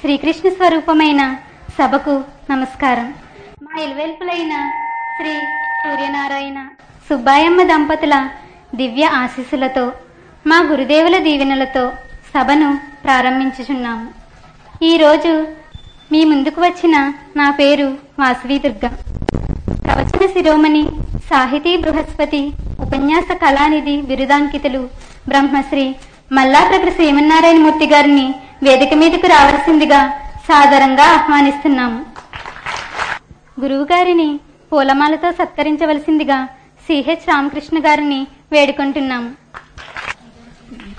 శ్రీకృష్ణ స్వరూపమైన సభకు నమస్కారం. మా ఇలవెల్పులైన శ్రీ సూర్యనారాయణ సుబ్బాయమ్మ దంపతుల దివ్య ఆశీస్సులతో మా గురుదేవుల దీవెనలతో సభను ప్రారంభించుచున్నాము. ఈరోజు మీ ముందుకు వచ్చిన నా పేరు వాసవి దుర్గ. ప్రవచన శిరోమణి సాహితీ బృహస్పతి ఉపన్యాస కళానిధి బిరుదాంకితులు బ్రహ్మశ్రీ మల్లాప్రభు శ్రీమన్నారాయణ మూర్తి గారిని వేదిక మీదకు రావలసిందిగా సాదరంగా ఆహ్వానిస్తున్నాము గురువుగారిని పూలమాలతో సత్కరించవలసిందిగా సిహెచ్ రామకృష్ణ గారిని వేడుకుంటున్నాము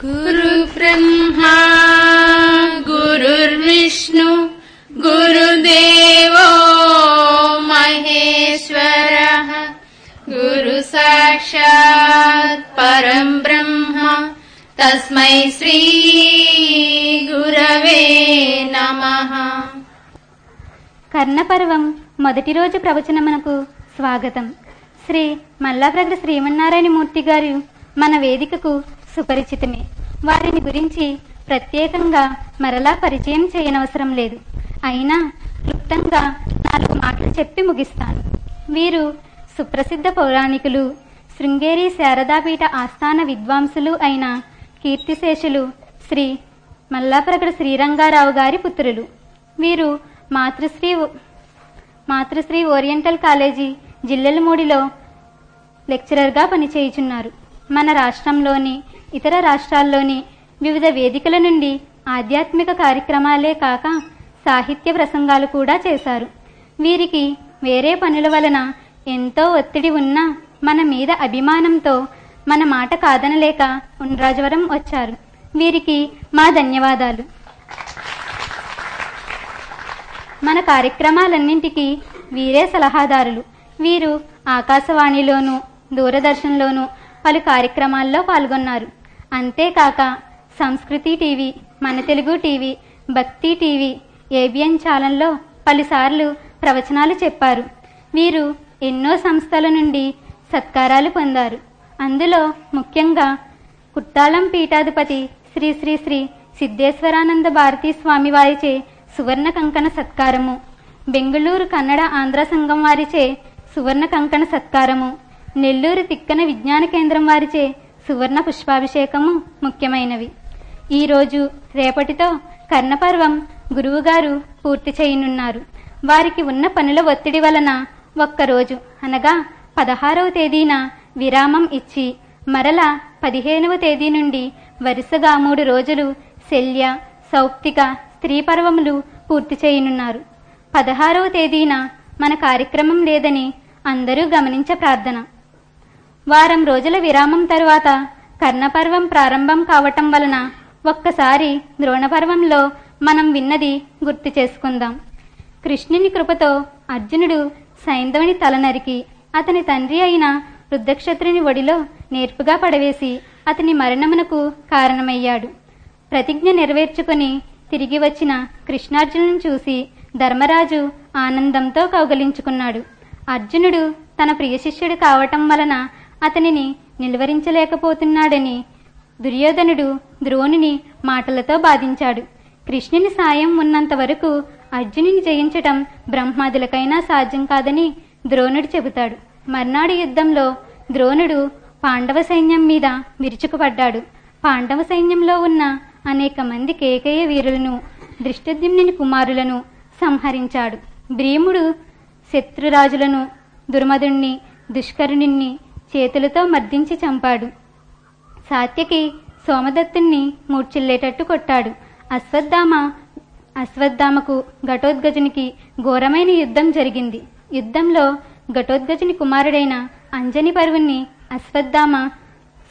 గురు బ్రహ్మా గురుర్విష్ణు గురుదేవో మహేశ్వర గురు సాక్షాత్ పరం బ్రహ్మ. तस्मै श्री गुरवे नमः కర్ణపర్వం మొదటి రోజు ప్రవచనమునకు స్వాగతం శ్రీ మల్లాప్రగడ శ్రీమన్నారాయణమూర్తి గారు మన వేదికకు సుపరిచితమే వారిని గురించి ప్రత్యేకంగా మరలా పరిచయం చేయనవసరం లేదు అయినా క్లుప్తంగా నాలుగు మాటలు చెప్పి ముగిస్తాను వీరు సుప్రసిద్ధ పౌరాణికులు శృంగేరి శారదాపీఠ ఆస్థాన విద్వాంసులు అయిన కీర్తిశేషులు శ్రీ మల్లాప్రగడ శ్రీరంగారావు గారి పుత్రులు. వీరు మాతృశ్రీ మాతృశ్రీ ఓరియంటల్ కాలేజీ జిల్లెలమూడిలో లెక్చరర్గా పనిచేయుచున్నారు. మన రాష్ట్రంలోని ఇతర రాష్ట్రాల్లోని వివిధ వేదికల నుండి ఆధ్యాత్మిక కార్యక్రమాలే కాక సాహిత్య ప్రసంగాలు కూడా చేశారు. వీరికి వేరే పనుల వలన ఎంతో ఒత్తిడి ఉన్నా మన మీద అభిమానంతో మన మాట కాదనలేక ఉండ్రాజవరం వచ్చారు. వీరికి మా ధన్యవాదాలు. మన కార్యక్రమాలన్నింటికీ వీరే సలహాదారులు. వీరు ఆకాశవాణిలోను దూరదర్శన్లోను పలు కార్యక్రమాల్లో పాల్గొన్నారు. అంతేకాక సంస్కృతి టీవీ మన Telugu TV Bhakti TV ABN ఛానల్లో పలుసార్లు ప్రవచనాలు చెప్పారు. వీరు ఎన్నో సంస్థల నుండి సత్కారాలు పొందారు. అందులో ముఖ్యంగా కుట్టాలం పీఠాధిపతి శ్రీ శ్రీ శ్రీ సిద్ధేశ్వరానంద భారతీ స్వామి వారిచే సువర్ణ కంకణ సత్కారము. బెంగుళూరు కన్నడ ఆంధ్ర సంఘం వారిచే సువర్ణ కంకణ సత్కారము. నెల్లూరు తిక్కన విజ్ఞాన కేంద్రం వారిచే సువర్ణ పుష్పాభిషేకము ముఖ్యమైనవి. ఈరోజు రేపటితో కర్ణపర్వం గురువుగారు పూర్తి చేయనున్నారు. వారికి ఉన్న పనుల ఒత్తిడి వలన ఒక్కరోజు అనగా పదహారవ తేదీన విరామం ఇచ్చి మరల పదిహేనవ తేదీ నుండి వరుసగా మూడు రోజులు శల్య సౌప్తిక స్త్రీ పర్వములు పూర్తి చేయనున్నారు. పదహారవ తేదీన మన కార్యక్రమం లేదని అందరూ గమనించ ప్రార్థన. వారం రోజుల విరామం తరువాత కర్ణపర్వం ప్రారంభం కావటం వలన ఒక్కసారి ద్రోణపర్వంలో మనం విన్నది గుర్తు చేసుకుందాం. కృష్ణుని కృపతో అర్జునుడు సైంధవుని తల నరికి అతని తండ్రి అయిన వృద్ధక్షత్రుని ఒడిలో నేర్పుగా పడవేసి అతని మరణమునకు కారణమయ్యాడు. ప్రతిజ్ఞ నెరవేర్చుకుని తిరిగి వచ్చిన కృష్ణార్జునుని చూసి ధర్మరాజు ఆనందంతో కౌగలించుకున్నాడు. అర్జునుడు తన ప్రియ శిష్యుడు కావటం వలన అతనిని నిలువరించలేకపోతున్నాడని దుర్యోధనుడు ద్రోణుని మాటలతో బాధించాడు. కృష్ణుని సాయం ఉన్నంత వరకు అర్జునుని జయించటం బ్రహ్మాదులకైనా సాధ్యం కాదని ద్రోణుడు చెబుతాడు. మర్నాడు యుద్ధంలో ద్రోణుడు పాండవ సైన్యం మీద విరుచుకుపడ్డాడు. పాండవ సైన్యంలో ఉన్న అనేక మంది కేకయ వీరులను దృష్టద్యుమ్ని కుమారులను సంహరించాడు. భీముడు శత్రురాజులను దుర్మధుణ్ణి దుష్కరుణిని చేతులతో మర్దించి చంపాడు. సాత్యకి సోమదత్తుణ్ణి మూర్చిల్లేటట్టు కొట్టాడు. అశ్వత్థామ అశ్వత్థామకు ఘటోద్గజునికి ఘోరమైన యుద్ధం జరిగింది. యుద్ధంలో ఘటోద్గజుని కుమారుడైన అంజని పరువుని అశ్వత్థామ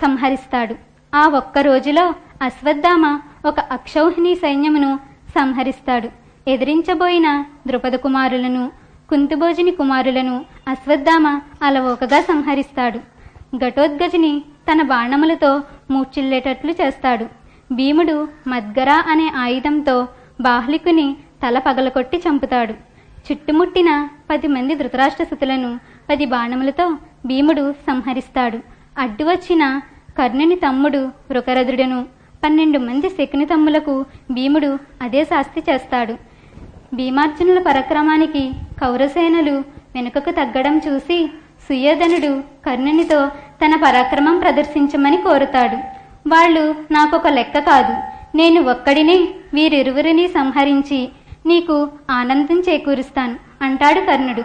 సంహరిస్తాడు. ఆ ఒక్క రోజులో అశ్వత్థామ ఒక అక్షౌహిణి సైన్యమును సంహరిస్తాడు. ఎదిరించబోయిన ద్రుపద కుమారులను కుంతుభోజుని కుమారులను అశ్వత్థామ అలవోకగా సంహరిస్తాడు. ఘటోద్గజుని తన బాణములతో మూర్చిల్లేటట్లు చేస్తాడు. భీముడు మద్గరా అనే ఆయుధంతో బాహ్లికుని తల పగలకొట్టి చంపుతాడు. చుట్టుముట్టిన పది మంది ధృతరాష్ట్ర సుతులను పది బాణములతో భీముడు సంహరిస్తాడు. అడ్డు వచ్చిన కర్ణుని తమ్ముడు వృకరథుడను పన్నెండు మంది శకుని తమ్ములకు భీముడు అదే శాస్తి చేస్తాడు. భీమార్జునుల పరక్రమానికి కౌరసేనలు వెనుకకు తగ్గడం చూసి సుయోధనుడు కర్ణునితో తన పరాక్రమం ప్రదర్శించమని కోరుతాడు. వాళ్ళు నాకొక లెక్క కాదు. నేను ఒక్కడినే వీరిరువురిని సంహరించి నీకు ఆనందం చేకూరుస్తాను అంటాడు కర్ణుడు.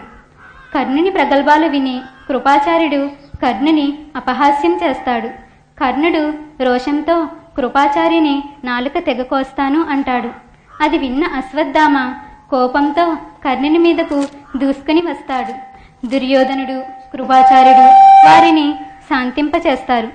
కర్ణుని ప్రగల్భాలు విని కృపాచార్యుడు కర్ణుని అపహాస్యం చేస్తాడు. కర్ణుడు రోషంతో కృపాచార్యుని నాలుక తెగకోస్తాను అంటాడు. అది విన్న అశ్వత్థామ కోపంతో కర్ణుని మీదకు దూసుకుని వస్తాడు. దుర్యోధనుడు కృపాచార్యుడు వారిని శాంతింపచేస్తారు.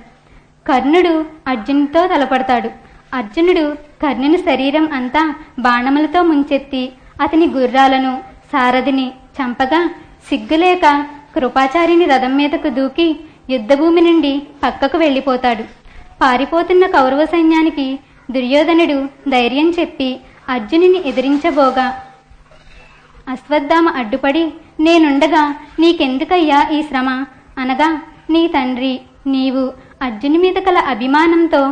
కర్ణుడు అర్జునుడితో తలపడతాడు. అర్జునుడు కర్ణుని శరీరం అంతా బాణములతో ముంచెత్తి అతని గుర్రాలను సారథిని చంపగా సిగ్గులేక కృపాచారిని రథం మీదకు దూకి యుద్ధభూమి నుండి పక్కకు వెళ్ళిపోతాడు. పారిపోతున్న కౌరవ సైన్యానికి దుర్యోధనుడు ధైర్యం చెప్పి అర్జునుని ఎదిరించబోగా అశ్వత్థామ అడ్డుపడి నేనుండగా నీకెందుకయ్యా ఈ శ్రమ? అనగా నీ తండ్రి నీవు అర్జుని మీద కల అభిమానంతో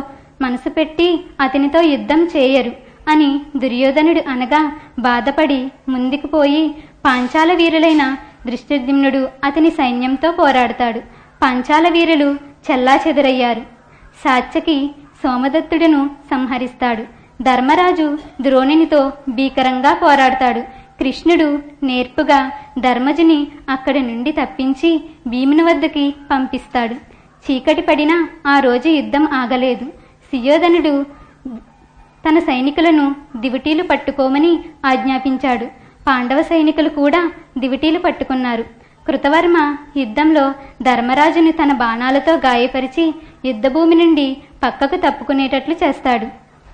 మనసు పెట్టి అతనితో యుద్ధం చేయరు అని దుర్యోధనుడు అనగా బాధపడి ముందుకు పోయి పాంచాల వీరులైన దృష్టిద్యుమ్నుడు అతని సైన్యంతో పోరాడతాడు. పాంచాల వీరులు చెల్లా చెదురయ్యారు సాత్యకి సోమదత్తుడును సంహరిస్తాడు. ధర్మరాజు ద్రోణునితో భీకరంగా పోరాడతాడు. కృష్ణుడు నేర్పుగా ధర్మజుని అక్కడి నుండి తప్పించి భీముని వద్దకి పంపిస్తాడు. చీకటి పడినా ఆ రోజు యుద్ధం ఆగలేదు. సుయోధనుడు తన సైనికులను దివిటీలు పట్టుకోమని ఆజ్ఞాపించాడు. పాండవ సైనికులు కూడా దివిటీలు పట్టుకున్నారు. కృతవర్మ యుద్ధంలో ధర్మరాజుని తన బాణాలతో గాయపరిచి యుద్ధభూమి నుండి పక్కకు తప్పుకునేటట్లు చేస్తాడు.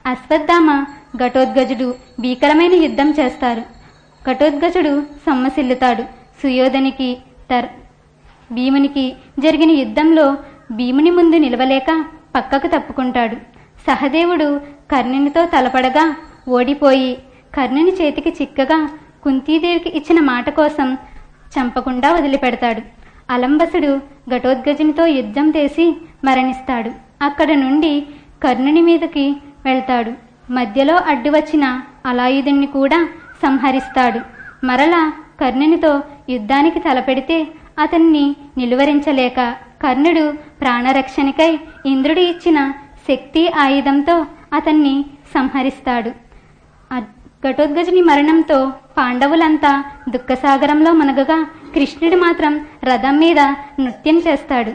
అశ్వత్థామ ఘటోద్గజుడు భీకరమైన యుద్ధం చేస్తారు. ఘటోద్గజుడు సొమ్మసిల్లుతాడు. సుయోధనికి తర్ భీమునికి జరిగిన యుద్ధంలో భీముని ముందు నిలవలేక పక్కకు తప్పుకుంటాడు. సహదేవుడు కర్ణునితో తలపడగా ఓడిపోయి కర్ణుని చేతికి చిక్కగా కుంతీదేవికి ఇచ్చిన మాట కోసం చంపకుండా వదిలిపెడతాడు. అలంబసుడు ఘటోద్గజునితో యుద్ధం చేసి మరణిస్తాడు. అక్కడ నుండి కర్ణుని మీదకి వెళ్తాడు. మధ్యలో అడ్డు వచ్చిన అలాయుధుణ్ణి కూడా సంహరిస్తాడు. మరలా కర్ణునితో యుద్ధానికి తలపెడితే అతన్ని నిలువరించలేక కర్ణుడు ప్రాణరక్షణకై ఇంద్రుడు ఇచ్చిన శక్తి ఆయుధంతో అతన్ని సంహరిస్తాడు. ఘటోద్గజుని మరణంతో పాండవులంతా దుఃఖసాగరంలో మునగగా కృష్ణుడు మాత్రం రథం మీద నృత్యం చేస్తాడు.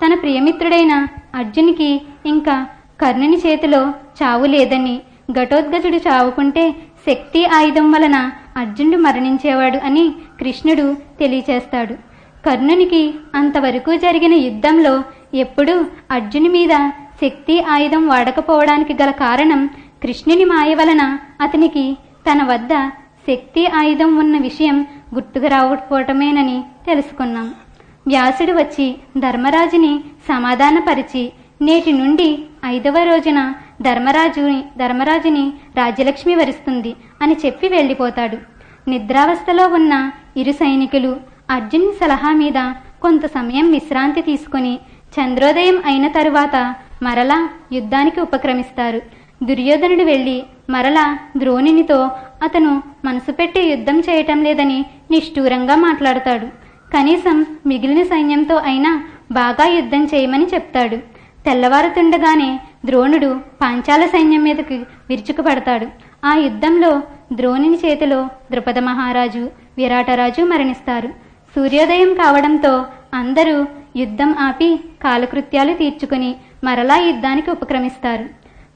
తన ప్రియమిత్రుడైన అర్జునికి ఇంకా కర్ణుని చేతిలో చావు లేదని ఘటోద్గజుడు చావుకుంటే శక్తి ఆయుధం వలన అర్జునుడు మరణించేవాడు అని కృష్ణుడు తెలియచేస్తాడు. కర్ణునికి అంతవరకు జరిగిన యుద్ధంలో ఎప్పుడూ అర్జుని మీద శక్తి ఆయుధం వాడకపోవడానికి గల కారణం కృష్ణుని మాయ వలన అతనికి తన వద్ద శక్తి ఆయుధం ఉన్న విషయం గుర్తుకు రాకపోవటమేనని తెలుసుకున్నాం. వ్యాసుడు వచ్చి ధర్మరాజుని సమాధానపరిచి నేటి నుండి ఐదవ రోజున ధర్మరాజుని ధర్మరాజుని రాజ్యలక్ష్మి వరిస్తుంది అని చెప్పి వెళ్ళిపోతాడు. నిద్రావస్థలో ఉన్న ఇరు సైనికులు అర్జున్ సలహా మీద కొంత సమయం విశ్రాంతి తీసుకుని చంద్రోదయం అయిన తరువాత మరలా యుద్ధానికి ఉపక్రమిస్తారు. దుర్యోధనుడు వెళ్ళి మరలా ద్రోణునితో అతను మనసు పెట్టి యుద్ధం చేయటం లేదని నిష్ఠూరంగా మాట్లాడతాడు. కనీసం మిగిలిన సైన్యంతో అయినా బాగా యుద్ధం చేయమని చెప్తాడు. తెల్లవారుతుండగానే ద్రోణుడు పాంచాల సైన్యం మీదకి విరుచుకుపడతాడు. ఆ యుద్ధంలో ద్రోణుని చేతిలో ద్రుపద మహారాజు విరాటరాజు మరణిస్తారు. సూర్యోదయం కావడంతో అందరూ యుద్ధం ఆపి కాలకృత్యాలు తీర్చుకుని మరలా యుద్ధానికి ఉపక్రమిస్తారు.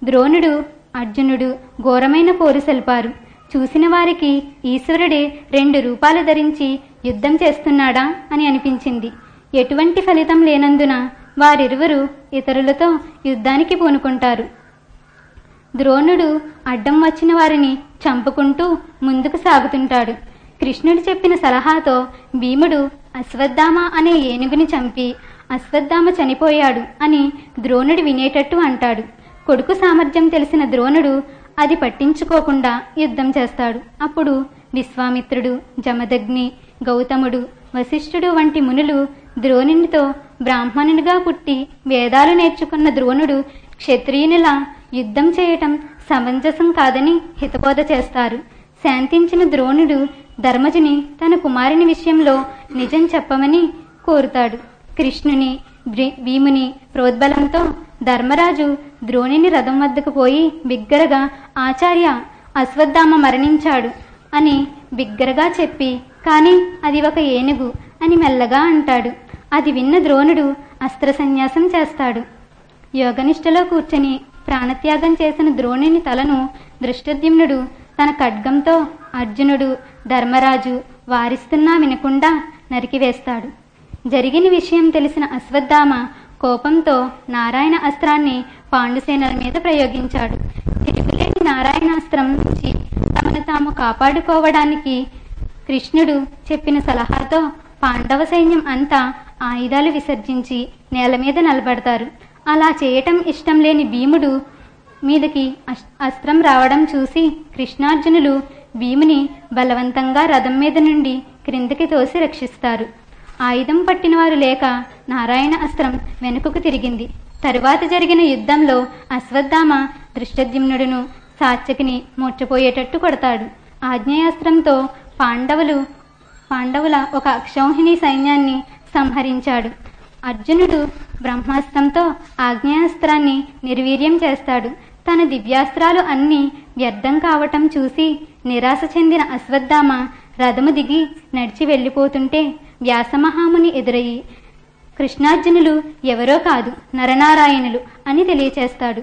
ద్రోణుడు అర్జునుడు ఘోరమైన పోరు సెల్పారు. చూసిన వారికి ఈశ్వరుడే రెండు రూపాలు ధరించి యుద్ధం చేస్తున్నాడా అని అనిపించింది. ఎటువంటి ఫలితం లేనందున వారిరువురు ఇతరులతో యుద్ధానికి పూనుకుంటారు. ద్రోణుడు అడ్డం వచ్చిన వారిని చంపుకుంటూ ముందుకు సాగుతుంటాడు. కృష్ణుడు చెప్పిన సలహాతో భీముడు అశ్వత్థామ అనే ఏనుగుని చంపి అశ్వత్థామ చనిపోయాడు అని ద్రోణుడు వినేటట్టు అంటాడు. కొడుకు సామర్థ్యం తెలిసిన ద్రోణుడు అది పట్టించుకోకుండా యుద్ధం చేస్తాడు. అప్పుడు విశ్వామిత్రుడు జమదగ్ని గౌతముడు వశిష్ఠుడు వంటి మునులు ద్రోణునితో బ్రాహ్మణునిగా పుట్టి వేదాలు నేర్చుకున్న ద్రోణుడు క్షత్రియునిలా యుద్ధం చేయటం సమంజసం కాదని హితబోధ చేస్తారు. శాంతించిన ద్రోణుడు ధర్మజుని తన కుమారుని విషయంలో నిజం చెప్పమని కోరుతాడు. కృష్ణుని భీముని ప్రోద్బలంతో ధర్మరాజు ద్రోణిని రథం వద్దకు పోయి బిగ్గరగా ఆచార్య అశ్వత్థామ మరణించాడు అని బిగ్గరగా చెప్పి కానీ అది ఒక ఏనుగు అని మెల్లగా అంటాడు. అది విన్న ద్రోణుడు అస్త్ర సన్యాసం చేస్తాడు. యోగనిష్టలో కూర్చొని ప్రాణత్యాగం చేసిన ద్రోణుని తలను దృష్టద్యుమ్నుడు తన ఖడ్గంతో అర్జునుడు ధర్మరాజు వారిస్తున్నా వినకుండా నరికివేస్తాడు. జరిగిన విషయం తెలిసిన అశ్వత్థామ కోపంతో నారాయణ అస్త్రాన్ని పాండుసేనల మీద ప్రయోగించాడు. తిరుగులేని నారాయణాస్త్రం నుంచి తమను తాము కాపాడుకోవడానికి కృష్ణుడు చెప్పిన సలహాతో పాండవ సైన్యం అంతా ఆయుధాలు విసర్జించి నేల మీద నిలబడతారు. అలా చేయటం ఇష్టం లేని భీముడు మీదకి అస్త్రం రావడం చూసి కృష్ణార్జునులు భీముని బలవంతంగా రథం మీద నుండి క్రిందికి తోసి రక్షిస్తారు. ఆయుధం పట్టిన వారు లేక నారాయణ అస్త్రం వెనుకకు తిరిగింది. తరువాత జరిగిన యుద్ధంలో అశ్వత్థామ దృష్టద్యుమ్నుడును సాత్యకిని మూర్చపోయేటట్టు కొడతాడు. ఆగ్నేయాస్త్రంతో పాండవులు పాండవుల ఒక అక్షౌహిణి సైన్యాన్ని సంహరించాడు. అర్జునుడు బ్రహ్మాస్త్రంతో ఆగ్నేయాస్త్రాన్ని నిర్వీర్యం చేస్తాడు. తన దివ్యాస్త్రాలు అన్నీ వ్యర్థం కావటం చూసి నిరాశ చెందిన అశ్వత్థామ రథము దిగి నడిచి వెళ్ళిపోతుంటే వ్యాసమహాముని ఎదురయ్యి కృష్ణార్జునులు ఎవరో కాదు నరనారాయణులు అని తెలియచేస్తాడు.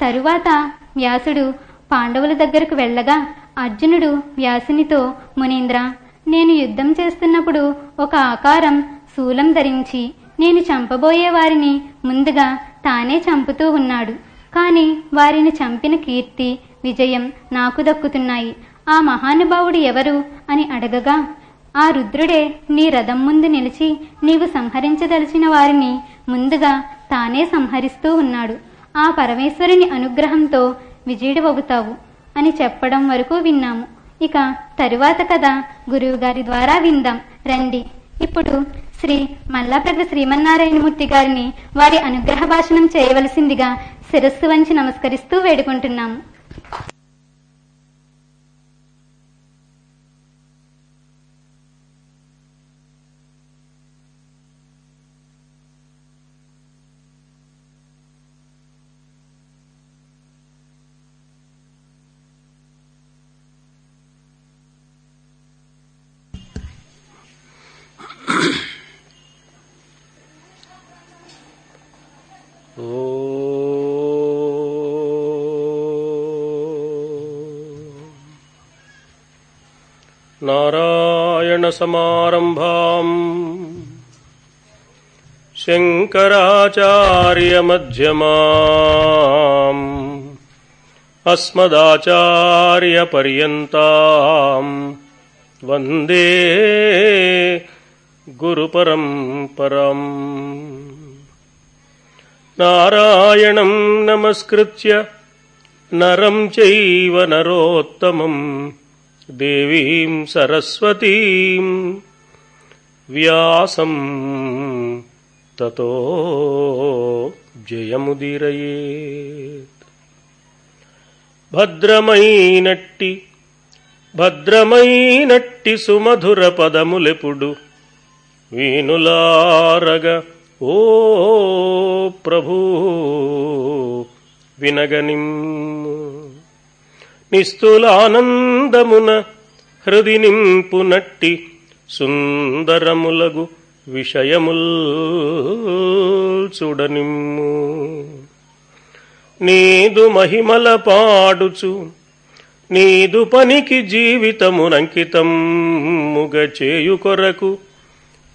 తరువాత వ్యాసుడు పాండవుల దగ్గరకు వెళ్ళగా అర్జునుడు వ్యాసునితో మునీంద్ర నేను యుద్ధం చేస్తున్నప్పుడు ఒక ఆకారం శూలం ధరించి నేను చంపబోయే వారిని ముందుగా తానే చంపుతూ ఉన్నాడు. కానీ వారిని చంపిన కీర్తి విజయం నాకు దక్కుతున్నాయి. ఆ మహానుభావుడు ఎవరు అని అడగగా ఆ రుద్రుడే నీ రథం ముందు నిలిచి నీవు సంహరించదలిచిన వారిని ముందుగా తానే సంహరిస్తూ ఉన్నాడు. ఆ పరమేశ్వరుని అనుగ్రహంతో విజయుడవుతావు అని చెప్పడం వరకు విన్నాము. ఇక తరువాత కథ గురువు గారి ద్వారా విందాం. రండి. ఇప్పుడు శ్రీ మల్లాప్రగ శ్రీమన్నారాయణమూర్తి గారిని వారి అనుగ్రహ భాషణం చేయవలసిందిగా శిరస్సు వంచి నమస్కరిస్తూ వేడుకుంటున్నాము. नारायणसमारम्भाम् शङ्कराचार्यमध्यमाम् अस्मदाचार्यपर्यन्ताम् वन्दे गुरुपरम्परम्। नारायणम् नमस्कृत्य नरम् चैव नरोत्तमम् देवीं सरस्वतीम् व्यासम् ततो जयमुदीरयेत् భద్రమైనట్టి భద్రమైనట్టి సుమధుర పదములెపుడు వీనులారగ ఓ ప్రభూ వినగనిమ్ము నిస్తులానందమున హృది నింపునట్టి సుందరములగు విషయముల్ చూడనిమ్ము. నీదు మహిమల పాడుచు నీదు పనికి జీవితమునంకితముగ చేయు కొరకు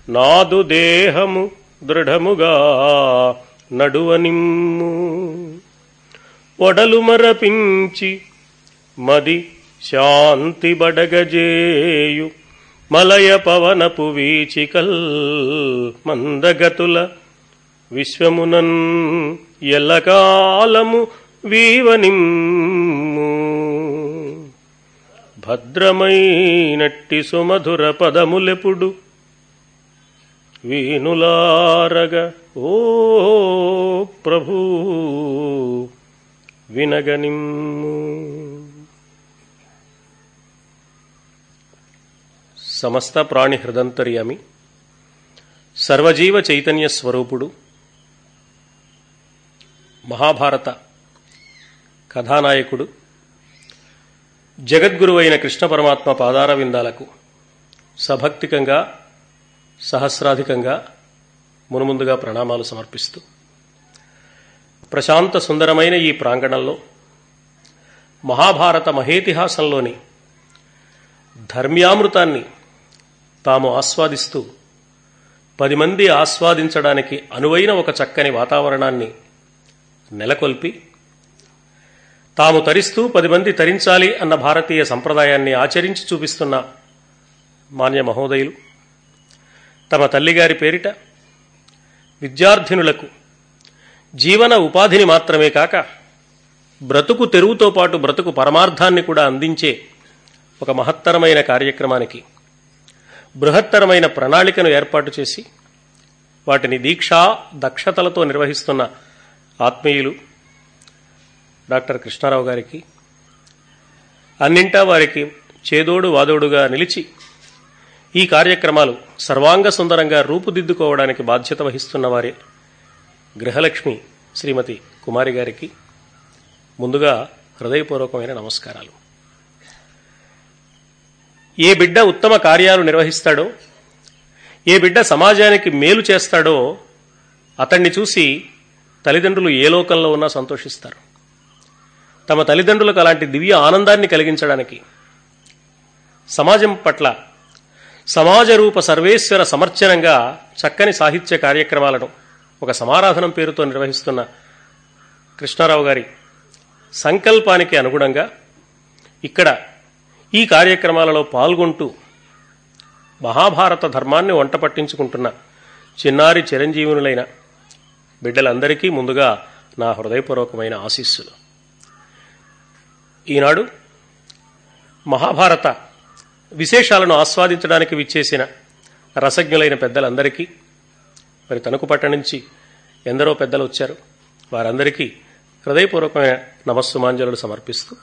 నాదు దేహము దృఢముగా నడువనిమ్ము. ఒడలు మరపించి మది శాంతి బడగజేయు. మలయ పవనపు వీచికల్ మందగతుల విశ్వమునన్ ఎల్లకాలము వీవనిమ్ము. భద్రమైనట్టి సుమధుర పదములెపుడు వీనులారగ ఓ ప్రభూ వినగనిమ్ము. సమస్త ప్రాణి హృదంతర్యామి సర్వజీవ చైతన్య స్వరూపుడు మహాభారత కథానాయకుడు జగద్గురువైన కృష్ణ పరమాత్మ పాదార విందాలకు సభక్తికంగా సహస్రాధికంగా మునుముందుగా ప్రణామాలు సమర్పిస్తూ ప్రశాంత సుందరమైన ఈ ప్రాంగణంలో మహాభారత మహేతిహాసంలోని ధర్మ్యామృతాన్ని తాము ఆస్వాదిస్తూ పది మంది ఆస్వాదించడానికి అనువైన ఒక చక్కని వాతావరణాన్ని నెలకొల్పి తాము తరిస్తూ పది మంది తరించాలి అన్న భారతీయ సంప్రదాయాన్ని ఆచరించి చూపిస్తున్న మాన్య మహోదయులు తమ తల్లిగారి పేరిట విద్యార్థినులకు జీవన ఉపాధిని మాత్రమే కాక బ్రతుకు తెరువుతో పాటు బ్రతుకు పరమార్థాన్ని కూడా అందించే ఒక మహత్తరమైన కార్యక్రమానికి బృహత్తరమైన ప్రణాళికను ఏర్పాటు చేసి వాటిని దీక్షా దక్షతలతో నిర్వహిస్తున్న ఆత్మీయులు డాక్టర్ కృష్ణారావు గారికి అన్నింటా వారికి చేదోడు వాదోడుగా నిలిచి ఈ కార్యక్రమాలు సర్వాంగ సుందరంగా రూపుదిద్దుకోవడానికి బాధ్యత వహిస్తున్న వారి గృహలక్ష్మి శ్రీమతి కుమారి గారికి ముందుగా హృదయపూర్వకమైన నమస్కారాలు. ఏ బిడ్డ ఉత్తమ కార్యాలు నిర్వహిస్తాడో ఏ బిడ్డ సమాజానికి మేలు చేస్తాడో అతన్ని చూసి తల్లిదండ్రులు ఏ లోకంలో ఉన్నా సంతోషిస్తారు. తమ తల్లిదండ్రులకు అలాంటి దివ్య ఆనందాన్ని కలిగించడానికి సమాజం పట్ల సమాజ రూప సర్వేశ్వర సమర్చనంగా చక్కని సాహిత్య కార్యక్రమాలను ఒక సమారాధనం పేరుతో నిర్వహిస్తున్న కృష్ణారావు గారి సంకల్పానికి అనుగుణంగా ఇక్కడ ఈ కార్యక్రమాలలో పాల్గొంటూ మహాభారత ధర్మాన్ని వంట పట్టించుకుంటున్న చిన్నారి చిరంజీవునులైన బిడ్డలందరికీ ముందుగా నా హృదయపూర్వకమైన ఆశీస్సులు. ఈనాడు మహాభారత విశేషాలను ఆస్వాదించడానికి విచ్చేసిన రసజ్ఞులైన పెద్దలందరికీ మరి తణుకు పట్ట నుంచి ఎందరో పెద్దలు వచ్చారు. వారందరికీ హృదయపూర్వకమైన నమస్సుమాంజలు సమర్పిస్తూ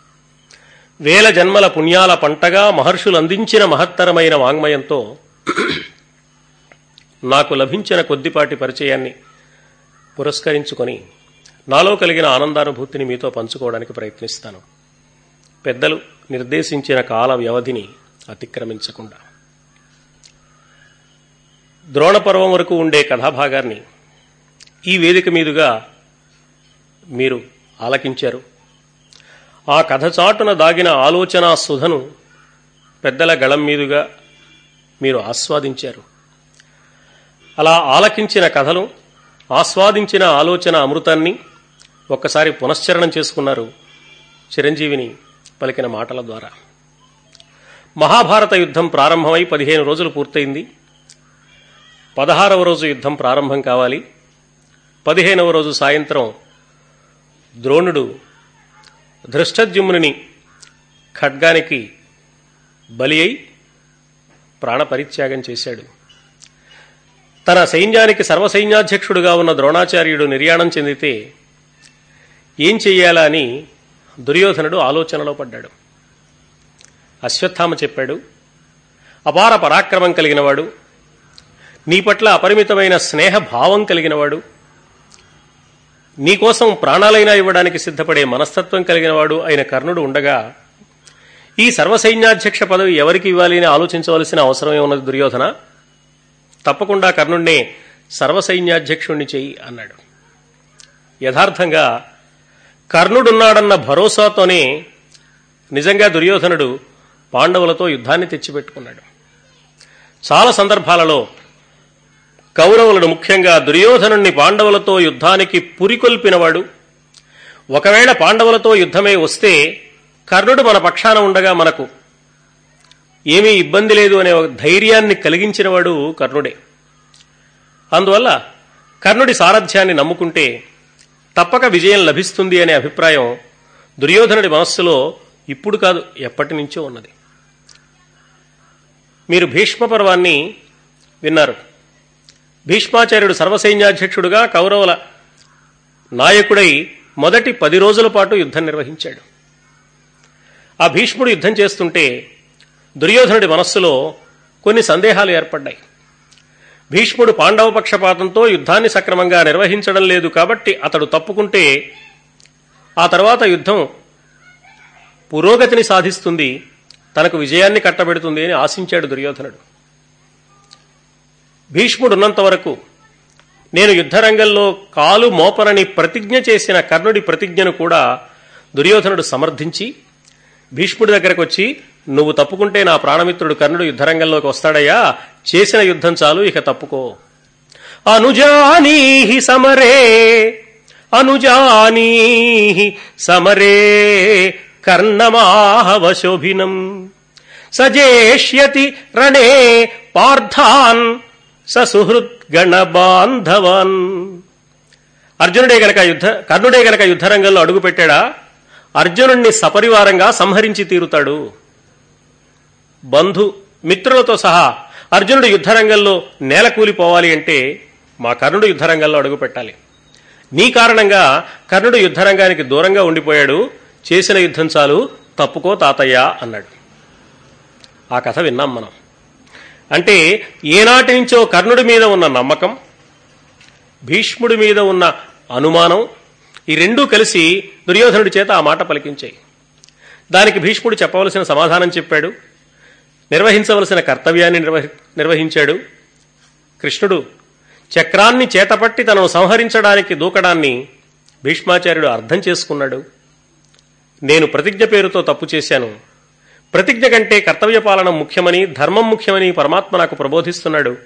వేల జన్మల పుణ్యాల పంటగా మహర్షులు అందించిన మహత్తరమైన వాంగ్మయంతో నాకు లభించిన కొద్దిపాటి పరిచయాన్ని పురస్కరించుకొని నాలో కలిగిన ఆనందానుభూతిని మీతో పంచుకోవడానికి ప్రయత్నిస్తాను. పెద్దలు నిర్దేశించిన కాల వ్యవధిని అతిక్రమించకుండా. ద్రోణపర్వం వరకు ఉండే కథాభాగాన్ని ఈ వేదిక మీదుగా మీరు ఆలకించారు. ఆ కథ చాటున దాగిన ఆలోచనా సుధను పెద్దల గళం మీదుగా మీరు ఆస్వాదించారు. అలా ఆలకించిన కథలు ఆస్వాదించిన ఆలోచన అమృతాన్ని ఒక్కసారి పునశ్చరణం చేసుకున్నారు చిరంజీవిని పలికిన మాటల ద్వారా. మహాభారత యుద్ధం ప్రారంభమై పదిహేను రోజులు పూర్తయింది. పదహారవ రోజు యుద్ధం ప్రారంభం కావాలి. పదిహేనవ రోజు సాయంత్రం ద్రోణుడు ధృష్టద్యుమ్నుని ఖడ్గానికి బలి అయి ప్రాణపరిత్యాగం చేశాడు. తన సైన్యానికి సర్వసైన్యాధ్యక్షుడుగా ఉన్న ద్రోణాచార్యుడు నిర్యాణం చెందితే ఏం చెయ్యాలా అని దుర్యోధనుడు ఆలోచనలో పడ్డాడు. అశ్వత్థామ చెప్పాడు అపార పరాక్రమం కలిగినవాడు నీ పట్ల అపరిమితమైన స్నేహభావం కలిగినవాడు నీకోసం ప్రాణాలైనా ఇవ్వడానికి సిద్ధపడే మనస్తత్వం కలిగినవాడు అయిన కర్ణుడు ఉండగా ఈ సర్వసైన్యాధ్యక్ష పదవి ఎవరికి ఇవ్వాలి అని ఆలోచించవలసిన అవసరమే ఉన్నది దుర్యోధన? తప్పకుండా కర్ణుణ్ణే సర్వసైన్యాధ్యక్షుణ్ణి చేయి అన్నాడు. యథార్థంగా కర్ణుడున్నాడన్న భరోసాతోనే నిజంగా దుర్యోధనుడు పాండవులతో యుద్ధాన్ని తెచ్చిపెట్టుకున్నాడు. చాలా సందర్భాలలో కౌరవులను ముఖ్యంగా దుర్యోధనుణ్ణి పాండవులతో యుద్ధానికి పురికొల్పినవాడు. ఒకవేళ పాండవులతో యుద్ధమే వస్తే కర్ణుడు మన పక్షాన ఉండగా మనకు. ఏమీ ఇబ్బంది లేదు అనే ఒక ధైర్యాన్ని కలిగించినవాడు కర్ణుడే. అందువల్ల కర్ణుడి సారథ్యాన్ని నమ్ముకుంటే తప్పక విజయం లభిస్తుంది అనే అభిప్రాయం దుర్యోధనుడి మనస్సులో ఇప్పుడు కాదు ఎప్పటి నుంచో ఉన్నది. మీరు భీష్మ పర్వాన్ని విన్నారు. భీష్మాచార్యుడు సర్వసైన్యాధ్యక్షుడుగా కౌరవుల నాయకుడై మొదటి పది రోజుల పాటు యుద్ధం నిర్వహించాడు. ఆ భీష్ముడు యుద్ధం చేస్తుంటే దుర్యోధనుడి మనస్సులో కొన్ని సందేహాలు ఏర్పడ్డాయి. భీష్ముడు పాండవ పక్షపాతంతో యుద్ధాన్ని సక్రమంగా నిర్వహించడం లేదు కాబట్టి అతడు తప్పుకుంటే ఆ తర్వాత యుద్ధం పురోగతిని సాధిస్తుంది తనకు విజయాన్ని కట్టబెడుతుంది అని ఆశించాడు దుర్యోధనుడు. భీష్ముడు ఉన్నంత వరకు నేను యుద్ధరంగంలో కాలు మోపనని ప్రతిజ్ఞ చేసిన కర్ణుడి ప్రతిజ్ఞను కూడా దుర్యోధనుడు సమర్థించి భీష్ముడి దగ్గరకు వచ్చి నువ్వు తప్పుకుంటే నా ప్రాణమిత్రుడు కర్ణుడు యుద్ధరంగంలోకి వస్తాడయ్యా చేసిన యుద్ధం చాలు ఇక తప్పుకో. అనుజానీహి సమరే అనుజానీహి సమరే కర్ణమాహవశోభినం. సజేష్యతి రణే పార్థాన్ ససుహృత్ గణబాంధవాన్ అర్జునుడే గనక యుద్ధ కర్ణుడే గనక యుద్ధరంగంలో అడుగుపెట్టాడా? అర్జునుణ్ణి సపరివారంగా సంహరించి తీరుతాడు. బంధు మిత్రులతో సహా అర్జునుడు యుద్ధరంగంలో నేల కూలిపోవాలి అంటే మా కర్ణుడు యుద్ధరంగంలో అడుగుపెట్టాలి. నీ కారణంగా కర్ణుడు యుద్ధరంగానికి దూరంగా ఉండిపోయాడు. చేసిన యుద్ధం చాలు తప్పుకో తాతయ్య అన్నాడు. ఆ కథ విన్నాం మనం. అంటే ఏనాటి నుంచో కర్ణుడి మీద ఉన్న నమ్మకం భీష్ముడి మీద ఉన్న అనుమానం ఈ రెండూ కలిసి దుర్యోధనుడి చేత ఆ మాట పలికించాయి. దానికి భీష్ముడు చెప్పవలసిన సమాధానం చెప్పాడు నిర్వహించవలసిన కర్తవ్యాన్ని నిర్వహి నిర్వహించాడు. కృష్ణుడు చక్రాన్ని చేతపట్టి తనను సంహరించడానికి దూకడాన్ని భీష్మాచార్యుడు అర్థం చేసుకున్నాడు. నేను ప్రతిజ్ఞ పేరుతో తప్పు చేశాను. ప్రతిజ్ఞ కంటే కర్తవ్య పాలన ముఖ్యమని ధర్మం ముఖ్యమని పరమాత్మ నాకు ప్రబోధిస్తున్నాడు.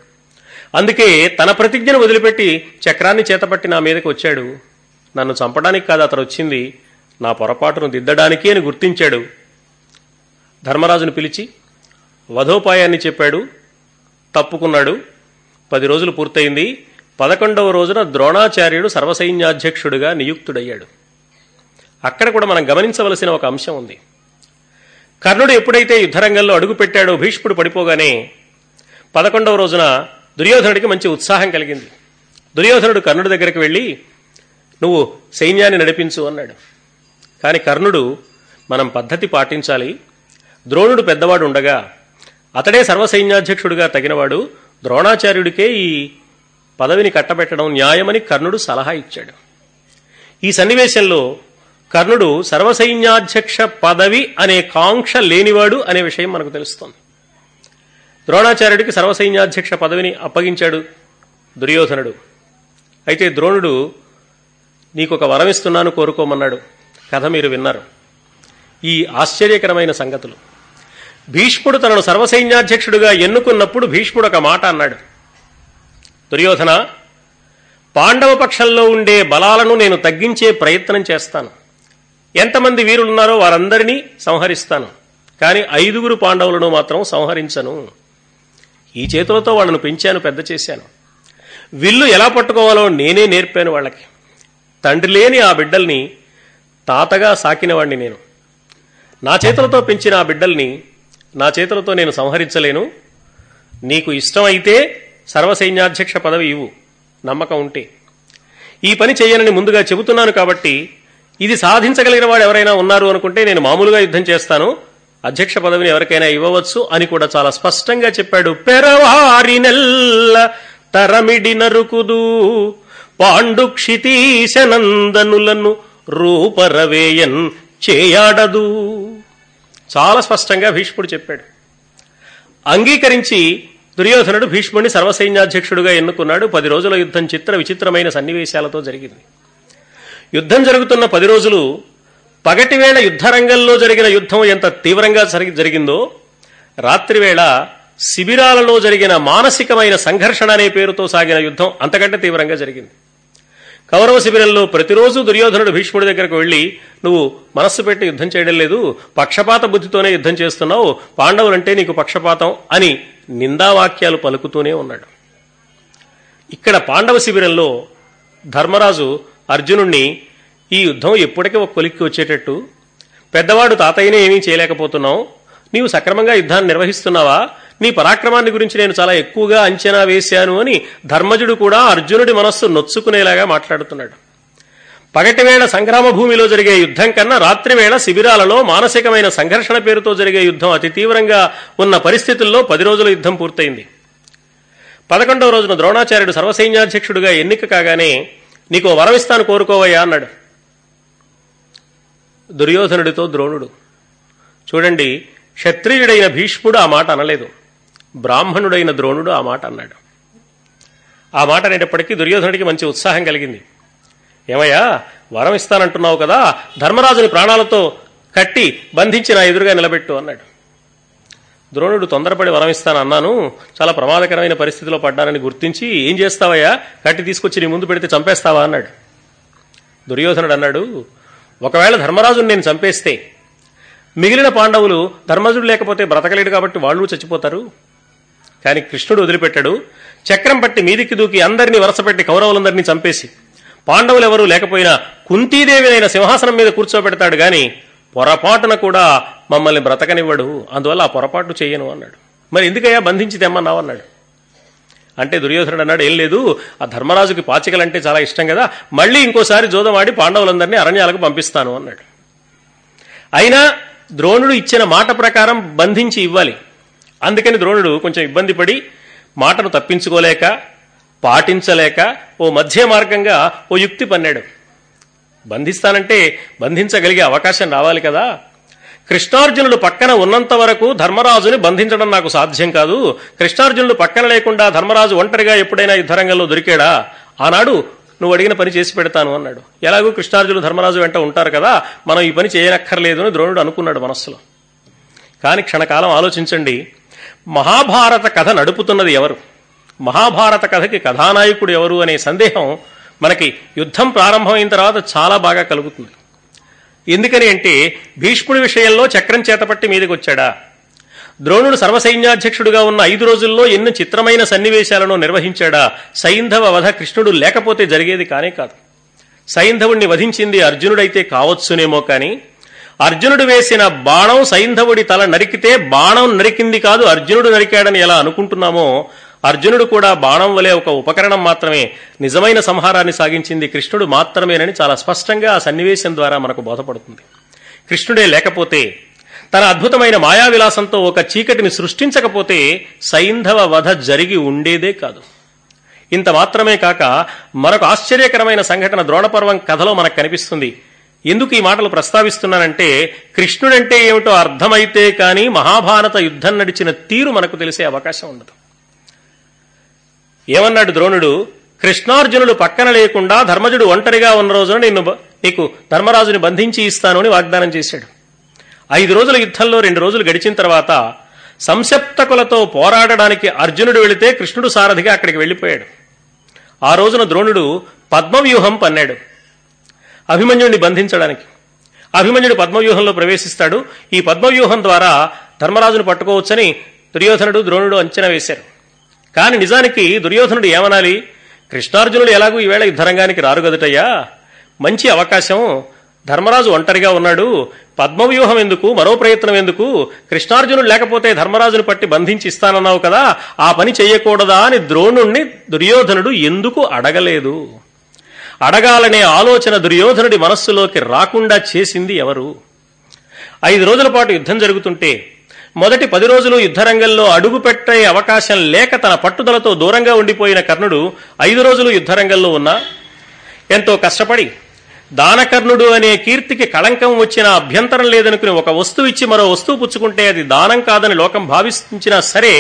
అందుకే తన ప్రతిజ్ఞను వదిలిపెట్టి చక్రాన్ని చేతపట్టి నా మీదకి వచ్చాడు. నన్ను చంపడానికి కాదు అతను వచ్చింది. నా పొరపాటును దిద్దడానికి అని గుర్తించాడు. ధర్మరాజును పిలిచి వధోపాయాన్ని చెప్పాడు. తప్పుకున్నాడు. పది రోజులు పూర్తయింది. పదకొండవ రోజున ద్రోణాచార్యుడు సర్వసైన్యాధ్యక్షుడిగా నియుక్తుడయ్యాడు. అక్కడ కూడా మనం గమనించవలసిన ఒక అంశం ఉంది. కర్ణుడు ఎప్పుడైతే యుద్ధరంగంలో అడుగుపెట్టాడో భీష్ముడు పడిపోగానే పదకొండవ రోజున దుర్యోధనుడికి మంచి ఉత్సాహం కలిగింది. దుర్యోధనుడు కర్ణుడి దగ్గరికి వెళ్ళి నువ్వు సైన్యాన్ని నడిపించు అన్నాడు. కానీ కర్ణుడు మనం పద్ధతి పాటించాలి. ద్రోణుడు పెద్దవాడు ఉండగా అతడే సర్వసైన్యాధ్యక్షుడిగా తగినవాడు ద్రోణాచార్యుడికే ఈ పదవిని కట్టబెట్టడం న్యాయమని కర్ణుడు సలహా ఇచ్చాడు. ఈ సన్నివేశంలో కర్ణుడు సర్వసైన్యాధ్యక్ష పదవి అనే కాంక్ష లేనివాడు అనే విషయం మనకు తెలుస్తుంది. ద్రోణాచార్యుడికి సర్వసైన్యాధ్యక్ష పదవిని అప్పగించాడు దుర్యోధనుడు. అయితే ద్రోణుడు నీకొక వరం ఇస్తున్నాను కోరుకోమన్నాడు. కథ మీరు విన్నారు. ఈ ఆశ్చర్యకరమైన సంగతులు. భీష్ముడు తనను సర్వసైన్యాధ్యక్షుడుగా ఎన్నుకున్నప్పుడు భీష్ముడు ఒక మాట అన్నాడు. దుర్యోధన పాండవ పక్షంలో ఉండే బలాలను నేను తగ్గించే ప్రయత్నం చేస్తాను. ఎంతమంది వీరులున్నారో వారందరినీ సంహరిస్తాను. కానీ ఐదుగురు పాండవులను మాత్రం సంహరించను. ఈ చేతులతో వాళ్ళను పెంచాను పెద్ద చేశాను. విల్లు ఎలా పట్టుకోవాలో నేనే నేర్పాను వాళ్ళకి. తండ్రి లేని ఆ బిడ్డల్ని తాతగా సాకినవాణ్ణి నేను. నా చేతులతో పెంచిన ఆ బిడ్డల్ని నా చేతులతో నేను సంహరించలేను. నీకు ఇష్టమైతే సర్వసైన్యాధ్యక్ష పదవి ఇవ్వు. నమ్మకం ఉంటే. ఈ పని చేయనని ముందుగా చెబుతున్నాను కాబట్టి ఇది సాధించగలిగిన వాడు ఎవరైనా ఉన్నారు అనుకుంటే నేను మామూలుగా యుద్ధం చేస్తాను. అధ్యక్ష పదవిని ఎవరికైనా ఇవ్వవచ్చు అని కూడా చాలా స్పష్టంగా చెప్పాడు. పెరవారి నెల్ల తరమిడి నరుకుదు. పాండుక్షితీశనందనులను రూపరవేయన్ చేయాడదు. చాలా స్పష్టంగా భీష్ముడు చెప్పాడు. అంగీకరించి దుర్యోధనుడు భీష్ముడిని సర్వసైన్యాధ్యక్షుడుగా ఎన్నుకున్నాడు. పది రోజుల యుద్ధం చిత్ర విచిత్రమైన సన్నివేశాలతో జరిగింది. యుద్ధం జరుగుతున్న పది రోజులు పగటివేళ యుద్ధరంగంలో జరిగిన యుద్ధం ఎంత తీవ్రంగా జరిగి- జరిగిందో రాత్రివేళ శిబిరాలలో జరిగిన మానసికమైన సంఘర్షణ అనే పేరుతో సాగిన యుద్ధం అంతకంటే తీవ్రంగా జరిగింది. కౌరవ శిబిరంలో ప్రతిరోజు దుర్యోధనుడు భీష్ముడి దగ్గరకు వెళ్ళి నువ్వు మనస్సు పెట్టి యుద్ధం చేయడం లేదు పక్షపాత బుద్ధితోనే యుద్ధం చేస్తున్నావు పాండవులంటే నీకు పక్షపాతం అని నిందావాక్యాలు పలుకుతూనే ఉన్నాడు. ఇక్కడ పాండవ శిబిరంలో ధర్మరాజు అర్జునుణ్ణి ఈ యుద్ధం ఎప్పటికీ ఒక కొలిక్కి వచ్చేటట్టు పెద్దవాడు తాతయ్యనే ఏమీ చేయలేకపోతున్నావు నీవు సక్రమంగా యుద్ధాన్ని నిర్వహిస్తున్నావా నీ పరాక్రమాన్ని గురించి నేను చాలా ఎక్కువగా అంచనా వేశాను అని ధర్మజుడు కూడా అర్జునుడి మనస్సు నొచ్చుకునేలాగా మాట్లాడుతున్నాడు. పగటివేళ సంగ్రామ భూమిలో జరిగే యుద్ధం కన్నా రాత్రివేళ శిబిరాలలో మానసికమైన సంఘర్షణ పేరుతో జరిగే యుద్ధం అతి తీవ్రంగా ఉన్న పరిస్థితుల్లో పది రోజుల యుద్ధం పూర్తయింది. పదకొండవ రోజున ద్రోణాచార్యుడు సర్వసైన్యాధ్యక్షుడిగా ఎన్నిక కాగానే నీకు వరం వరమిస్తాను కోరుకోవయ్యా అన్నాడు. దుర్యోధనుడితో ద్రోణుడు. చూడండి క్షత్రియుడైన భీష్ముడు ఆ మాట అనలేదు. బ్రాహ్మణుడైన ద్రోణుడు ఆ మాట అన్నాడు. ఆ మాట అనేటప్పటికీ దుర్యోధనుడికి మంచి ఉత్సాహం కలిగింది. ఏమయ్యా వరం ఇస్తానంటున్నావు కదా ధర్మరాజుని ప్రాణాలతో కట్టి బంధించి నా ఎదురుగా నిలబెట్టు అన్నాడు. ద్రోణుడు తొందరపడి వరమిస్తాను అన్నాను చాలా ప్రమాదకరమైన పరిస్థితిలో పడ్డానని గుర్తించి ఏం చేస్తావయ్యా? కట్టి తీసుకొచ్చి నీ ముందు పెడితే చంపేస్తావా అన్నాడు. దుర్యోధనుడు అన్నాడు ఒకవేళ ధర్మరాజును నేను చంపేస్తే మిగిలిన పాండవులు ధర్మజుడు లేకపోతే బ్రతకలేడు కాబట్టి వాళ్ళు చచ్చిపోతారు. కానీ కృష్ణుడు వదిలిపెట్టాడు. చక్రం పట్టి మీదికి దూకి అందరినీ వరసపెట్టి కౌరవులందరినీ చంపేసి పాండవులు ఎవరూ లేకపోయినా కుంతీదేవినైన సింహాసనం మీద కూర్చోబెడతాడు గాని పొరపాటున కూడా మమ్మల్ని బ్రతకనివ్వడు. అందువల్ల ఆ పొరపాటు చేయను అన్నాడు. మరి ఎందుకయ్యా బంధించి తెమ్మన్నావు అన్నాడు. అంటే దుర్యోధనుడు అన్నాడు ఏం లేదు ఆ ధర్మరాజుకి పాచికలంటే చాలా ఇష్టం కదా మళ్ళీ ఇంకోసారి జోదమాడి పాండవులందరినీ అరణ్యాలకు పంపిస్తాను అన్నాడు. అయినా ద్రోణుడు ఇచ్చిన మాట ప్రకారం బంధించి ఇవ్వాలి. అందుకని ద్రోణుడు కొంచెం ఇబ్బంది పడి మాటను తప్పించుకోలేక పాటించలేక ఓ మధ్య మార్గంగా ఓ యుక్తి పన్నాడు. బంధిస్తానంటే బంధించగలిగే అవకాశం రావాలి కదా? కృష్ణార్జునుడు పక్కన ఉన్నంత వరకు ధర్మరాజుని బంధించడం నాకు సాధ్యం కాదు. కృష్ణార్జునుడు పక్కన లేకుండా ధర్మరాజు ఒంటరిగా ఎప్పుడైనా యుద్ధరంగంలో దొరికాడా? ఆనాడు నువ్వు అడిగిన పని చేసి పెడతాను అన్నాడు. ఎలాగూ కృష్ణార్జునుడు ధర్మరాజు వెంట ఉంటారు కదా? మనం ఈ పని చేయనక్కర్లేదు అని ద్రోణుడు అనుకున్నాడు మనస్సులో. కానీ క్షణకాలం ఆలోచించండి. మహాభారత కథ నడుపుతున్నది ఎవరు? మహాభారత కథకి కథానాయకుడు ఎవరు అనే సందేహం మనకి యుద్ధం ప్రారంభమైన తర్వాత చాలా బాగా కలుగుతుంది. ఎందుకని అంటే భీష్ముడి విషయంలో చక్రం చేతపట్టి మీదకి వచ్చాడా ద్రోణుడు సర్వసైన్యాధ్యక్షుడుగా ఉన్న ఐదు రోజుల్లో ఎన్ని చిత్రమైన సన్నివేశాలను నిర్వహించాడా? సైంధవ వధ కృష్ణుడు లేకపోతే జరిగేది కానే కాదు. సైంధవుణ్ణి వధించింది అర్జునుడైతే కావచ్చునేమో కాని అర్జునుడు వేసిన బాణం సైంధవుడి తల నరికితే బాణం నరికింది కాదు అర్జునుడు నరికాడని ఎలా అనుకుంటున్నామో అర్జునుడు కూడా బాణం వలె ఒక ఉపకరణం మాత్రమే నిజమైన సంహారాన్ని సాగించింది కృష్ణుడు మాత్రమేనని చాలా స్పష్టంగా ఆ సన్నివేశం ద్వారా మనకు బోధపడుతుంది. కృష్ణుడే లేకపోతే తన అద్భుతమైన మాయావిలాసంతో ఒక చీకటిని సృష్టించకపోతే సైంధవ వధ జరిగి ఉండేదే కాదు. ఇంత మాత్రమే కాక మరొక ఆశ్చర్యకరమైన సంఘటన ద్రోణపర్వం కథలో మనకు కనిపిస్తుంది. ఎందుకు ఈ మాటలు ప్రస్తావిస్తున్నానంటే కృష్ణుడంటే ఏమిటో అర్థమైతే కాని మహాభారత యుద్ధం నడిచిన తీరు మనకు తెలిసే అవకాశం ఉండదు. ఏమన్నాడు ద్రోణుడు? కృష్ణార్జునుడు పక్కన లేకుండా ధర్మజుడు ఒంటరిగా ఉన్న రోజున నిన్ను బ- నీకు ధర్మరాజుని బంధించి ఇస్తాను అని వాగ్దానం చేశాడు. ఐదు రోజుల యుద్ధంలో రెండు రోజులు గడిచిన తర్వాత సంసప్తకులతో పోరాడడానికి అర్జునుడు వెళితే కృష్ణుడు సారథిగా అక్కడికి వెళ్ళిపోయాడు. ఆ రోజున ద్రోణుడు పద్మవ్యూహం పన్నాడు. అభిమన్యుడిని బంధించడానికి. అభిమన్యుడు పద్మవ్యూహంలో ప్రవేశిస్తాడు. ఈ పద్మవ్యూహం ద్వారా ధర్మరాజును పట్టుకోవచ్చని దుర్యోధనుడు ద్రోణుడు అంచనా వేశారు. కాని నిజానికి దుర్యోధనుడు ఏమనాలి? కృష్ణార్జునుడు ఎలాగూ ఈవేళ యుద్ధరంగానికి రారు గదుటయ్యా మంచి అవకాశం. ధర్మరాజు ఒంటరిగా ఉన్నాడు. పద్మవ్యూహం ఎందుకు? మరో ప్రయత్నం ఎందుకు? కృష్ణార్జునుడు లేకపోతే ధర్మరాజును పట్టి బంధించి ఇస్తానన్నావు కదా. ఆ పని చేయకూడదా అని ద్రోణుణ్ణి దుర్యోధనుడు ఎందుకు అడగలేదు? అడగాలనే ఆలోచన దుర్యోధనుడి మనస్సులోకి రాకుండా చేసింది ఎవరు? ఐదు రోజుల పాటు యుద్ధం జరుగుతుంటే మొదటి పది రోజులు యుద్ధరంగంలో అడుగు పెట్టే అవకాశం లేక తన పట్టుదలతో దూరంగా ఉండిపోయిన కర్ణుడు ఐదు రోజులు యుద్ధరంగంలో ఉన్నా ఎంతో కష్టపడి దానకర్ణుడు అనే కీర్తికి కళంకం వచ్చిన అభ్యంతరం లేదనుకుని ఒక వస్తువు ఇచ్చి మరో వస్తువు పుచ్చుకుంటే అది దానం కాదని లోకం భావించినా సరే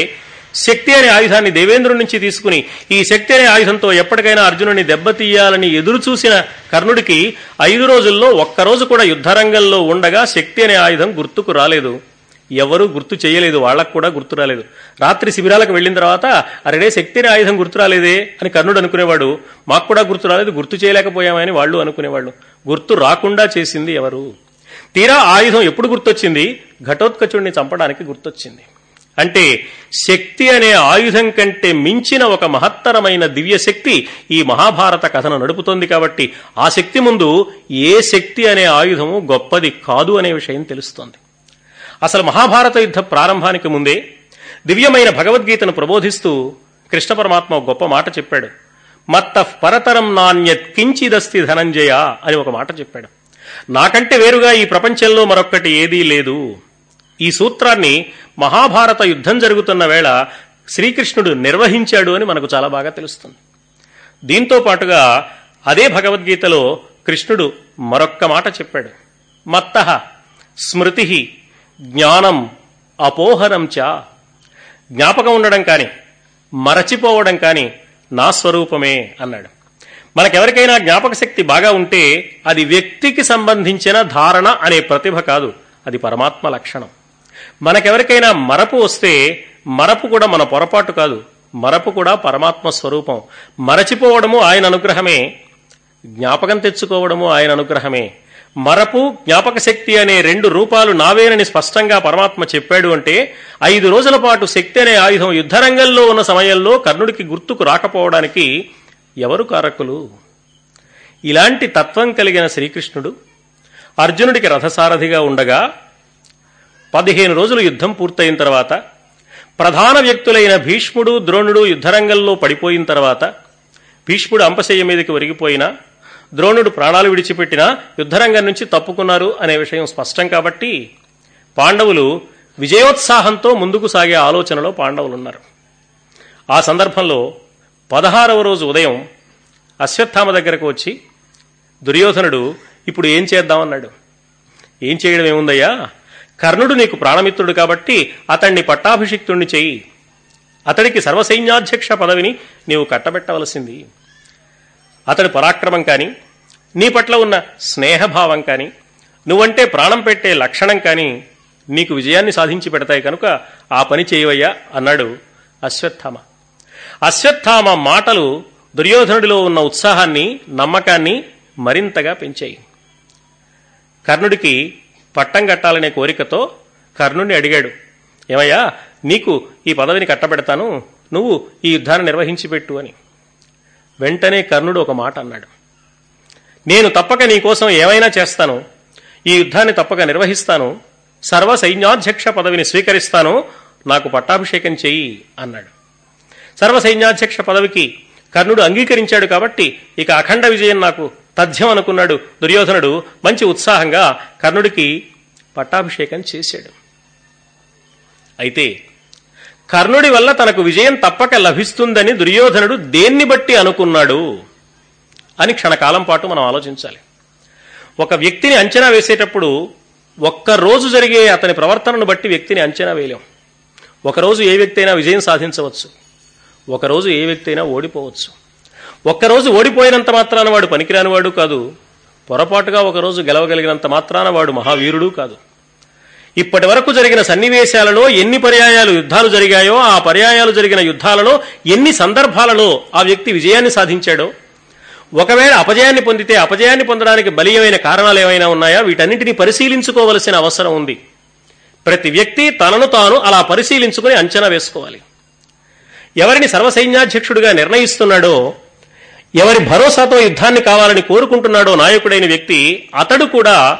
శక్తి అనే ఆయుధాన్ని దేవేంద్రుడి నుంచి తీసుకుని ఈ శక్తి అనే ఆయుధంతో ఎప్పటికైనా అర్జునుడిని దెబ్బతీయాలని ఎదురు చూసిన కర్ణుడికి ఐదు రోజుల్లో ఒక్కరోజు కూడా యుద్ధరంగంలో ఉండగా శక్తి అనే ఆయుధం గుర్తుకు రాలేదు. ఎవరూ గుర్తు చేయలేదు వాళ్ళకు కూడా గుర్తు రాలేదు. రాత్రి శిబిరాలకు వెళ్ళిన తర్వాత అరడే శక్తిని ఆయుధం గుర్తు రాలేదే అని కర్ణుడు అనుకునేవాడు. మాకు కూడా గుర్తు రాలేదు గుర్తు చేయలేకపోయామని వాళ్ళు అనుకునేవాళ్ళు. గుర్తు రాకుండా చేసింది ఎవరు? తీరా ఆయుధం ఎప్పుడు గుర్తొచ్చింది? ఘటోత్కచుడిని చంపడానికి గుర్తొచ్చింది. అంటే శక్తి అనే ఆయుధం కంటే మించిన ఒక మహత్తరమైన దివ్య శక్తి ఈ మహాభారత కథను నడుపుతోంది కాబట్టి ఆ శక్తి ముందు ఏ శక్తి అనే ఆయుధము గొప్పది కాదు అనే విషయం తెలుస్తోంది. అసలు మహాభారత యుద్ధ ప్రారంభానికి ముందే దివ్యమైన భగవద్గీతను ప్రబోధిస్తూ కృష్ణ పరమాత్మ గొప్ప మాట చెప్పాడు. మత్త పరతరం నాణ్యత్ కించిదస్తి ధనంజయ అని ఒక మాట చెప్పాడు. నాకంటే వేరుగా ఈ ప్రపంచంలో మరొక్కటి ఏదీ లేదు. ఈ సూత్రాన్ని మహాభారత యుద్ధం జరుగుతున్న వేళ శ్రీకృష్ణుడు నిర్వహించాడు అని మనకు చాలా బాగా తెలుస్తుంది. దీంతో పాటుగా అదే భగవద్గీతలో కృష్ణుడు మరొక్క మాట చెప్పాడు. మత్త స్మృతి జ్ఞానం అపోహనం చ. జ్ఞాపకం ఉండడం కానీ మరచిపోవడం కానీ నా స్వరూపమే అన్నాడు. మనకెవరికైనా జ్ఞాపక శక్తి బాగా ఉంటే అది వ్యక్తికి సంబంధించిన ధారణ అనే ప్రతిభ కాదు అది పరమాత్మ లక్షణం. మనకెవరికైనా మరపు వస్తే మరపు కూడా మన పొరపాటు కాదు మరపు కూడా పరమాత్మ స్వరూపం. మరచిపోవడము ఆయన అనుగ్రహమే జ్ఞాపకం తెచ్చుకోవడము ఆయన అనుగ్రహమే. మరపు జ్ఞాపక శక్తి అనే రెండు రూపాలు నావేనని స్పష్టంగా పరమాత్మ చెప్పాడు అంటే ఐదు రోజుల పాటు శక్తి అనే ఆయుధం యుద్ధరంగంలో ఉన్న సమయంలో కర్ణుడికి గుర్తుకు రాకపోవడానికి ఎవరు కారకులు? ఇలాంటి తత్వం కలిగిన శ్రీకృష్ణుడు అర్జునుడికి రథసారథిగా ఉండగా పదిహేను రోజులు యుద్ధం పూర్తయిన తర్వాత ప్రధాన వ్యక్తులైన భీష్ముడు ద్రోణుడు యుద్ధరంగంలో పడిపోయిన తర్వాత భీష్ముడు అంపశయ్య మీదకి ఒరిగిపోయినా ద్రోణుడు ప్రాణాలు విడిచిపెట్టినా యుద్ధరంగం నుంచి తప్పుకున్నారు అనే విషయం స్పష్టం కాబట్టి పాండవులు విజయోత్సాహంతో ముందుకు సాగే ఆలోచనలో పాండవులున్నారు. ఆ సందర్భంలో పదహారవ రోజు ఉదయం అశ్వత్థామ దగ్గరకు వచ్చి దుర్యోధనుడు ఇప్పుడు ఏం చేద్దామన్నాడు? ఏం చేయడం ఏముందయ్యా? కర్ణుడు నీకు ప్రాణమిత్రుడు కాబట్టి అతన్ని పట్టాభిషిక్తుణ్ణి చెయ్యి. అతడికి సర్వసైన్యాధ్యక్ష పదవిని నీవు కట్టబెట్టవలసింది. అతడి పరాక్రమం కానీ నీ పట్ల ఉన్న స్నేహభావం కానీ నువ్వంటే ప్రాణం పెట్టే లక్షణం కానీ నీకు విజయాన్ని సాధించి పెడతాయి కనుక ఆ పని చేయవయ్యా అన్నాడు అశ్వత్థామ. అశ్వత్థామ మాటలు దుర్యోధనుడిలో ఉన్న ఉత్సాహాన్ని నమ్మకాన్ని మరింతగా పెంచాయి. కర్ణుడికి పట్టం కట్టాలనే కోరికతో కర్ణుడిని అడిగాడు. ఏమయ్యా నీకు ఈ పదవిని కట్టబెడతాను నువ్వు ఈ యుద్ధాన్ని నిర్వహించి పెట్టు అని. వెంటనే కర్ణుడు ఒక మాట అన్నాడు. నేను తప్పక నీకోసం ఏమైనా చేస్తాను. ఈ యుద్ధాన్ని తప్పక నిర్వహిస్తాను. సర్వ సైన్యాధ్యక్ష పదవిని స్వీకరిస్తాను. నాకు పట్టాభిషేకం చెయ్యి అన్నాడు. సర్వ సైన్యాధ్యక్ష పదవికి కర్ణుడు అంగీకరించాడు కాబట్టి ఇక అఖండ విజయం నాకు తథ్యం అనుకున్నాడు దుర్యోధనుడు. మంచి ఉత్సాహంగా కర్ణుడికి పట్టాభిషేకం చేశాడు. అయితే కర్ణుడి వల్ల తనకు విజయం తప్పక లభిస్తుందని దుర్యోధనుడు దేన్ని బట్టి అనుకున్నాడు? అని క్షణకాలం పాటు మనం ఆలోచించాలి. ఒక వ్యక్తిని అంచనా వేసేటప్పుడు ఒక్కరోజు జరిగే అతని ప్రవర్తనను బట్టి వ్యక్తిని అంచనా వేయలేం. ఒకరోజు ఏ వ్యక్తి అయినా విజయం సాధించవచ్చు. ఒకరోజు ఏ వ్యక్తి అయినా ఓడిపోవచ్చు. ఒక్కరోజు ఓడిపోయినంత మాత్రాన వాడు పనికిరానివాడు కాదు. పొరపాటుగా ఒకరోజు గెలవగలిగినంత మాత్రాన వాడు మహావీరుడు కాదు. ఇప్పటి వరకు జరిగిన సన్నివేశాలలో ఎన్ని పర్యాయాలు యుద్ధాలు జరిగాయో ఆ పర్యాయాలు జరిగిన యుద్ధాలలో ఎన్ని సందర్భాలలో ఆ వ్యక్తి విజయాన్ని సాధించాడో ఒకవేళ అపజయాన్ని పొందితే అపజయాన్ని పొందడానికి బలీయమైన కారణాలు ఏమైనా ఉన్నాయా? వీటన్నింటినీ పరిశీలించుకోవలసిన అవసరం ఉంది. ప్రతి వ్యక్తి తనను తాను అలా పరిశీలించుకుని అంచనా వేసుకోవాలి. ఎవరిని సర్వసైన్యాధ్యక్షుడిగా నిర్ణయిస్తున్నాడో ఎవరి భరోసాతో యుద్ధాన్ని కావాలని కోరుకుంటున్నాడో నాయకుడైన వ్యక్తి అతడు కూడా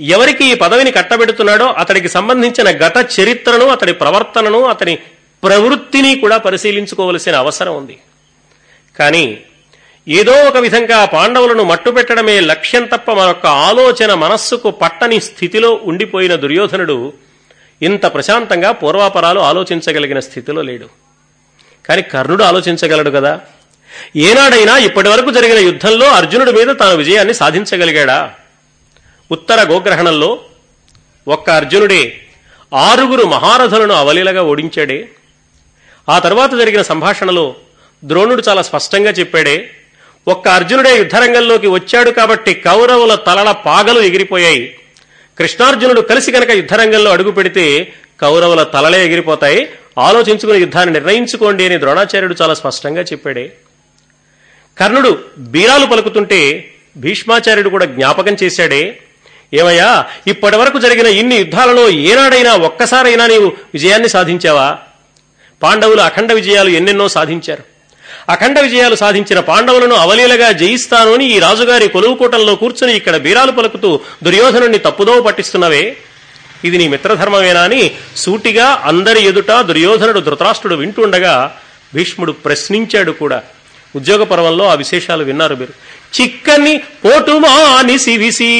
ఎవరికి ఈ పదవిని కట్టబెడుతున్నాడో అతడికి సంబంధించిన గత చరిత్రను అతడి ప్రవర్తనను అతని ప్రవృత్తిని కూడా పరిశీలించుకోవలసిన అవసరం ఉంది. కానీ ఏదో ఒక విధంగా పాండవులను మట్టుపెట్టడమే లక్ష్యం తప్ప మరొక ఆలోచన మనస్సుకు పట్టని స్థితిలో ఉండిపోయిన దుర్యోధనుడు ఇంత ప్రశాంతంగా పూర్వాపరాలు ఆలోచించగలిగిన స్థితిలో లేడు. కానీ కర్ణుడు ఆలోచించగలడు కదా. ఏనాడైనా ఇప్పటి వరకు జరిగిన యుద్ధంలో అర్జునుడి మీద తాను విజయాన్ని సాధించగలిగాడా? ఉత్తర గోగ్రహణంలో ఒక్క అర్జునుడే ఆరుగురు మహారథులను అవలీలగా ఓడించాడే. ఆ తర్వాత జరిగిన సంభాషణలో ద్రోణుడు చాలా స్పష్టంగా చెప్పాడే ఒక్క అర్జునుడే యుద్ధరంగంలోకి వచ్చాడు కాబట్టి కౌరవుల తలల పాగలు ఎగిరిపోయాయి. కృష్ణార్జునుడు కలిసి కనుక యుద్ధరంగంలో అడుగు పెడితే కౌరవుల తలలే ఎగిరిపోతాయి. ఆలోచించుకుని యుద్ధాన్ని నిర్ణయించుకోండి అని ద్రోణాచార్యుడు చాలా స్పష్టంగా చెప్పాడే. కర్ణుడు బీరాలు పలుకుతుంటే భీష్మాచార్యుడు కూడా జ్ఞాపకం చేశాడే. ఏమయ్యా ఇప్పటి వరకు జరిగిన ఇన్ని యుద్ధాలలో ఏనాడైనా ఒక్కసారైనా నీవు విజయాన్ని సాధించావా? పాండవులు అఖండ విజయాలు ఎన్నెన్నో సాధించారు. అఖండ విజయాలు సాధించిన పాండవులను అవలీలగా జయిస్తాను అని ఈ రాజుగారి కొలువుకోటల్లో కూర్చుని ఇక్కడ బీరాలు పలుకుతూ దుర్యోధనుణ్ణి తప్పుదోవ పట్టిస్తున్నవే. ఇది నీ మిత్రధర్మమేనా అని సూటిగా అందరి ఎదుట దుర్యోధనుడు ధృతరాష్ట్రుడు వింటుండగా భీష్ముడు ప్రశ్నించాడు కూడా. ఉద్యోగ పర్వంలో ఆ విశేషాలు విన్నారు మీరు. చిక్కని పోటుమానిసి విసి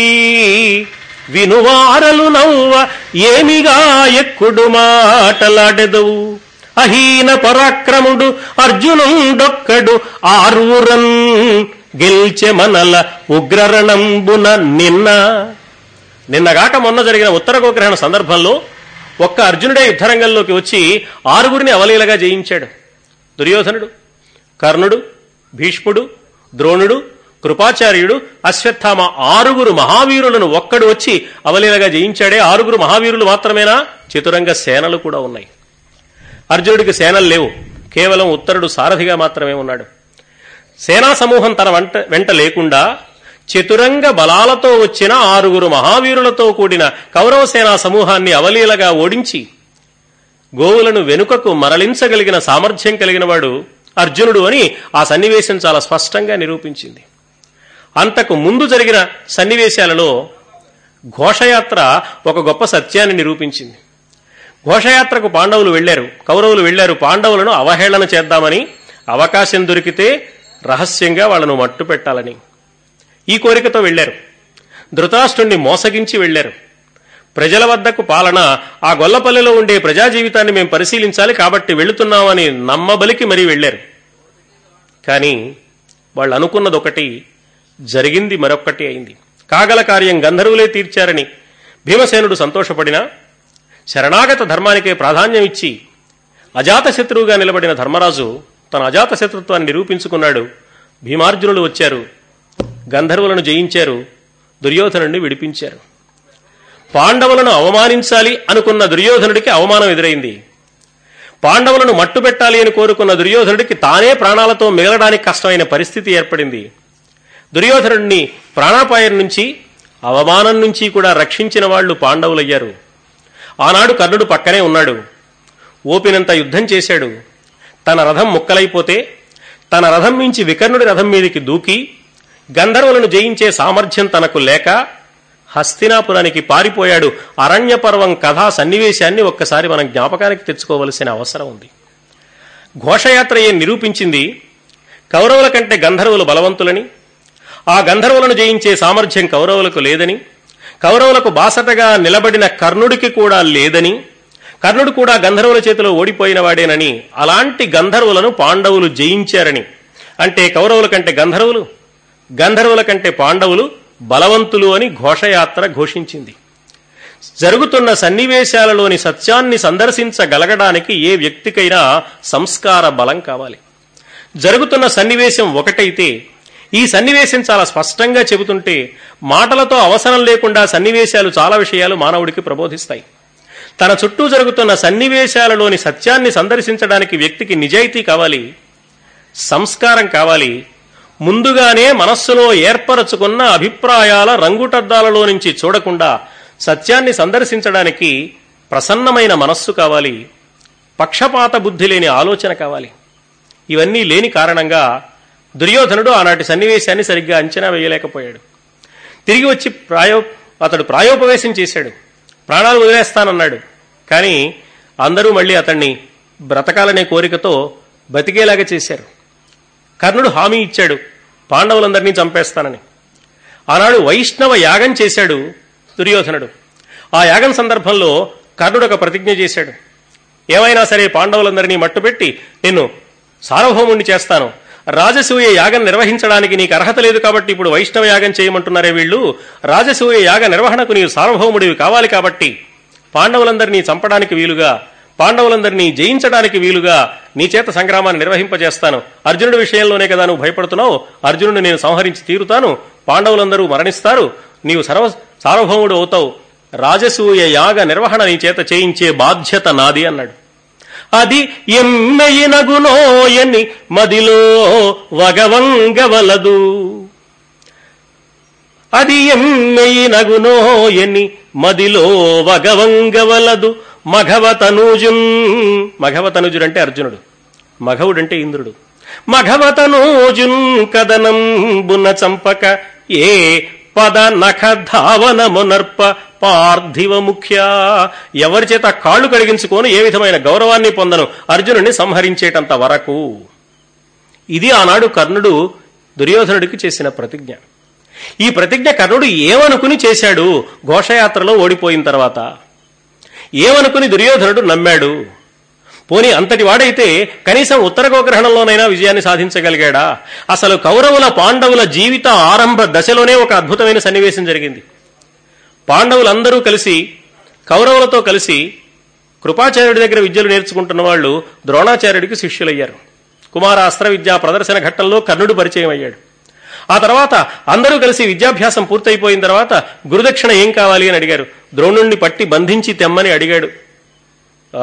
వినువారలు నవ్వ ఏమిగా ఎక్కుడు మాటలాడెదవు? అహీన పరాక్రముడు అర్జునుండొక్కడు ఆరూరన్ గెల్చె మనల ఉగ్రరణంబున నిన్న. నిన్నగాక మొన్న జరిగిన ఉత్తర గోగ్రహణ సందర్భంలో ఒక్క అర్జునుడే యుద్ధరంగంలోకి వచ్చి ఆరుగురిని అవలీలగా జయించాడు. దుర్యోధనుడు కర్ణుడు భీష్ముడు ద్రోణుడు కృపాచార్యుడు అశ్వత్థామ ఆరుగురు మహావీరులను ఒక్కడు వచ్చి అవలీలగా జయించాడే. ఆరుగురు మహావీరులు మాత్రమేనా? చతురంగ సేనలు కూడా ఉన్నాయి. అర్జునుడికి సేనలు లేవు. కేవలం ఉత్తరుడు సారథిగా మాత్రమే ఉన్నాడు. సేనా సమూహం తన వెంట వెంట లేకుండా చతురంగ బలాలతో వచ్చిన ఆరుగురు మహావీరులతో కూడిన కౌరవ సేనా సమూహాన్ని అవలీలగా ఓడించి గోవులను వెనుకకు మరలించగలిగిన సామర్థ్యం కలిగిన వాడు అర్జునుడు అని ఆ సన్నివేశం చాలా స్పష్టంగా నిరూపించింది. అంతకు ముందు జరిగిన సన్నివేశాలలో ఘోషయాత్ర ఒక గొప్ప సత్యాన్ని నిరూపించింది. ఘోషయాత్రకు పాండవులు వెళ్ళారు కౌరవులు వెళ్ళారు పాండవులను అవహేళన చేద్దామని అవకాశం దొరికితే రహస్యంగా వాళ్ళను మట్టు పెట్టాలని. ఈ కోరికతో వెళ్ళారు ధృతరాష్ట్రుణ్ణి మోసగించి వెళ్ళారు ప్రజల వద్దకు పాలన ఆ గొల్లపల్లెలో ఉండే ప్రజా జీవితాన్ని మేము పరిశీలించాలి కాబట్టి వెళుతున్నామని నమ్మబలికి మరీ వెళ్ళారు కానీ వాళ్ళు అనుకున్నది ఒకటి జరిగింది మరొక్కటి అయింది. కాగల కార్యం గంధర్వులే తీర్చారని భీమసేనుడు సంతోషపడినా శరణాగత ధర్మానికే ప్రాధాన్యం ఇచ్చి అజాతశత్రువుగా నిలబడిన ధర్మరాజు తన అజాతశత్రుత్వాన్ని నిరూపించుకున్నాడు. భీమార్జునులు వచ్చారు. గంధర్వులను జయించారు. దుర్యోధనుడిని విడిపించారు. పాండవులను అవమానించాలి అనుకున్న దుర్యోధనుడికి అవమానం ఎదురైంది. పాండవులను మట్టుబెట్టాలి అని కోరుకున్న దుర్యోధనుడికి తానే ప్రాణాలతో మిగలడానికి కష్టమైన పరిస్థితి ఏర్పడింది. దుర్యోధనుడిని ప్రాణాపాయం నుంచి అవమానం నుంచి కూడా రక్షించిన వాళ్ళు పాండవులయ్యారు. ఆనాడు కర్ణుడు పక్కనే ఉన్నాడు. ఓపినంత యుద్ధం చేశాడు. తన రథం ముక్కలైపోతే తన రథం మించి వికర్ణుడి రథం మీదికి దూకి గంధర్వులను జయించే సామర్థ్యం తనకు లేక హస్తినాపురానికి పారిపోయాడు. అరణ్యపర్వం కథా సన్నివేశాన్ని ఒక్కసారి మనం జ్ఞాపకానికి తెచ్చుకోవలసిన అవసరం ఉంది. ఘోషయాత్ర ఏం నిరూపించింది? కౌరవుల కంటే గంధర్వులు బలవంతులని ఆ గంధర్వులను జయించే సామర్థ్యం కౌరవులకు లేదని కౌరవులకు బాసటగా నిలబడిన కర్ణుడికి కూడా లేదని కర్ణుడు కూడా గంధర్వుల చేతిలో ఓడిపోయిన వాడేనని అలాంటి గంధర్వులను పాండవులు జయించారని. అంటే కౌరవుల కంటే గంధర్వులు? గంధర్వుల కంటే పాండవులు బలవంతులు అని ఘోషయాత్ర ఘోషించింది. జరుగుతున్న సన్నివేశాలలోని సత్యాన్ని సందర్శించగలగడానికి ఏ వ్యక్తికైనా సంస్కార బలం కావాలి. జరుగుతున్న సన్నివేశం ఒకటైతే ఈ సన్నివేశం చాలా స్పష్టంగా చెబుతుంటే మాటలతో అవసరం లేకుండా సన్నివేశాలు చాలా విషయాలు మానవుడికి ప్రబోధిస్తాయి. తన చుట్టూ జరుగుతున్న సన్నివేశాలలోని సత్యాన్ని సందర్శించడానికి వ్యక్తికి నిజాయితీ కావాలి సంస్కారం కావాలి ముందుగానే మనస్సులో ఏర్పరచుకున్న అభిప్రాయాల రంగుటద్దాలలో నుంచి చూడకుండా సత్యాన్ని సందర్శించడానికి ప్రసన్నమైన మనస్సు కావాలి పక్షపాత బుద్ధి లేని ఆలోచన కావాలి. ఇవన్నీ లేని కారణంగా దుర్యోధనుడు ఆనాటి సన్నివేశాన్ని సరిగ్గా అంచనా వేయలేకపోయాడు. తిరిగి వచ్చి ప్రాయో అతడు ప్రాయోపవేశం చేశాడు. ప్రాణాలు వదిలేస్తానన్నాడు. కానీ అందరూ మళ్ళీ అతన్ని బ్రతకాలనే కోరికతో బతికేలాగా చేశారు. కర్ణుడు హామీ ఇచ్చాడు పాండవులందరినీ చంపేస్తానని. ఆనాడు వైష్ణవ యాగం చేశాడు దుర్యోధనుడు. ఆ యాగం సందర్భంలో కర్ణుడు ఒక ప్రతిజ్ఞ చేశాడు. ఏమైనా సరే పాండవులందరినీ మట్టుపెట్టి నిన్ను సార్వభౌముణ్ణి చేస్తాను. రాజసూయ యాగం నిర్వహించడానికి నీకు అర్హత లేదు కాబట్టి ఇప్పుడు వైష్ణవ యాగం చేయమంటున్నారే వీళ్ళు. రాజసూయ యాగ నిర్వహణకు నీవు సార్వభౌముడివి కావాలి కాబట్టి పాండవులందరినీ చంపడానికి వీలుగా పాండవులందరినీ జయించడానికి వీలుగా నీ చేత సంగ్రామాన్ని నిర్వహింపజేస్తాను. అర్జునుడి విషయంలోనే కదా నువ్వు భయపడుతున్నావు? అర్జునుడు నేను సంహరించి తీరుతాను. పాండవులందరూ మరణిస్తారు. నీవు సర్వ సార్వభౌముడు అవుతావు. రాజసూయ యాగ నిర్వహణ నీ చేత చేయించే బాధ్యత నాది అన్నాడు. అది ఎమ్మెయినగునోయని మదిలో వగవంగవలదు. అది ఎమ్మెయినగునోయని మదిలో వగవంగవలదు. మఘవతనూజున్ మఘవతనుజుడు అర్జునుడు మఘవుడంటే ఇంద్రుడు. మఘవతనూజున్ కదనం బున చంపక ఏ పద నఖ ధావనమునర్ప పార్థివ ముఖ్య ఎవరి చేత కాళ్ళు కడిగించుకొని ఏ విధమైన గౌరవాన్ని పొందను? అర్జునుడిని సంహరించేటంత వరకు. ఇది ఆనాడు కర్ణుడు దుర్యోధనుడికి చేసిన ప్రతిజ్ఞ. ఈ ప్రతిజ్ఞ కర్ణుడు ఏమనుకుని చేశాడు? ఘోషయాత్రలో ఓడిపోయిన తర్వాత. ఏమనుకుని దుర్యోధనుడు నమ్మాడు? పోని అంతటి వాడైతే కనీసం ఉత్తర గోగ్రహణంలోనైనా విజయాన్ని సాధించగలిగాడా? అసలు కౌరవుల పాండవుల జీవిత ఆరంభ దశలోనే ఒక అద్భుతమైన సన్నివేశం జరిగింది. పాండవులందరూ కలిసి కౌరవులతో కలిసి కృపాచార్యుడి దగ్గర విద్యలు నేర్చుకుంటున్న వాళ్ళు ద్రోణాచార్యుడికి శిష్యులయ్యారు. కుమార అస్త్ర విద్యా ప్రదర్శన ఘట్టంలో కర్ణుడు పరిచయం అయ్యాడు. ఆ తర్వాత అందరూ కలిసి విద్యాభ్యాసం పూర్తయిపోయిన తర్వాత గురుదక్షిణ ఏం కావాలి అని అడిగారు. ద్రోణుణ్ణి పట్టి బంధించి తెమ్మని అడిగాడు.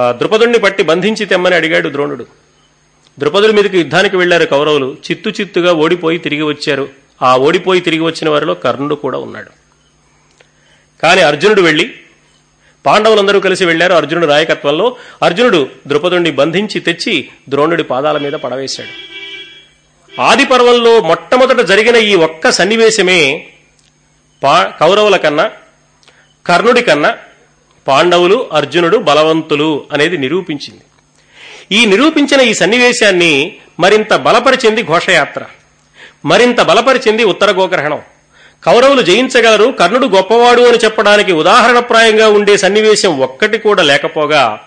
ద్రుపదుణ్ణి పట్టి బంధించి తెమ్మని అడిగాడు ద్రోణుడు. ద్రుపదుడి మీదకి యుద్ధానికి వెళ్ళారు కౌరవులు. చిత్తు చిత్తుగా ఓడిపోయి తిరిగి వచ్చారు. ఆ ఓడిపోయి తిరిగి వచ్చిన వారిలో కర్ణుడు కూడా ఉన్నాడు. కానీ అర్జునుడు వెళ్ళి పాండవులందరూ కలిసి వెళ్ళారు అర్జునుడు నాయకత్వంలో. అర్జునుడు ద్రుపదుణ్ణి బంధించి తెచ్చి ద్రోణుడి పాదాల మీద పడవేశాడు. ఆది పర్వంలో మొట్టమొదట జరిగిన ఈ ఒక్క సన్నివేశమే పా కౌరవుల కన్నా కర్ణుడి కన్నా పాండవులు అర్జునుడు బలవంతులు అనేది నిరూపించింది. ఈ నిరూపించిన ఈ సన్నివేశాన్ని మరింత బలపరిచింది ఘోషయాత్ర. మరింత బలపరిచింది ఉత్తర గోగ్రహణం కౌరవులు జయించగలరు కర్ణుడు గొప్పవాడు అని చెప్పడానికి ఉదాహరణప్రాయంగా ఉండే సన్నివేశం ఒక్కటి కూడా లేకపోగా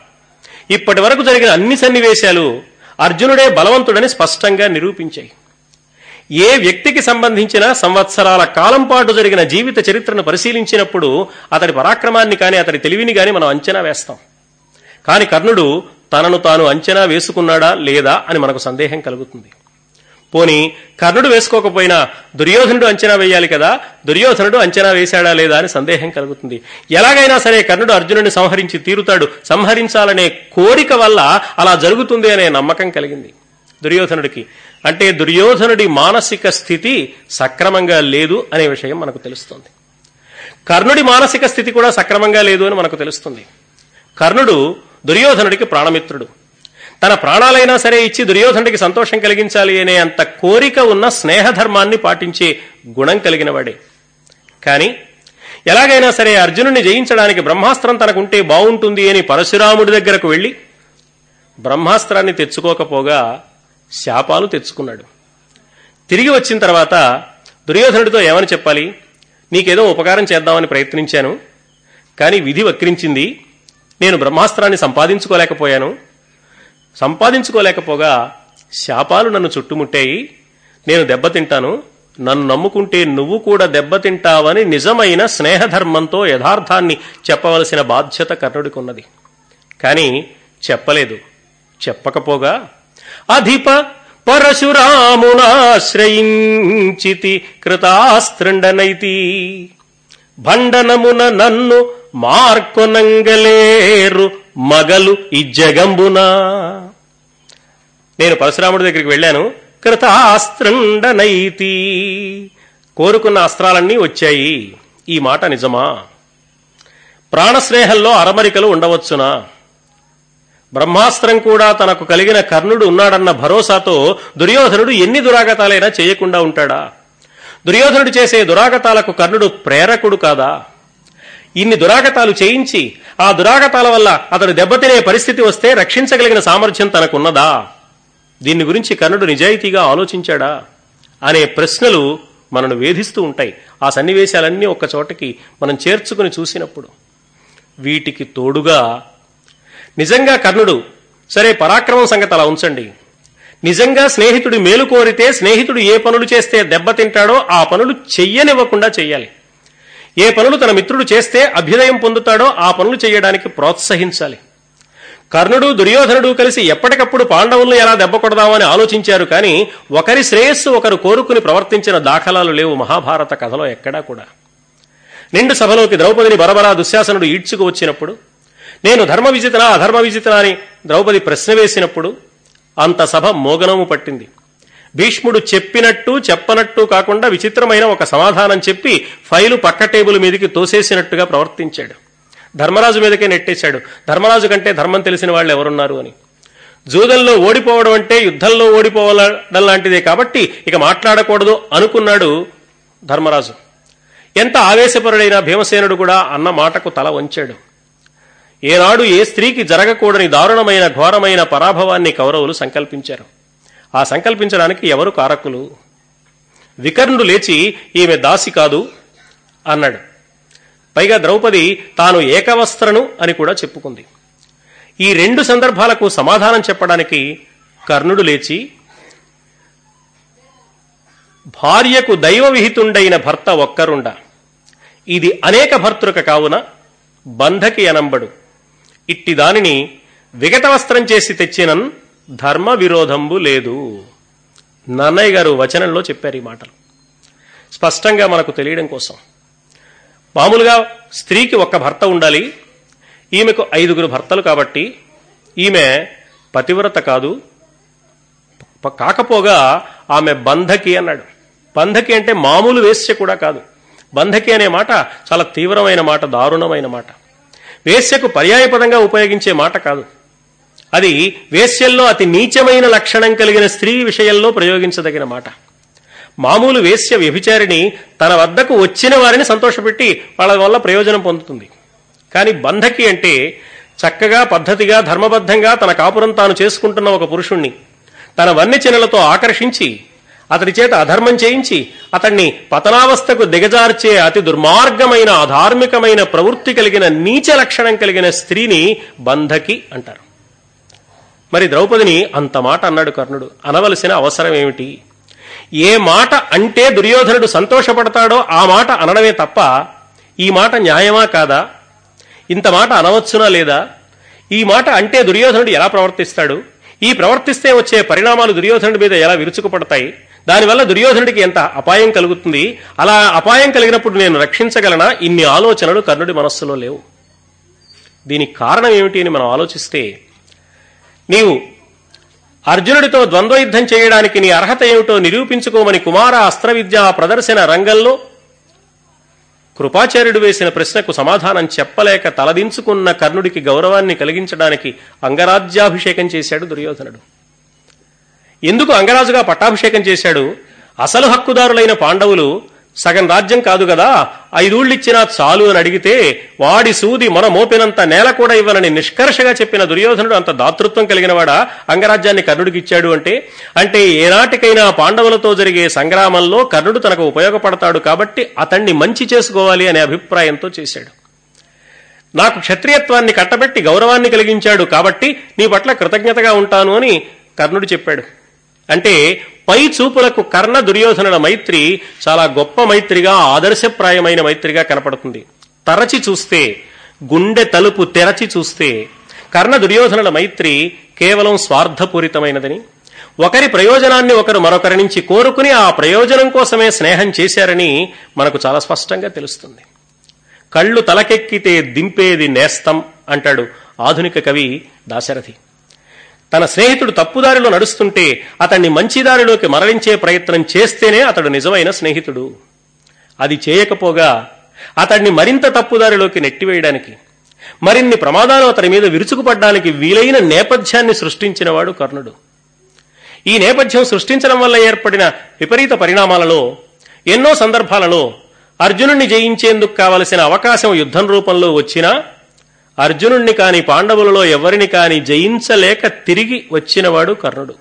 ఇప్పటి వరకు జరిగిన అన్ని సన్నివేశాలు అర్జునుడే బలవంతుడని స్పష్టంగా నిరూపించాయి. ఏ వ్యక్తికి సంబంధించిన సంవత్సరాల కాలం పాటు జరిగిన జీవిత చరిత్రను పరిశీలించినప్పుడు అతడి పరాక్రమాన్ని కానీ అతడి తెలివిని కానీ మనం అంచనా వేస్తాం. కాని కర్ణుడు తనను తాను అంచనా వేసుకున్నాడా లేదా అని మనకు సందేహం కలుగుతుంది. పోని కర్ణుడు వేసుకోకపోయినా దుర్యోధనుడు అంచనా వేయాలి కదా? దుర్యోధనుడు అంచనా వేశాడా లేదా అని సందేహం కలుగుతుంది. ఎలాగైనా సరే కర్ణుడు అర్జునుడిని సంహరించి తీరుతాడు. సంహరించాలనే కోరిక వల్ల అలా జరుగుతుంది అనే నమ్మకం కలిగింది దుర్యోధనుడికి. అంటే దుర్యోధనుడి మానసిక స్థితి సక్రమంగా లేదు అనే విషయం మనకు తెలుస్తుంది. కర్ణుడి మానసిక స్థితి కూడా సక్రమంగా లేదు అని మనకు తెలుస్తుంది. కర్ణుడు దుర్యోధనుడికి ప్రాణమిత్రుడు. తన ప్రాణాలైనా సరే ఇచ్చి దుర్యోధనుడికి సంతోషం కలిగించాలి అనే అంత కోరిక ఉన్న స్నేహధర్మాన్ని పాటించే గుణం కలిగిన వాడే. ఎలాగైనా సరే అర్జునుడిని జయించడానికి బ్రహ్మాస్త్రం తనకుంటే బాగుంటుంది అని పరశురాముడి దగ్గరకు వెళ్ళి బ్రహ్మాస్త్రాన్ని తెచ్చుకోకపోగా శాపాలు తెచ్చుకున్నాడు. తిరిగి వచ్చిన తర్వాత దుర్యోధనుడితో ఏమని చెప్పాలి? నీకేదో ఉపకారం చేద్దామని ప్రయత్నించాను కానీ విధి వక్రించింది నేను బ్రహ్మాస్త్రాన్ని సంపాదించుకోలేకపోయాను సంపాదించుకోలేకపోగా శాపాలు నన్ను చుట్టుముట్టాయి. నేను దెబ్బతింటాను నన్ను నమ్ముకుంటే నువ్వు కూడా దెబ్బతింటావని నిజమైన స్నేహధర్మంతో యథార్థాన్ని చెప్పవలసిన బాధ్యత కర్ణుడికి ఉన్నది కానీ చెప్పలేదు. చెప్పకపోగా అధిప పరశురామునాశ్రయించితి కృతాస్త్రండనైతి. భండనమున నన్ను మార్కొనంగలేరు మగలు ఈ జగంబునా. నేను పరశురాముడి దగ్గరికి వెళ్ళాను. కృతాస్త్రండనైతి. కోరుకున్న అస్త్రాలన్నీ వచ్చాయి. ఈ మాట నిజమా? ప్రాణస్నేహంలో అరమరికలు ఉండవచ్చునా? బ్రహ్మాస్త్రం కూడా తనకు కలిగిన కర్ణుడు ఉన్నాడన్న భరోసాతో దుర్యోధనుడు ఎన్ని దురాగతాలైనా చేయకుండా ఉంటాడా? దుర్యోధనుడు చేసే దురాగతాలకు కర్ణుడు ప్రేరకుడు కాదా? ఇన్ని దురాగతాలు చేయించి ఆ దురాగతాల వల్ల అతడు దెబ్బతినే పరిస్థితి వస్తే రక్షించగలిగిన సామర్థ్యం తనకున్నదా? దీన్ని గురించి కర్ణుడు నిజాయితీగా ఆలోచించాడా అనే ప్రశ్నలు మనను వేధిస్తూ ఉంటాయి. ఆ సన్నివేశాలన్నీ ఒక చోటకి మనం చేర్చుకుని చూసినప్పుడు. వీటికి తోడుగా నిజంగా కర్ణుడు సరే పరాక్రమం సంగతి అలా ఉంచండి. నిజంగా స్నేహితుడి మేలు కోరితే స్నేహితుడు ఏ పనులు చేస్తే దెబ్బతింటాడో ఆ పనులు చెయ్యనివ్వకుండా చెయ్యాలి. ఏ పనులు తన మిత్రుడు చేస్తే అభ్యుదయం పొందుతాడో ఆ పనులు చేయడానికి ప్రోత్సహించాలి. కర్ణుడు దుర్యోధనుడు కలిసి ఎప్పటికప్పుడు పాండవులను ఎలా దెబ్బ కొడదామని ఆలోచించారు కానీ ఒకరి శ్రేయస్సు ఒకరు కోరుకుని ప్రవర్తించిన దాఖలాలు లేవు మహాభారత కథలో ఎక్కడా కూడా. నిండు సభలోకి ద్రౌపదిని బరబరా దుశ్శాసనుడు ఈడ్చుకు వచ్చినప్పుడు నేను ధర్మ విజితనా అధర్మ విజితనా అని ద్రౌపది ప్రశ్న వేసినప్పుడు అంత సభ మోగనము పట్టింది. భీష్ముడు చెప్పినట్టు చెప్పనట్టు కాకుండా విచిత్రమైన ఒక సమాధానం చెప్పి ఫైలు పక్క టేబుల్ మీదకి తోసేసినట్టుగా ప్రవర్తించాడు. ధర్మరాజు మీదకే నెట్టేశాడు. ధర్మరాజు కంటే ధర్మం తెలిసిన వాళ్ళు ఎవరున్నారు అని. జూదంలో ఓడిపోవడం అంటే యుద్ధంలో ఓడిపోవడం లాంటిదే కాబట్టి ఇక మాట్లాడకూడదు అనుకున్నాడు ధర్మరాజు. ఎంత ఆవేశపరుడైన భీమసేనుడు కూడా అన్న మాటకు తల వంచాడు. ఏనాడు ఏ స్త్రీకి జరగకూడని దారుణమైన ఘోరమైన పరాభవాన్ని కౌరవులు సంకల్పించారు. ఆ సంకల్పించడానికి ఎవరు కారకులు? వికర్ణుడు లేచి ఈమె దాసి కాదు అన్నాడు. పైగా ద్రౌపది తాను ఏకవస్త్రను అని కూడా చెప్పుకుంది. ఈ రెండు సందర్భాలకు సమాధానం చెప్పడానికి కర్ణుడు లేచి భార్యకు దైవ విహితుండైన భర్త ఒక్కరుండ. ఇది అనేక భర్తృక కావున బంధకి అనంబడు. ఇట్టి దానిని విగత వస్త్రం చేసి తెచ్చినన్ ధర్మ విరోధంబు లేదు. నన్నయ్య గారు వచనంలో చెప్పారు ఈ మాటలు. స్పష్టంగా మనకు తెలియడం కోసం. మామూలుగా స్త్రీకి ఒక్క భర్త ఉండాలి ఈమెకు ఐదుగురు భర్తలు కాబట్టి ఈమె పతివ్రత కాదు. కాకపోగా ఆమె బంధకి అన్నాడు. బంధకి అంటే మామూలు వేశ్య కూడా కాదు. బంధకి అనే మాట చాలా తీవ్రమైన మాట దారుణమైన మాట. వేశ్యకు పర్యాయపదంగా ఉపయోగించే మాట కాదు. అది వేశ్యల్లో అతి నీచమైన లక్షణం కలిగిన స్త్రీ విషయంలో ప్రయోగించదగిన మాట. మామూలు వేశ్య వ్యభిచారిణి తన వద్దకు వచ్చిన వారిని సంతోషపెట్టి వాళ్ళ వల్ల ప్రయోజనం పొందుతుంది. కానీ బంధకి అంటే చక్కగా పద్ధతిగా ధర్మబద్ధంగా తన కాపురం తాను చేసుకుంటున్న ఒక పురుషుణ్ణి. తన వన్య ఆకర్షించి అతడి చేత అధర్మం చేయించి అతన్ని పతనావస్థకు దిగజార్చే అతి దుర్మార్గమైన అధార్మికమైన ప్రవృత్తి కలిగిన నీచ లక్షణం కలిగిన స్త్రీని బంధకి అంటారు. మరి ద్రౌపదిని అంత మాట అన్నాడు కర్ణుడు. అనవలసిన అవసరం ఏమిటి? ఏ మాట అంటే దుర్యోధనుడు సంతోషపడతాడో ఆ మాట అనడమే తప్ప ఈ మాట న్యాయమా కాదా? ఇంత మాట అనవచ్చునా లేదా? ఈ మాట అంటే దుర్యోధనుడు ఎలా ప్రవర్తిస్తాడు? ఈ ప్రవర్తిస్తే వచ్చే పరిణామాలు దుర్యోధనుడి మీద ఎలా విరుచుకుపడతాయి? దానివల్ల దుర్యోధనుడికి ఎంత అపాయం కలుగుతుంది? అలా అపాయం కలిగినప్పుడు నేను రక్షించగలనా? ఇన్ని ఆలోచనలు కర్ణుడి మనస్సులో లేవు. దీనికి కారణం ఏమిటి అని మనం ఆలోచిస్తే నీవు అర్జునుడితో ద్వంద్వయుద్ధం చేయడానికి నీ అర్హత ఏమిటో నిరూపించుకోమని కుమార అస్త్ర విద్యా ప్రదర్శన రంగంలో కృపాచార్యుడు వేసిన ప్రశ్నకు సమాధానం చెప్పలేక తలదించుకున్న కర్ణుడికి గౌరవాన్ని కలిగించడానికి అంగరాజ్యాభిషేకం చేశాడు దుర్యోధనుడు. ఎందుకు అంగరాజుగా పట్టాభిషేకం చేశాడు? అసలు హక్కుదారులైన పాండవులు సగం రాజ్యం కాదు కదా. ఐదూళ్ళిచ్చినా చాలు అని అడిగితే వాడి సూది మన మోపినంత నేల కూడా ఇవ్వనని నిష్కర్షగా చెప్పిన దుర్యోధనుడు అంత దాతృత్వం కలిగినవాడా? అంగరాజ్యాన్ని కర్ణుడికి ఇచ్చాడు అంటే అంటే ఏనాటికైనా పాండవులతో జరిగే సంగ్రామంలో కర్ణుడు తనకు ఉపయోగపడతాడు కాబట్టి అతన్ని మంచి చేసుకోవాలి అనే అభిప్రాయంతో చేశాడు. నాకు క్షత్రియత్వాన్ని కట్టబెట్టి గౌరవాన్ని కలిగించాడు కాబట్టి నీ పట్ల కృతజ్ఞతగా ఉంటాను అని కర్ణుడు చెప్పాడు. అంటే పై చూపులకు కర్ణ దుర్యోధనుల మైత్రి చాలా గొప్ప మైత్రిగా ఆదర్శప్రాయమైన మైత్రిగా కనపడుతుంది. తరచి చూస్తే గుండె తలుపు తెరచి చూస్తే కర్ణ దుర్యోధనుల మైత్రి కేవలం స్వార్థపూరితమైనదని ఒకరి ప్రయోజనాన్ని ఒకరు మరొకరి నుంచి కోరుకుని ఆ ప్రయోజనం కోసమే స్నేహం చేశారని మనకు చాలా స్పష్టంగా తెలుస్తుంది. కళ్ళు తలకెక్కితే దింపేది నేస్తం అంటాడు ఆధునిక కవి దాశరథి. తన స్నేహితుడు తప్పుదారిలో నడుస్తుంటే అతన్ని మంచిదారిలోకి మరణించే మరలించే ప్రయత్నం చేస్తేనే అతడు నిజమైన స్నేహితుడు. అది చేయకపోగా అతన్ని మరింత తప్పుదారిలోకి నెట్టివేయడానికి మరిన్ని ప్రమాదాలు అతని మీద విరుచుకుపడ్డానికి వీలైన నేపథ్యాన్ని సృష్టించినవాడు కర్ణుడు. ఈ నేపథ్యం సృష్టించడం వల్ల ఏర్పడిన విపరీత పరిణామాలలో ఎన్నో సందర్భాలలో అర్జునుణ్ణి జయించేందుకు కావలసిన అవకాశం యుద్ధం రూపంలో వచ్చినా అర్జునుణ్ణి కాని పాండవులలో ఎవరిని కాని జయించలేక తిరిగి వచ్చినవాడు కర్ణుడు.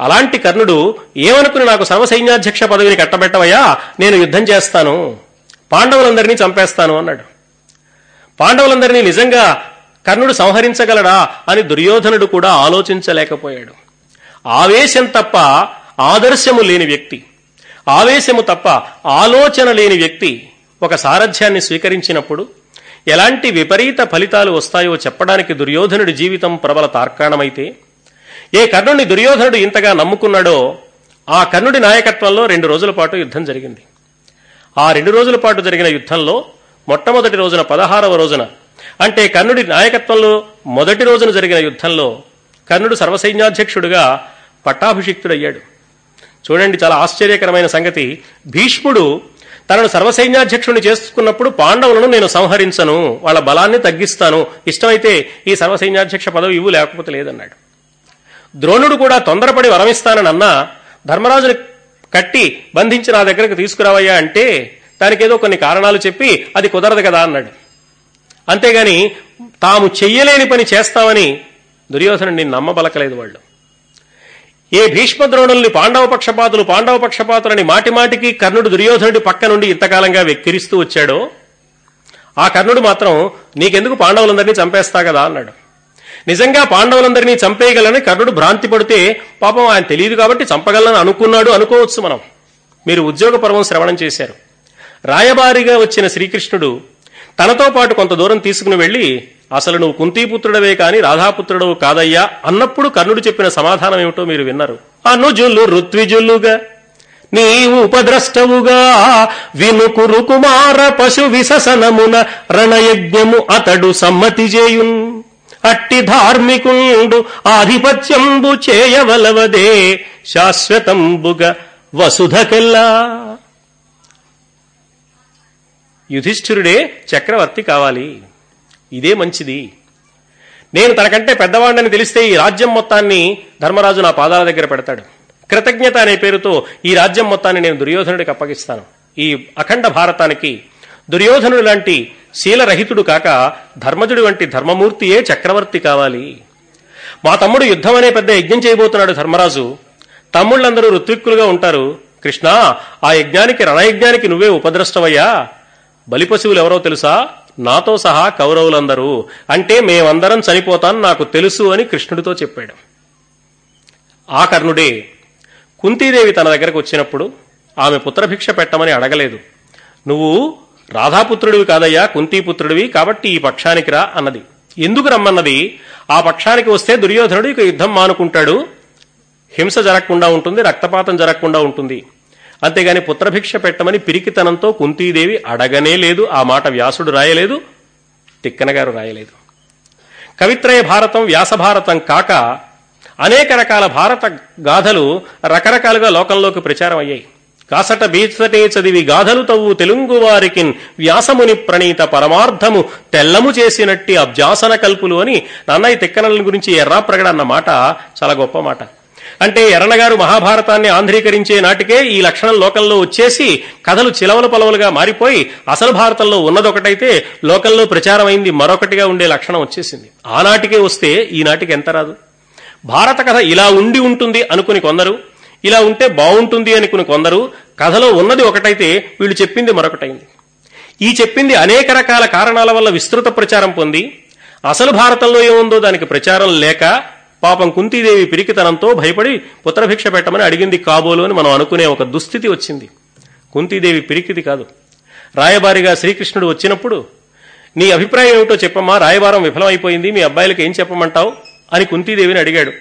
అలాంటి కర్ణుడు ఏమనుకుని నాకు సర్వసైన్యాధ్యక్ష పదవిని కట్టబెట్టవయ్యా? నేను యుద్ధం చేస్తాను. పాండవులందరినీ చంపేస్తాను అన్నాడు. పాండవులందరినీ నిజంగా కర్ణుడు సంహరించగలడా అని దుర్యోధనుడు కూడా ఆలోచించలేకపోయాడు. ఆవేశం తప్ప ఆదర్శము లేని వ్యక్తి ఆవేశము తప్ప ఆలోచన లేని వ్యక్తి ఒక సారథ్యాన్ని స్వీకరించినప్పుడు ఎలాంటి విపరీత ఫలితాలు వస్తాయో చెప్పడానికి దుర్యోధనుడి జీవితం ప్రబల తార్కాణమైతే ఏ కర్ణుడిని దుర్యోధనుడు ఇంతగా నమ్ముకున్నాడో ఆ కర్ణుడి నాయకత్వంలో రెండు రోజుల పాటు యుద్ధం జరిగింది. ఆ రెండు రోజుల పాటు జరిగిన యుద్ధంలో మొట్టమొదటి రోజున పదహారవ రోజున అంటే కర్ణుడి నాయకత్వంలో మొదటి రోజున జరిగిన యుద్ధంలో కర్ణుడు సర్వసైన్యాధ్యక్షుడుగా పట్టాభిషిక్తుడయ్యాడు. చూడండి చాలా ఆశ్చర్యకరమైన సంగతి. భీష్ముడు తనను సర్వసైన్యాధ్యక్షుడిని చేసుకున్నప్పుడు పాండవులను నేను సంహరించను వాళ్ళ బలాన్ని తగ్గిస్తాను. ఇష్టమైతే ఈ సర్వసైన్యాధ్యక్ష పదవి ఇవ్వు లేకపోతే లేదన్నాడు. ద్రోణుడు కూడా తొందరపడి వరమిస్తానని అన్నా ధర్మరాజుని కట్టి బంధించి నా దగ్గరకు తీసుకురావయ్యా అంటే దానికి ఏదో కొన్ని కారణాలు చెప్పి అది కుదరదు కదా అన్నాడు. అంతేగాని తాము చెయ్యలేని పని చేస్తామని దుర్యోధను నమ్మబలకలేదు వాళ్ళు. ఏ భీష్మద్రోణుల్ని పాండవ పక్షపాతులు పాండవ పక్షపాతులని మాటిమాటికి కర్ణుడు దుర్యోధనుడి పక్క నుండి ఇంతకాలంగా వెక్కిరిస్తూ వచ్చాడో? ఆ కర్ణుడు మాత్రం నీకెందుకు పాండవులందరినీ చంపేస్తా కదా? అన్నాడు. నిజంగా పాండవులందరినీ చంపేయగలని కర్ణుడు భ్రాంతి పడితే పాపం ఆయన తెలియదు కాబట్టి చంపగలని అనుకున్నాడు అనుకోవచ్చు మనం. మీరు ఉద్యోగ పర్వం శ్రవణం చేశారు. రాయబారిగా వచ్చిన శ్రీకృష్ణుడు తనతో పాటు కొంత దూరం తీసుకుని వెళ్ళి అసలు నువ్వు కుంతీపుత్రుడవే కాని రాధాపుత్రుడవు కాదయ్యా అన్నప్పుడు కర్ణుడు చెప్పిన సమాధానం ఏమిటో మీరు విన్నారు. అనుజులు ఋత్విజులుగా నీ ఉపద్రష్టవుగా వినుకురు కుమార పశు విససనమున రణయజ్ఞము అతడు సమ్మతి చేయున్. అట్టి ధార్మికుండు ఆధిపత్యంబు చేయవలవదే శాశ్వతంబుగా వసుధకెల్లా. యుధిష్ఠిరుడే చక్రవర్తి కావాలి. ఇదే మంచిది. నేను తనకంటే పెద్దవాడిని తెలిస్తే ఈ రాజ్యం మొత్తాన్ని ధర్మరాజు నా పాదాల దగ్గర పెడతాడు. కృతజ్ఞత అనే పేరుతో ఈ రాజ్యం మొత్తాన్ని నేను దుర్యోధనుడికి అప్పగిస్తాను. ఈ అఖండ భారతానికి దుర్యోధనుడు లాంటి శీలరహితుడు కాక ధర్మజుడు వంటి ధర్మమూర్తియే చక్రవర్తి కావాలి. మా తమ్ముడు యుద్ధం అనే పెద్ద యజ్ఞం చేయబోతున్నాడు ధర్మరాజు. తమ్ముళ్ళందరూ ఋత్విక్కులుగా ఉంటారు. కృష్ణ ఆ యజ్ఞానికి రణయజ్ఞానికి నువ్వే ఉపద్రష్టవయ్యా. బలిపశువులు ఎవరో తెలుసా? నాతో సహా కౌరవులందరూ అంటే మేమందరం చనిపోతాను నాకు తెలుసు అని కృష్ణుడితో చెప్పాడు. ఆ కర్ణుడే కుంతీదేవి తన దగ్గరకు వచ్చినప్పుడు ఆమె పుత్రభిక్ష పెట్టమని అడగలేదు. నువ్వు రాధాపుత్రుడివి కాదయ్యా కుంతీపుత్రుడివి కాబట్టి ఈ పక్షానికి రా అన్నది. ఎందుకు రమ్మన్నది? ఆ పక్షానికి వస్తే దుర్యోధనుడు ఇక యుద్ధం మానుకుంటాడు. హింస జరగకుండా ఉంటుంది రక్తపాతం జరగకుండా ఉంటుంది. అంతేగాని పుత్రభిక్ష పెట్టమని పిరికితనంతో కుంతీదేవి అడగనే లేదు ఆ మాట వ్యాసుడు రాయలేదు తిక్కన గారు రాయలేదు. కవిత్రయ భారతం వ్యాస భారతం కాక అనేక రకాల భారత గాథలు రకరకాలుగా లోకంలోకి ప్రచారం అయ్యాయి. కాసట బీచటే చదివి గాథలు తవ్వు తెలుగు వారికి వ్యాసముని ప్రణీత పరమార్థము తెల్లము చేసినట్టి అభ్యాసన కల్పులు అని నన్నయ్య తిక్కనల గురించి ఎర్రాప్రగడ అన్న మాట చాలా గొప్ప మాట. అంటే ఎర్రనగారు మహాభారతాన్ని ఆంధ్రీకరించే నాటికే ఈ లక్షణం లోకంలో వచ్చేసి కథలు చిలవలు పలవలుగా మారిపోయి అసలు భారతంలో ఉన్నదొకటైతే లోకంలో ప్రచారమైంది మరొకటిగా ఉండే లక్షణం వచ్చేసింది. ఆనాటికే వస్తే ఈనాటికి ఎంత రాదు? భారత కథ ఇలా ఉండి ఉంటుంది అనుకుని కొందరు ఇలా ఉంటే బాగుంటుంది అనుకుని కొందరు కథలో ఉన్నది ఒకటైతే వీళ్ళు చెప్పింది మరొకటైంది. ఈ చెప్పింది అనేక రకాల కారణాల వల్ల విస్తృత ప్రచారం పొంది అసలు భారతంలో ఏముందో దానికి ప్రచారం లేక పాపం కుంతీదేవి పిరికితనంతో భయపడి పుత్రభిక్ష పెట్టమని అడిగింది కాబోలు అని మనం అనుకునే ఒక దుస్థితి వచ్చింది. కుంతీదేవి పిరికిది కాదు. రాయబారిగా శ్రీకృష్ణుడు వచ్చినప్పుడు నీ అభిప్రాయం ఏమిటో చెప్పమ్మా రాయబారం విఫలమైపోయింది మీ అబ్బాయిలకు ఏం చెప్పమంటావు? అని కుంతీదేవిని అడిగాడు.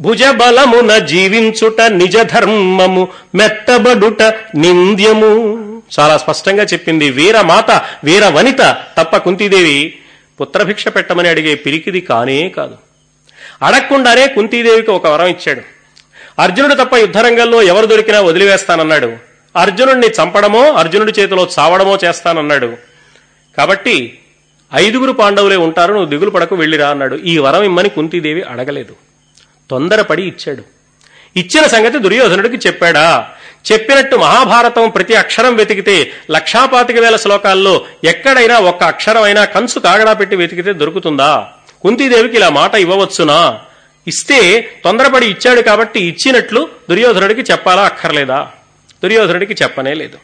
భుజబలమున జీవించుట నిజ ధర్మము మెత్తబడుట నింద్యము. చాలా స్పష్టంగా చెప్పింది. వీరమాత వీర వనిత తప్ప కుంతీదేవి పుత్రభిక్ష పెట్టమని అడిగే పిరికిది కానే కాదు. అడగకుండానే కుంతీదేవికి ఒక వరం ఇచ్చాడు. అర్జునుడు తప్ప యుద్ధరంగంలో ఎవరు దొరికినా వదిలివేస్తానన్నాడు. అర్జునుడిని చంపడమో అర్జునుడి చేతిలో చావడమో చేస్తానన్నాడు. కాబట్టి ఐదుగురు పాండవులే ఉంటారు నువ్వు దిగులు పడకు వెళ్ళిరా అన్నాడు. ఈ వరం ఇమ్మని కుంతీదేవి అడగలేదు. తొందరపడి ఇచ్చాడు. ఇచ్చిన సంగతి దుర్యోధనుడికి చెప్పాడా? చెప్పినట్టు మహాభారతం ప్రతి అక్షరం వెతికితే లక్షాపాతిక వేల శ్లోకాల్లో ఎక్కడైనా ఒక్క అక్షరమైనా కంచు కాగడా పెట్టి వెతికితే దొరుకుతుందా? కుంతీదేవికి ఇలా మాట ఇవ్వవచ్చునా? ఇస్తే తొందరపడి ఇచ్చాడు కాబట్టి ఇచ్చినట్లు దుర్యోధనుడికి చెప్పాలా అక్కర్లేదా? దుర్యోధనుడికి చెప్పనే లేదు.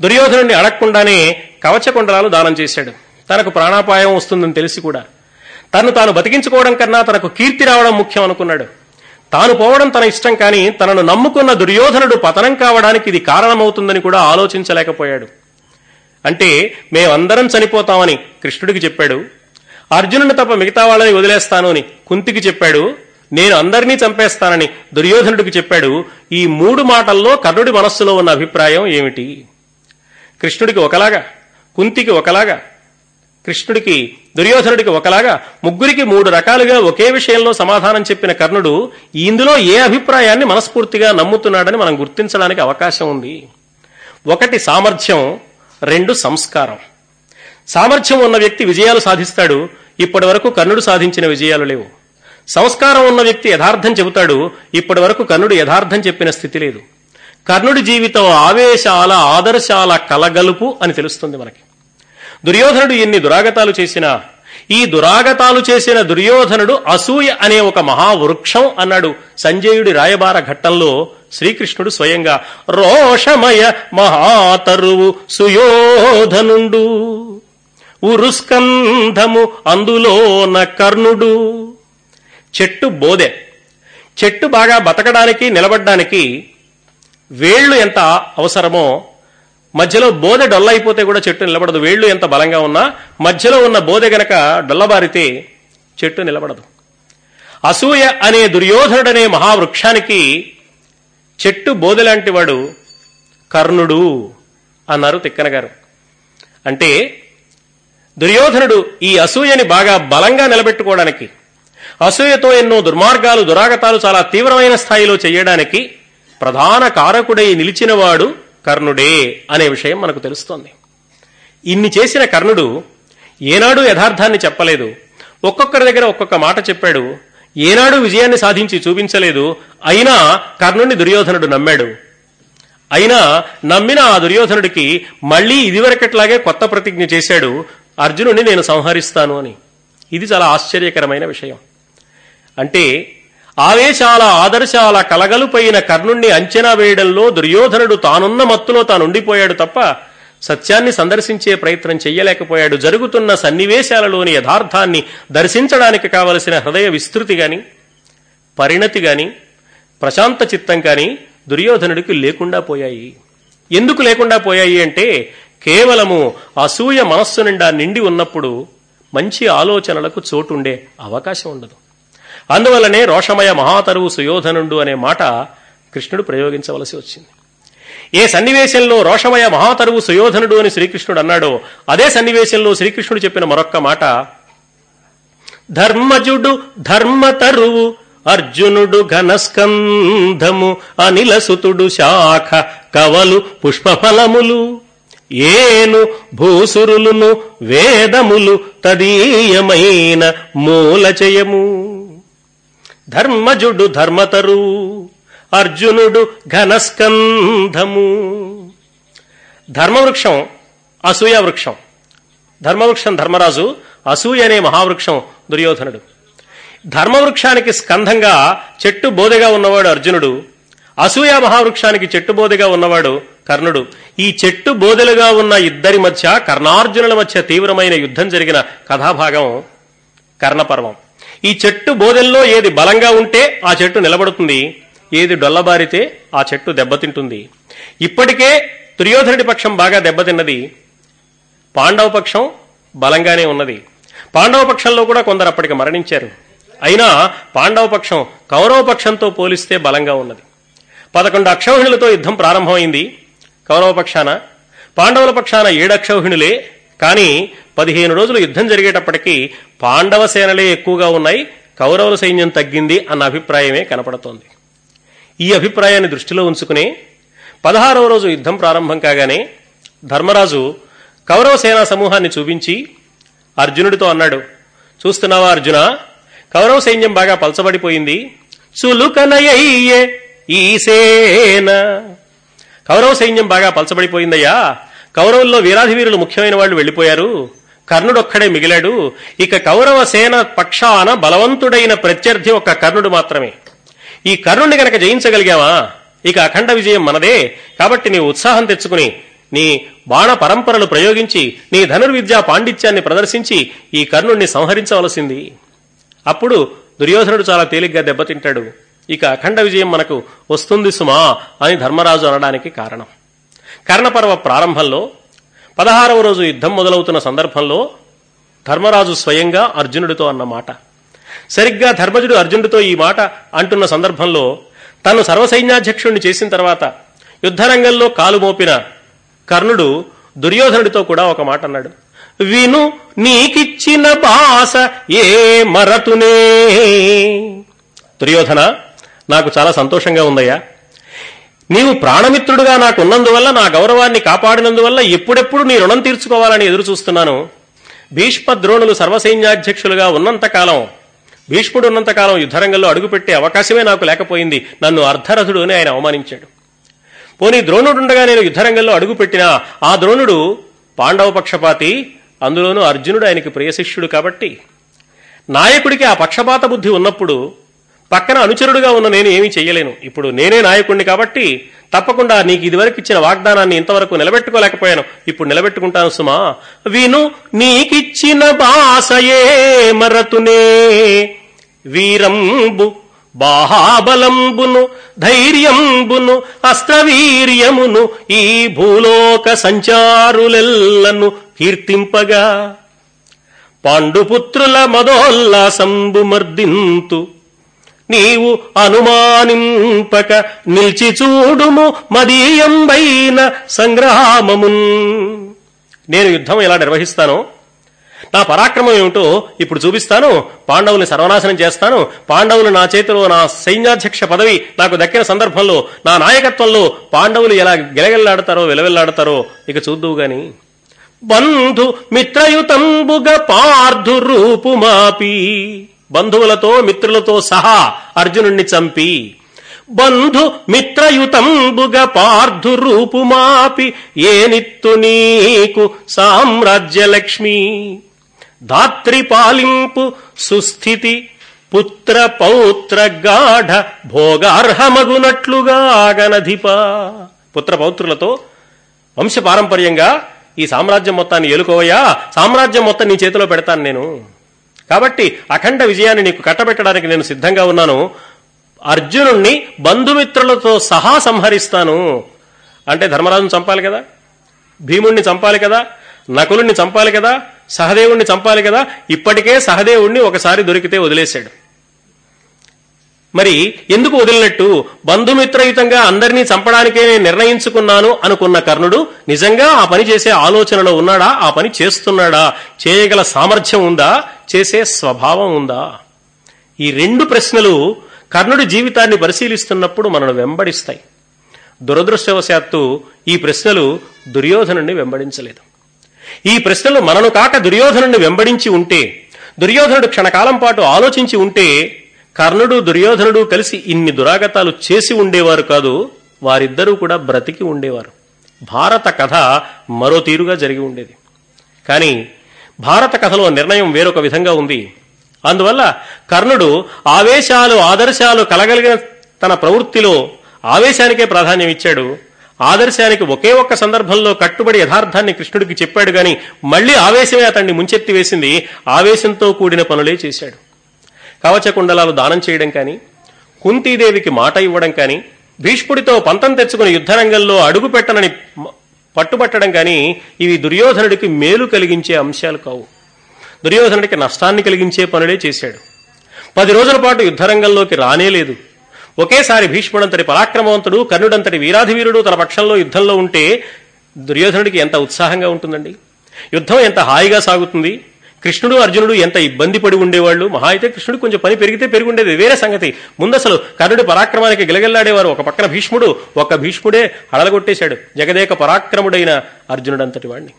దుర్యోధనుడిని అడగకుండానే కవచకుండలాలు దానం చేశాడు. తనకు ప్రాణాపాయం వస్తుందని తెలిసి కూడా. తను తాను బతికించుకోవడం కన్నా తనకు కీర్తి రావడం ముఖ్యం అనుకున్నాడు. తాను పోవడం తన ఇష్టం కానీ తనను నమ్ముకున్న దుర్యోధనుడు పతనం కావడానికి ఇది కారణమవుతుందని కూడా ఆలోచించలేకపోయాడు. అంటే మేమందరం చనిపోతామని కృష్ణుడికి చెప్పాడు. అర్జునుని తప్ప మిగతా వాళ్ళని వదిలేస్తాను అని కుంతికి చెప్పాడు. నేను అందరినీ చంపేస్తానని దుర్యోధనుడికి చెప్పాడు. ఈ మూడు మాటల్లో కర్ణుడి మనస్సులో ఉన్న అభిప్రాయం ఏమిటి? కృష్ణుడికి ఒకలాగా కుంతికి ఒకలాగా కృష్ణుడికి దుర్యోధనుడికి ఒకలాగా ముగ్గురికి మూడు రకాలుగా ఒకే విషయంలో సమాధానం చెప్పిన కర్ణుడు ఇందులో ఏ అభిప్రాయాన్ని మనస్ఫూర్తిగా నమ్ముతున్నాడని మనం గుర్తించడానికి అవకాశం ఉంది. ఒకటి సామర్థ్యం రెండు సంస్కారం. సామర్థ్యం ఉన్న వ్యక్తి విజయాలు సాధిస్తాడు. ఇప్పటి వరకు కర్ణుడు సాధించిన విజయాలు లేవు. సంస్కారం ఉన్న వ్యక్తి యథార్థం చెబుతాడు. ఇప్పటి వరకు కర్ణుడు యథార్థం చెప్పిన స్థితి లేదు. కర్ణుడి జీవితం ఆవేశాల ఆదర్శాల కలగలుపు అని తెలుస్తుంది మనకి. దుర్యోధనుడు ఎన్ని దురాగతాలు చేసినా ఈ దురాగతాలు చేసిన దుర్యోధనుడు అసూయ అనే ఒక మహావృక్షం అన్నాడు సంజయుడి రాయబార ఘట్టంలో శ్రీకృష్ణుడు స్వయంగా. రోషమయ మహాతరువు సుయోధనుండు. ఉరుస్కంధము అందులోన కర్ణుడు. చెట్టు బోదె. చెట్టు బాగా బతకడానికి నిలబడ్డానికి వేళ్ళు ఎంత అవసరమో మధ్యలో బోదె డొల్లైపోతే కూడా చెట్టు నిలబడదు. వేళ్ళు ఎంత బలంగా ఉన్నా మధ్యలో ఉన్న బోధె గనక డొల్లబారితే చెట్టు నిలబడదు. అసూయ అనే దుర్యోధనుడనే మహావృక్షానికి చెట్టు బోదె లాంటి వాడు కర్ణుడు అన్నారు తిక్కన గారు అంటే దుర్యోధనుడు ఈ అసూయని బాగా బలంగా నిలబెట్టుకోవడానికి అసూయతో ఎన్నో దుర్మార్గాలు దురాగతాలు చాలా తీవ్రమైన స్థాయిలో చేయడానికి ప్రధాన కారకుడై నిలిచినవాడు కర్ణుడే అనే విషయం మనకు తెలుస్తోంది. ఇన్ని చేసిన కర్ణుడు ఏనాడు యథార్థాన్ని చెప్పలేదు. ఒక్కొక్కరి దగ్గర ఒక్కొక్క మాట చెప్పాడు. ఏనాడు విజయాన్ని సాధించి చూపించలేదు. అయినా కర్ణుడిని దుర్యోధనుడు నమ్మాడు. అయినా నమ్మిన ఆ దుర్యోధనుడికి మళ్ళీ ఇదివరకట్లాగే కొత్త ప్రతిజ్ఞ చేశాడు. అర్జునుడిని నేను సంహరిస్తాను అని. ఇది చాలా ఆశ్చర్యకరమైన విషయం. అంటే ఆవేశాల ఆదర్శాల కలగలుపైన కర్ణుణ్ణి అంచనా వేయడంలో దుర్యోధనుడు తానున్న మత్తులో తాను ఉండిపోయాడు తప్ప సత్యాన్ని సందర్శించే ప్రయత్నం చెయ్యలేకపోయాడు. జరుగుతున్న సన్నివేశాలలోని యథార్థాన్ని దర్శించడానికి కావలసిన హృదయ విస్తృతి గాని పరిణతి గాని ప్రశాంత చిత్తం కాని దుర్యోధనుడికి లేకుండా పోయాయి. ఎందుకు లేకుండా పోయాయి అంటే కేవలము అసూయ మనస్సు నిండా నిండి ఉన్నప్పుడు మంచి ఆలోచనలకు చోటుండే అవకాశం ఉండదు. అందువల్లనే రోషమయ మహాతరువు సుయోధనుండు అనే మాట కృష్ణుడు ప్రయోగించవలసి వచ్చింది. ఏ సన్నివేశంలో రోషమయ మహాతరువు సుయోధనుడు అని శ్రీకృష్ణుడు అన్నాడో అదే సన్నివేశంలో శ్రీకృష్ణుడు చెప్పిన మరొక్క మాట ధర్మజుడు ధర్మతరువు అర్జునుడు ఘనస్కంధము అనిలసుతుడు శాఖ కవలు పుష్పఫలములు. ఏను భూసురులును వేదములు తదీయమైన మూలచయము ధర్మజుడు ధర్మతరు అర్జునుడు ఘనస్కంధము. ధర్మవృక్షం అసూయ వృక్షం ధర్మవృక్షం ధర్మరాజు అసూయ అనే మహావృక్షం దుర్యోధనుడు. ధర్మవృక్షానికి స్కంధంగా చెట్టు బోధగా ఉన్నవాడు అర్జునుడు అసూయ మహావృక్షానికి చెట్టు బోధగా ఉన్నవాడు కర్ణుడు. ఈ చెట్టు బోధలుగా ఉన్న ఇద్దరి మధ్య కర్ణార్జునుల మధ్య తీవ్రమైన యుద్ధం జరిగిన కథాభాగం కర్ణపర్వం. ఈ చెట్టు బోధల్లో ఏది బలంగా ఉంటే ఆ చెట్టు నిలబడుతుంది. ఏది డొల్లబారితే ఆ చెట్టు దెబ్బతింటుంది. ఇప్పటికే దుర్యోధనుడి పక్షం బాగా దెబ్బతిన్నది. పాండవ పక్షం బలంగానే ఉన్నది. పాండవ పక్షంలో కూడా కొందరు అప్పటికి మరణించారు. అయినా పాండవ పక్షం కౌరవ పక్షంతో పోలిస్తే బలంగా ఉన్నది. పదకొండు అక్షౌహిణులతో యుద్ధం ప్రారంభమైంది. కౌరవ పక్షాన పాండవుల పక్షాన ఏడక్షౌహిణులే కానీ పదిహేను రోజులు యుద్ధం జరిగేటప్పటికీ పాండవ సేనలే ఎక్కువగా ఉన్నాయి కౌరవుల సైన్యం తగ్గింది అన్న అభిప్రాయమే కనపడుతోంది. ఈ అభిప్రాయాన్ని దృష్టిలో ఉంచుకుని పదహారవ రోజు యుద్ధం ప్రారంభం కాగానే ధర్మరాజు కౌరవ సేనా సమూహాన్ని చూపించి అర్జునుడితో అన్నాడు చూస్తున్నావా అర్జున కౌరవ సైన్యం బాగా పలచబడిపోయింది. సులుకనయ్యే ఈ సేన కౌరవ సైన్యం బాగా పలచబడిపోయిందయ్యా. కౌరవుల్లో వీరాధి వీరులు ముఖ్యమైన వాళ్ళు వెళ్ళిపోయారు కర్ణుడొక్కడే మిగిలాడు. ఇక కౌరవ సేన పక్షాన బలవంతుడైన ప్రత్యర్థి ఒక్క కర్ణుడు మాత్రమే. ఈ కర్ణుడిని గనక జయించగలిగావా? ఇక అఖండ విజయం మనదే. కాబట్టి నీ ఉత్సాహం తెచ్చుకుని నీ బాణ పరంపరలు ప్రయోగించి నీ ధనుర్విద్యా పాండిత్యాన్ని ప్రదర్శించి ఈ కర్ణుణ్ణి సంహరించవలసింది. అప్పుడు దుర్యోధనుడు చాలా తేలిగ్గా దెబ్బతింటాడు. ఇక అఖండ విజయం మనకు వస్తుంది సుమా అని ధర్మరాజు అనడానికి కారణం. కర్ణపర్వ ప్రారంభంలో పదహారవ రోజు యుద్ధం మొదలవుతున్న సందర్భంలో ధర్మరాజు స్వయంగా అర్జునుడితో అన్న మాట. సరిగ్గా ధర్మజుడు అర్జునుడితో ఈ మాట అంటున్న సందర్భంలో తను సర్వసైన్యాధ్యక్షుణ్ణి చేసిన తర్వాత యుద్ధరంగంలో కాలు మోపిన కర్ణుడు దుర్యోధనుడితో కూడా ఒక మాట అన్నాడు. విను నీకిచ్చిన భాష ఏ మరతునే. దుర్యోధన నాకు చాలా సంతోషంగా ఉందయ్యా. నీవు ప్రాణమిత్రుడుగా నాకు ఉన్నందువల్ల నా గౌరవాన్ని కాపాడినందువల్ల ఎప్పుడెప్పుడు నీ రుణం తీర్చుకోవాలని ఎదురు చూస్తున్నాను భీష్మ ద్రోణులు సర్వసైన్యాధ్యక్షులుగా ఉన్నంతకాలం భీష్ముడు ఉన్నంతకాలం యుద్ధరంగంలో అడుగుపెట్టే అవకాశమే నాకు లేకపోయింది. నన్ను అర్ధరథుడు అని ఆయన అవమానించాడు. పోనీ ద్రోణుడుండగా నేను యుద్ధరంగంలో అడుగుపెట్టినా ఆ ద్రోణుడు పాండవ పక్షపాతి అందులోనూ అర్జునుడు ఆయనకి ప్రియశిష్యుడు కాబట్టి. నాయకుడికి ఆ పక్షపాత బుద్ధి ఉన్నప్పుడు పక్కన అనుచరుడుగా ఉన్న నేను ఏమీ చేయలేను ఇప్పుడు నేనే నాయకుణ్ణి కాబట్టి తప్పకుండా నీకు ఇదివరకు ఇచ్చిన వాగ్దానాన్ని ఇంతవరకు నిలబెట్టుకోలేకపోయాను. ఇప్పుడు నిలబెట్టుకుంటాను సుమా. విను నీకిచ్చిన బాసయే మరతునే. వీరంబు బాహాబలంబును ధైర్యంబును అస్త్రవీర్యమును ఈ భూలోక సంచారులెల్లను కీర్తింపగా. పాండుపుత్రుల మదోల్లాసంబు మర్దింతు నీవు అనుమానింపక నిలిచి చూడుము మదీయంబైన సంగ్రామమున్ నేను యుద్ధం ఎలా నిర్వహిస్తానో నా పరాక్రమం ఏమిటో ఇప్పుడు చూపిస్తాను పాండవుల్ని సర్వనాశనం చేస్తాను పాండవులు నా చేతిలో నా సైన్యాధ్యక్ష పదవి నాకు దక్కిన సందర్భంలో నా నాయకత్వంలో పాండవులు ఎలా గెలగెల్లాడతారో వెలవెల్లాడతారో ఇక చూద్దువు గాని. బంధు మిత్రయుతంబుగ పార్థు రూపుమాపి బంధువులతో మిత్రులతో సహా అర్జునుణ్ణి చంపి బంధు మిత్రయుతంబుగ పార్థు రూపుమాపి ఏ నిత్తు నీకు సామ్రాజ్యలక్ష్మి? ధాత్రి పాలింపు సుస్థితి పుత్ర పౌత్ర గాఢ భోగార్హమగునట్లుగా గనధిప. పుత్ర పౌత్రులతో వంశ పారంపర్యంగా ఈ సామ్రాజ్యం మొత్తాన్ని ఏలుకోవయ్యా సామ్రాజ్యం మొత్తం నీ చేతిలో పెడతాను నేను. కాబట్టి అఖండ విజయాన్ని నీకు కట్టబెట్టడానికి నేను సిద్ధంగా ఉన్నాను. అర్జునుణ్ణి బంధుమిత్రులతో సహా సంహరిస్తాను. అంటే ధర్మరాజును చంపాలి కదా? భీముణ్ణి చంపాలి కదా? నకులుణ్ణి చంపాలి కదా? సహదేవుణ్ణి చంపాలి కదా? ఇప్పటికే సహదేవుణ్ణి ఒకసారి దొరికితే వదిలేశాడు. మరి ఎందుకు వదిలినట్టు? బంధుమిత్రయుతంగా అందరినీ చంపడానికే నేను నిర్ణయించుకున్నాను అనుకున్న కర్ణుడు నిజంగా ఆ పని చేసే ఆలోచనలో ఉన్నాడా? ఆ పని చేస్తున్నాడా? చేయగల సామర్థ్యం ఉందా? చేసే స్వభావం ఉందా? ఈ రెండు ప్రశ్నలు కర్ణుడి జీవితాన్ని పరిశీలిస్తున్నప్పుడు మనను వెంబడిస్తాయి. దురదృష్టవశాత్తు ఈ ప్రశ్నలు దుర్యోధనుణ్ణి వెంబడించలేదు. ఈ ప్రశ్నలు మనను కాక దుర్యోధనుణ్ణి వెంబడించి ఉంటే దుర్యోధనుడు క్షణకాలం పాటు ఆలోచించి ఉంటే కర్ణుడు దుర్యోధనుడు కలిసి ఇన్ని దురాగతాలు చేసి ఉండేవారు కాదు వారిద్దరూ కూడా బ్రతికి ఉండేవారు. భారత కథ మరో తీరుగా జరిగి ఉండేది. కానీ భారత కథలో నిర్ణయం వేరొక విధంగా ఉంది. అందువల్ల కర్ణుడు ఆవేశాలు ఆదర్శాలు కలగలిగిన తన ప్రవృత్తిలో ఆవేశానికే ప్రాధాన్యం ఇచ్చాడు. ఆదర్శానికి ఒకే ఒక్క సందర్భంలో కట్టుబడి యథార్థాన్ని కృష్ణుడికి చెప్పాడు గాని మళ్ళీ ఆవేశమే అతన్ని ముంచెత్తి వేసింది. ఆవేశంతో కూడిన పనులే చేశాడు. కవచ కుండలాలు దానం చేయడం కానీ కుంతీదేవికి మాట ఇవ్వడం కానీ భీష్ముడితో పంతం తెచ్చుకుని యుద్ధరంగంలో అడుగు పెట్టనని పట్టుబట్టడం కానీ ఇవి దుర్యోధనుడికి మేలు కలిగించే అంశాలు కావు. దుర్యోధనుడికి నష్టాన్ని కలిగించే పనులే చేశాడు. పది రోజుల పాటు యుద్ధరంగంలోకి రానేలేదు ఒకేసారి భీష్ముడంతటి పరాక్రమవంతుడు కర్ణుడంతటి వీరాధి వీరుడు తన పక్షంలో యుద్ధంలో ఉంటే దుర్యోధనుడికి ఎంత ఉత్సాహంగా ఉంటుందండి. యుద్ధం ఎంత హాయిగా సాగుతుంది. కృష్ణుడు అర్జునుడు ఎంత ఇబ్బంది పడి ఉండేవాళ్ళు? మహా అయితే కృష్ణుడు కొంచెం పని పెరిగితే పెరుగుండేది. వేరే సంగతి. ముందు అసలు కర్ణుడి పరాక్రమానికి గిలగిల్లాడేవారు. ఒక పక్కన భీష్ముడు ఒక భీష్ముడే అడలగొట్టేశాడు జగదేక పరాక్రముడైన అర్జునుడంతటి వాడిని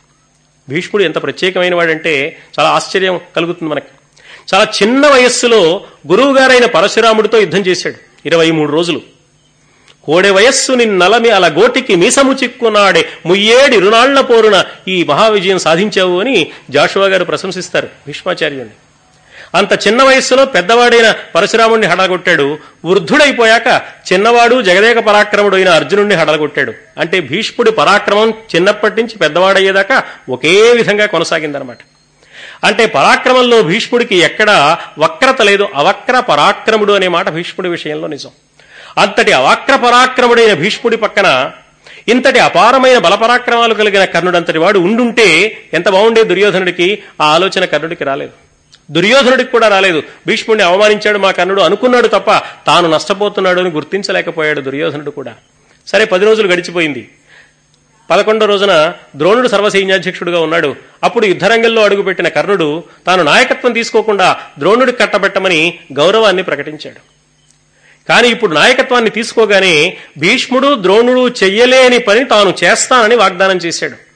భీష్ముడు ఎంత ప్రత్యేకమైన వాడంటే చాలా ఆశ్చర్యం కలుగుతుంది మనకి. చాలా చిన్న వయస్సులో గురువుగారైన పరశురాముడితో యుద్ధం చేశాడు. ఇరవై మూడు రోజులు. కోడె వయస్సు నిన్నలమి అలగోటికి మీసము చిక్కునాడే ముయ్యేడి రుణాళ్ళ పోరున ఈ మహావిజయం సాధించావు అని జాషువా గారు ప్రశంసిస్తారు భీష్మాచార్యుని అంత చిన్న వయస్సులో పెద్దవాడైన పరశురాముడిని హడలగొట్టాడు వృద్ధుడైపోయాక చిన్నవాడు జగదేక పరాక్రముడు అయిన అర్జునుడిని హడలగొట్టాడు. అంటే భీష్ముడి పరాక్రమం చిన్నప్పటి నుంచి పెద్దవాడయ్యేదాకా ఒకే విధంగా కొనసాగిందనమాట అంటే పరాక్రమంలో భీష్ముడికి ఎక్కడా వక్రత లేదు. అవక్ర పరాక్రముడు అనే మాట భీష్ముడి విషయంలో నిజం. అంతటి అవాక్రపరాక్రముడైన భీష్ముడి పక్కన ఇంతటి అపారమైన బలపరాక్రమాలు కలిగిన కర్ణుడంతటి వాడు ఉండుంటే ఎంత బాగుండే దుర్యోధనుడికి? ఆ ఆలోచన కర్ణుడికి రాలేదు. దుర్యోధనుడికి కూడా రాలేదు. భీష్ముడిని అవమానించాడు మా కర్ణుడు అనుకున్నాడు తప్ప తాను నష్టపోతున్నాడు అని గుర్తించలేకపోయాడు దుర్యోధనుడు కూడా. సరే పది రోజులు గడిచిపోయింది. పదకొండో రోజున ద్రోణుడు సర్వసైన్యాధ్యక్షుడుగా ఉన్నాడు. అప్పుడు యుద్ధరంగంలో అడుగుపెట్టిన కర్ణుడు తాను నాయకత్వం తీసుకోకుండా ద్రోణుడికి కట్టబెట్టమని గౌరవాన్ని ప్రకటించాడు. కానీ ఇప్పుడు నాయకత్వాన్ని తీసుకోగానే భీష్ముడు ద్రోణుడు చెయ్యలేని పని తాను చేస్తానని వాగ్దానం చేశాడు.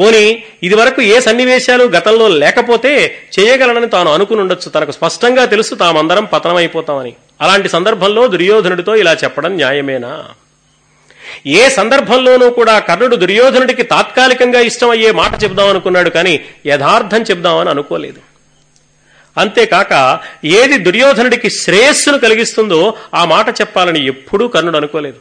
పోని ఇదివరకు ఏ సన్నివేశాలు గతంలో లేకపోతే చేయగలనని తాను అనుకుని ఉండొచ్చు. తనకు స్పష్టంగా తెలుసు తామందరం పతనమైపోతామని. అలాంటి సందర్భంలో దుర్యోధనుడితో ఇలా చెప్పడం న్యాయమేనా? ఏ సందర్భంలోనూ కూడా కర్ణుడు దుర్యోధనుడికి తాత్కాలికంగా ఇష్టమయ్యే మాట చెబుదాం అనుకున్నాడు కానీ యథార్థం చెబుదామని అనుకోలేదు. అంతేకాక ఏది దుర్యోధనుడికి శ్రేయస్సును కలిగిస్తుందో ఆ మాట చెప్పాలని ఎప్పుడూ కర్ణుడు అనుకోలేదు.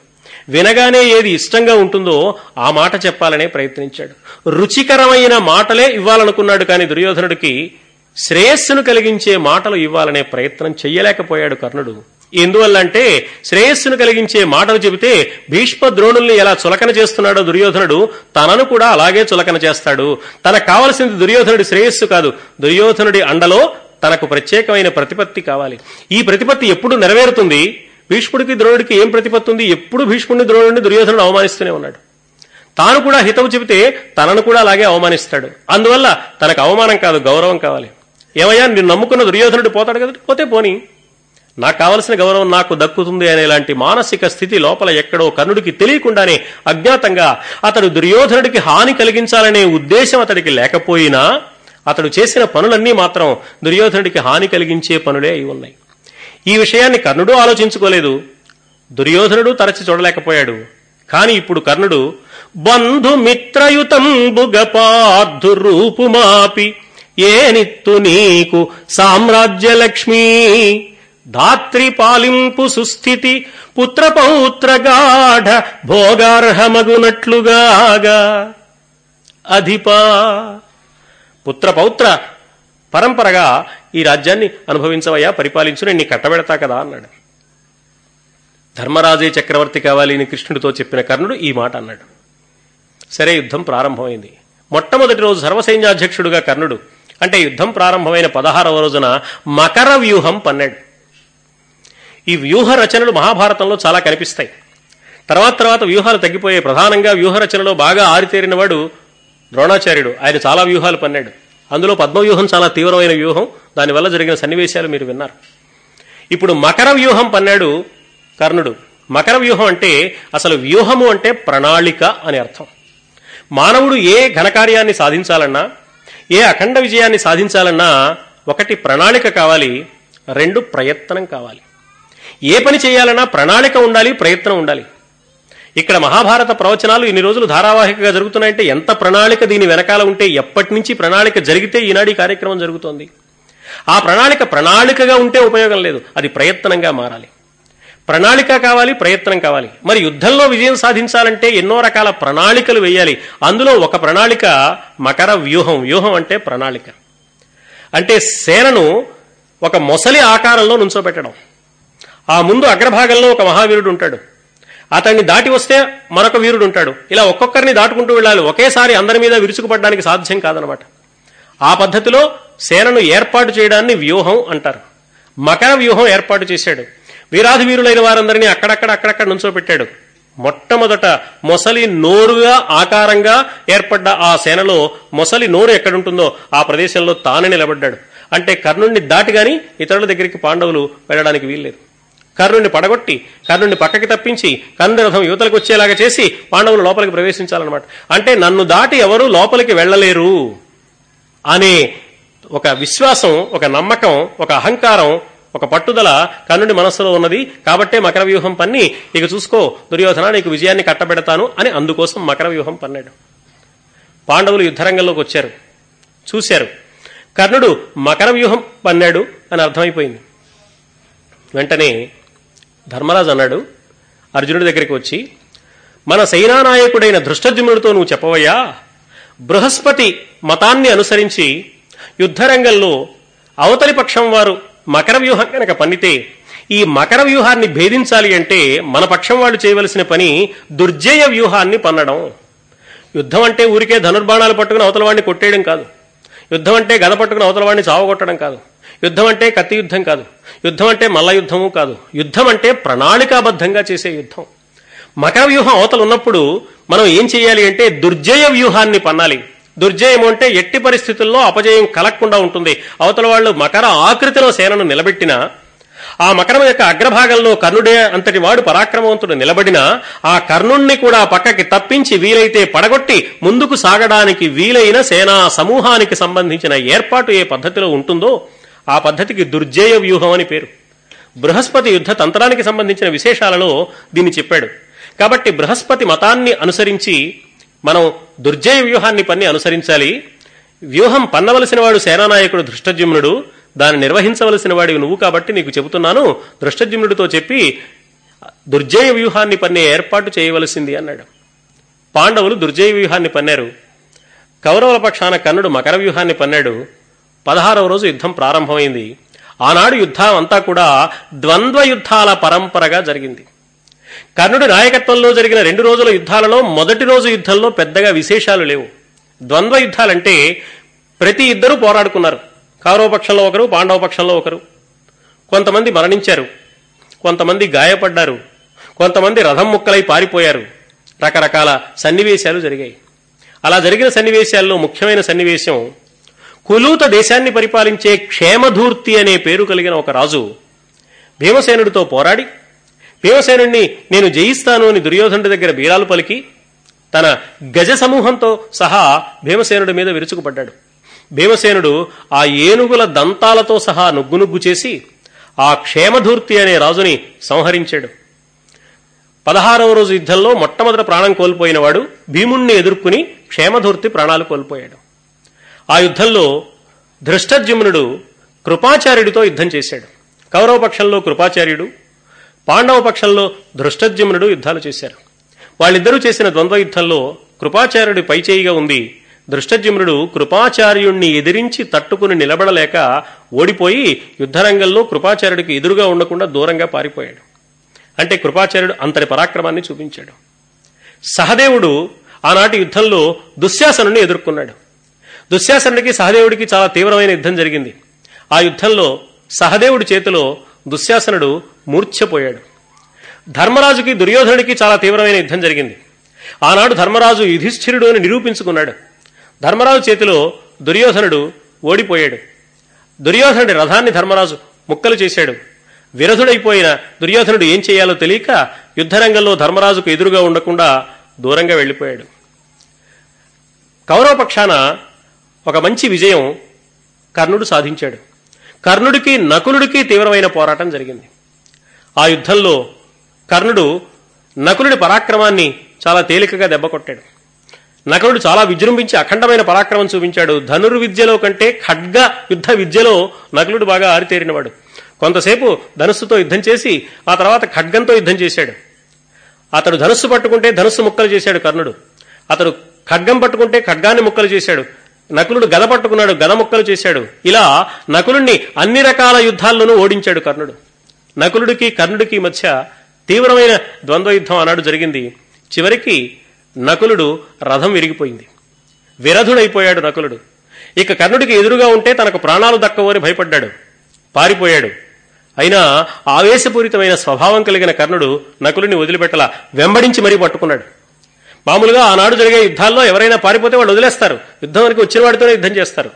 వినగానే ఏది ఇష్టంగా ఉంటుందో ఆ మాట చెప్పాలనే ప్రయత్నించాడు. రుచికరమైన మాటలే ఇవ్వాలనుకున్నాడు కానీ దుర్యోధనుడికి శ్రేయస్సును కలిగించే మాటలు ఇవ్వాలనే ప్రయత్నం చెయ్యలేకపోయాడు కర్ణుడు. ఎందువల్ల అంటే శ్రేయస్సును కలిగించే మాటలు చెబితే భీష్మ ద్రోణుల్ని ఎలా చులకన చేస్తున్నాడో దుర్యోధనుడు తనను కూడా అలాగే చులకన చేస్తాడు. తనకు కావలసింది దుర్యోధనుడి శ్రేయస్సు కాదు. దుర్యోధనుడి అండలో తనకు ప్రత్యేకమైన ప్రతిపత్తి కావాలి. ఈ ప్రతిపత్తి ఎప్పుడు నెరవేరుతుంది? భీష్ముడికి ద్రోణుడికి ఏం ప్రతిపత్తి ఉంది? ఎప్పుడు భీష్ముడిని ద్రోణుడిని దుర్యోధనుడు అవమానిస్తూనే ఉన్నాడు. తాను కూడా హితవు చెబితే తనను కూడా అలాగే అవమానిస్తాడు. అందువల్ల తనకు అవమానం కాదు గౌరవం కావాలి. ఏమయ్యా నేను నమ్ముకున్న దుర్యోధనుడు పోతాడు కదా? పోతే పోని. నాకు కావలసిన గౌరవం నాకు దక్కుతుంది అనేలాంటి మానసిక స్థితి లోపల ఎక్కడో కర్ణుడికి తెలియకుండానే అజ్ఞాతంగా అతడు దుర్యోధనుడికి హాని కలిగించాలనే ఉద్దేశం అతడికి లేకపోయినా అతడు చేసిన పనులన్నీ మాత్రం దుర్యోధనుడికి హాని కలిగించే పనులే అయి ఉన్నాయి. ఈ విషయాన్ని కర్ణుడు ఆలోచించుకోలేదు. దుర్యోధనుడు తరచి చూడలేకపోయాడు. కాని ఇప్పుడు కర్ణుడు బంధుమిత్రయుతంబుగపార్థు రూపుమాపి ఏనిత్తు నీకు సామ్రాజ్యలక్ష్మీ ధాత్రి పాలింపు సుస్థితి పుత్రపౌత్రగాఢ భోగార్హమగునట్లుగాగా అధిపా పుత్రపౌత్ర పరంపరగా ఈ రాజ్యాన్ని అనుభవించవయ్యా పరిపాలించు నేను నీ కట్టబెడతా కదా అన్నాడు. ధర్మరాజే చక్రవర్తి కావాలి అని కృష్ణుడితో చెప్పిన కర్ణుడు ఈ మాట అన్నాడు. సరే యుద్ధం ప్రారంభమైంది. మొట్టమొదటి రోజు సర్వసైన్యాధ్యక్షుడుగా కర్ణుడు అంటే యుద్ధం ప్రారంభమైన పదహారవ రోజున మకర వ్యూహం పన్నాడు. ఈ వ్యూహ రచనలు మహాభారతంలో చాలా కనిపిస్తాయి. తర్వాత తర్వాత వ్యూహాలు తగ్గిపోయాయి. ప్రధానంగా వ్యూహ రచనలో బాగా ఆరితేరినవాడు ద్రోణాచార్యుడు ఆయన చాలా వ్యూహాలు పన్నాడు. అందులో పద్మవ్యూహం చాలా తీవ్రమైన వ్యూహం. దానివల్ల జరిగిన సన్నివేశాలు మీరు విన్నారు. ఇప్పుడు మకర వ్యూహం పన్నాడు కర్ణుడు. మకర వ్యూహం అంటే అసలు వ్యూహము అంటే ప్రణాళిక అని అర్థం. మానవుడు ఏ ఘనకార్యాన్ని సాధించాలన్నా ఏ అఖండ విజయాన్ని సాధించాలన్నా ఒకటి ప్రణాళిక కావాలి రెండు ప్రయత్నం కావాలి. ఏ పని చేయాలన్నా ప్రణాళిక ఉండాలి ప్రయత్నం ఉండాలి. ఇక్కడ మహాభారత ప్రవచనాలు ఇన్ని రోజులు ధారావాహికగా జరుగుతున్నాయంటే ఎంత ప్రణాళిక దీని వెనకాల ఉంటే ఎప్పటి నుంచి ప్రణాళిక జరిగితే ఈనాడు ఈ కార్యక్రమం జరుగుతోంది. ఆ ప్రణాళిక ప్రణాళికగా ఉంటే ఉపయోగం లేదు. అది ప్రయత్నంగా మారాలి. ప్రణాళిక కావాలి ప్రయత్నం కావాలి. మరి యుద్ధంలో విజయం సాధించాలంటే ఎన్నో రకాల ప్రణాళికలు వేయాలి. అందులో ఒక ప్రణాళిక మకర వ్యూహం. వ్యూహం అంటే ప్రణాళిక. అంటే సేనను ఒక మొసలి ఆకారంలో నుంచోబెట్టడం. ఆ ముందు అగ్రభాగంలో ఒక మహావీరుడు ఉంటాడు. అతన్ని దాటి వస్తే మరొక వీరుడు ఉంటాడు. ఇలా ఒక్కొక్కరిని దాటుకుంటూ వెళ్ళాలి. ఒకేసారి అందరి మీద విరుచుకుపడడానికి సాధ్యం కాదనమాట. ఆ పద్ధతిలో సేనను ఏర్పాటు చేయడాన్ని వ్యూహం అంటారు. మకర వ్యూహం ఏర్పాటు చేశాడు. వీరాధి వీరులైన వారందరినీ అక్కడక్కడ అక్కడక్కడ నుంచోబెట్టాడు మొట్టమొదట మొసలి నోరుగా ఆకారంగా ఏర్పడ్డ ఆ సేనలో మొసలి నోరు ఎక్కడుంటుందో ఆ ప్రదేశంలో తానే నిలబడ్డాడు. అంటే కర్ణుణ్ణి దాటిగాని ఇతరుల దగ్గరికి పాండవులు వెళ్ళడానికి వీల్లేదు. కర్ణుడిని పడగొట్టి కర్ణుడిని పక్కకి తప్పించి కర్ణుడి రథం యువతలకు వచ్చేలాగా చేసి పాండవులు లోపలికి ప్రవేశించాలన్నమాట. అంటే నన్ను దాటి ఎవరూ లోపలికి వెళ్ళలేరు అనే ఒక విశ్వాసం ఒక నమ్మకం ఒక అహంకారం ఒక పట్టుదల కర్ణుడి మనస్సులో ఉన్నది. కాబట్టే మకర వ్యూహం పన్ని ఇక చూసుకో దుర్యోధన నీకు విజయాన్ని కట్టబెడతాను అని అందుకోసం మకర వ్యూహం పన్నాడు. పాండవులు యుద్ధరంగంలోకి వచ్చారు. చూశారు. కర్ణుడు మకర వ్యూహం పన్నాడు అని అర్థమైపోయింది. వెంటనే ధర్మరాజు అన్నాడు. అర్జునుడి దగ్గరికి వచ్చి మన సైనానాయకుడైన ధృష్టద్యుమ్నుడితో నువ్వు చెప్పవయ్యా బృహస్పతి మతాన్ని అనుసరించి యుద్ధరంగంలో అవతలి పక్షం వారు మకర వ్యూహం కనుక పన్నితే ఈ మకర వ్యూహాన్ని భేదించాలి అంటే మన పక్షం వాళ్ళు చేయవలసిన పని దుర్జయ వ్యూహాన్ని పన్నడం. యుద్ధం అంటే ఊరికే ధనుర్బాణాలు పట్టుకుని అవతల వాడిని కొట్టేయడం కాదు. యుద్ధం అంటే గద పట్టుకుని అవతల వాడిని చావగొట్టడం కాదు. యుద్ధం అంటే కత్తి యుద్ధం కాదు. యుద్ధం అంటే మల్ల యుద్ధము కాదు. యుద్ధం అంటే ప్రణాళికాబద్ధంగా చేసే యుద్ధం. మకర వ్యూహం అవతలు ఉన్నప్పుడు మనం ఏం చేయాలి అంటే దుర్జయ వ్యూహాన్ని పన్నాలి. దుర్జయం అంటే ఎట్టి పరిస్థితుల్లో అపజయం కలగకుండా ఉంటుంది. అవతల వాళ్ళు మకర ఆకృతిలో సేనను నిలబెట్టినా ఆ మకరం యొక్క అగ్రభాగంలో కర్ణుడే అంతటి వాడు పరాక్రమవంతుడు నిలబడినా ఆ కర్ణుణ్ణి కూడా పక్కకి తప్పించి వీలైతే పడగొట్టి ముందుకు సాగడానికి వీలైన సేనా సమూహానికి సంబంధించిన ఏర్పాటు ఏ పద్ధతిలో ఉంటుందో ఆ పద్ధతికి దుర్జేయ వ్యూహం అని పేరు. బృహస్పతి యుద్ధ తంత్రానికి సంబంధించిన విశేషాలలో దీన్ని చెప్పాడు. కాబట్టి బృహస్పతి మతాన్ని అనుసరించి మనం దుర్జయ వ్యూహాన్ని పన్ని అనుసరించాలి. వ్యూహం పన్నవలసిన వాడు సేనానాయకుడు దృష్టజ్యుమ్నుడు దాన్ని నిర్వహించవలసిన వాడివి నువ్వు కాబట్టి నీకు చెబుతున్నాను. దృష్టజ్యుమ్నుడితో చెప్పి దుర్జయ వ్యూహాన్ని పన్నే ఏర్పాటు చేయవలసింది అన్నాడు. పాండవులు దుర్జయ వ్యూహాన్ని పన్నారు. కౌరవుల పక్షాన కర్ణుడు మకర వ్యూహాన్ని పన్నాడు. పదహారవ రోజు యుద్ధం ప్రారంభమైంది. ఆనాడు యుద్ధం అంతా కూడా ద్వంద్వ యుద్ధాల పరంపరగా జరిగింది. కర్ణుడి నాయకత్వంలో జరిగిన రెండు రోజుల యుద్ధాలలో మొదటి రోజు యుద్ధంలో పెద్దగా విశేషాలు లేవు. ద్వంద్వ యుద్ధాలంటే ప్రతి ఇద్దరు పోరాడుకున్నారు. కౌరవ పక్షంలో ఒకరు పాండవ పక్షంలో ఒకరు. కొంతమంది మరణించారు. కొంతమంది గాయపడ్డారు. కొంతమంది రథం ముక్కలై పారిపోయారు. రకరకాల సన్నివేశాలు జరిగాయి. అలా జరిగిన సన్నివేశాల్లో ముఖ్యమైన సన్నివేశం కులూత దేశాన్ని పరిపాలించే క్షేమధూర్తి అనే పేరు కలిగిన ఒక రాజు భీమసేనుడితో పోరాడి భీమసేనుణ్ణి నేను జయిస్తాను అని దుర్యోధనుడి దగ్గర బీరాలు పలికి తన గజ సమూహంతో సహా భీమసేనుడి మీద విరుచుకుపడ్డాడు. భీమసేనుడు ఆ ఏనుగుల దంతాలతో సహా నుగ్గునుగ్గు చేసి ఆ క్షేమధూర్తి అనే రాజుని సంహరించాడు. పదహారవ రోజు యుద్ధంలో మొట్టమొదట ప్రాణం కోల్పోయినవాడు భీముణ్ణి ఎదుర్కొని క్షేమధూర్తి ప్రాణాలు కోల్పోయాడు. ఆ యుద్ధంలో ధృష్టజ్యుమ్నుడు కృపాచార్యుడితో యుద్ధం చేశాడు. కౌరవ పక్షంలో కృపాచార్యుడు పాండవ పక్షంలో ధృష్టజ్యుమ్నుడు యుద్ధాలు చేశారు. వాళ్ళిద్దరూ చేసిన ద్వంద్వ యుద్ధంలో కృపాచార్యుడి పైచేయిగా ఉంది దృష్టజ్యుమ్నుడు కృపాచార్యుణ్ణి ఎదిరించి తట్టుకుని నిలబడలేక ఓడిపోయి యుద్ధరంగంలో కృపాచార్యుడికి ఎదురుగా ఉండకుండా దూరంగా పారిపోయాడు. అంటే కృపాచార్యుడు అంతటి పరాక్రమాన్ని చూపించాడు. సహదేవుడు ఆనాటి యుద్ధంలో దుశ్శాసనుని ఎదుర్కొన్నాడు. దుశ్శాసనుడికి సహదేవుడికి చాలా తీవ్రమైన యుద్ధం జరిగింది. ఆ యుద్ధంలో సహదేవుడి చేతిలో దుశ్శాసనుడు మూర్ఛపోయాడు. ధర్మరాజుకి దుర్యోధనుడికి చాలా తీవ్రమైన యుద్ధం జరిగింది. ఆనాడు ధర్మరాజు యుధిష్ఠిరుడు అని నిరూపించుకున్నాడు. ధర్మరాజు చేతిలో దుర్యోధనుడు ఓడిపోయాడు. దుర్యోధనుడి రథాన్ని ధర్మరాజు ముక్కలు చేశాడు. విరధుడైపోయిన దుర్యోధనుడు ఏం చేయాలో తెలియక యుద్ధరంగంలో ధర్మరాజుకు ఎదురుగా ఉండకుండా దూరంగా వెళ్ళిపోయాడు. కౌరవ పక్షాన ఒక మంచి విజయం కర్ణుడు సాధించాడు. కర్ణుడికి నకులుడికి తీవ్రమైన పోరాటం జరిగింది. ఆ యుద్ధంలో కర్ణుడు నకులుడి పరాక్రమాన్ని చాలా తేలికగా దెబ్బకొట్టాడు నకులుడు చాలా విజృంభించి అఖండమైన పరాక్రమం చూపించాడు. ధనుర్విద్యలో కంటే ఖడ్గ యుద్ధ విద్యలో నకులుడు బాగా ఆరితేరినవాడు. కొంతసేపు ధనుస్సుతో యుద్ధం చేసి ఆ తర్వాత ఖడ్గంతో యుద్ధం చేశాడు. అతడు ధనుస్సు పట్టుకుంటే ధనుస్సు ముక్కలు చేశాడు కర్ణుడు. అతడు ఖడ్గం పట్టుకుంటే ఖడ్గాన్ని ముక్కలు చేశాడు. నకులుడు గద పట్టుకున్నాడు గద ముక్కలు చేశాడు. ఇలా నకులుణ్ణి అన్ని రకాల యుద్ధాల్లోనూ ఓడించాడు కర్ణుడు. నకులుడికి కర్ణుడికి మధ్య తీవ్రమైన ద్వంద్వ యుద్ధం ఆనాడు జరిగింది. చివరికి నకులుడు రథం విరిగిపోయింది. విరధుడైపోయాడు నకులుడు. ఇక కర్ణుడికి ఎదురుగా ఉంటే తనకు ప్రాణాలు దక్కవని భయపడ్డాడు. పారిపోయాడు. అయినా ఆవేశపూరితమైన స్వభావం కలిగిన కర్ణుడు నకులుని వదిలిపెట్టలా వెంబడించి మరీ పట్టుకున్నాడు. మామూలుగా ఆనాడు జరిగే యుద్ధాల్లో ఎవరైనా పారిపోతే వాళ్ళు వదిలేస్తారు. యుద్ధానికి వచ్చిన వాడితోనే యుద్ధం చేస్తారు.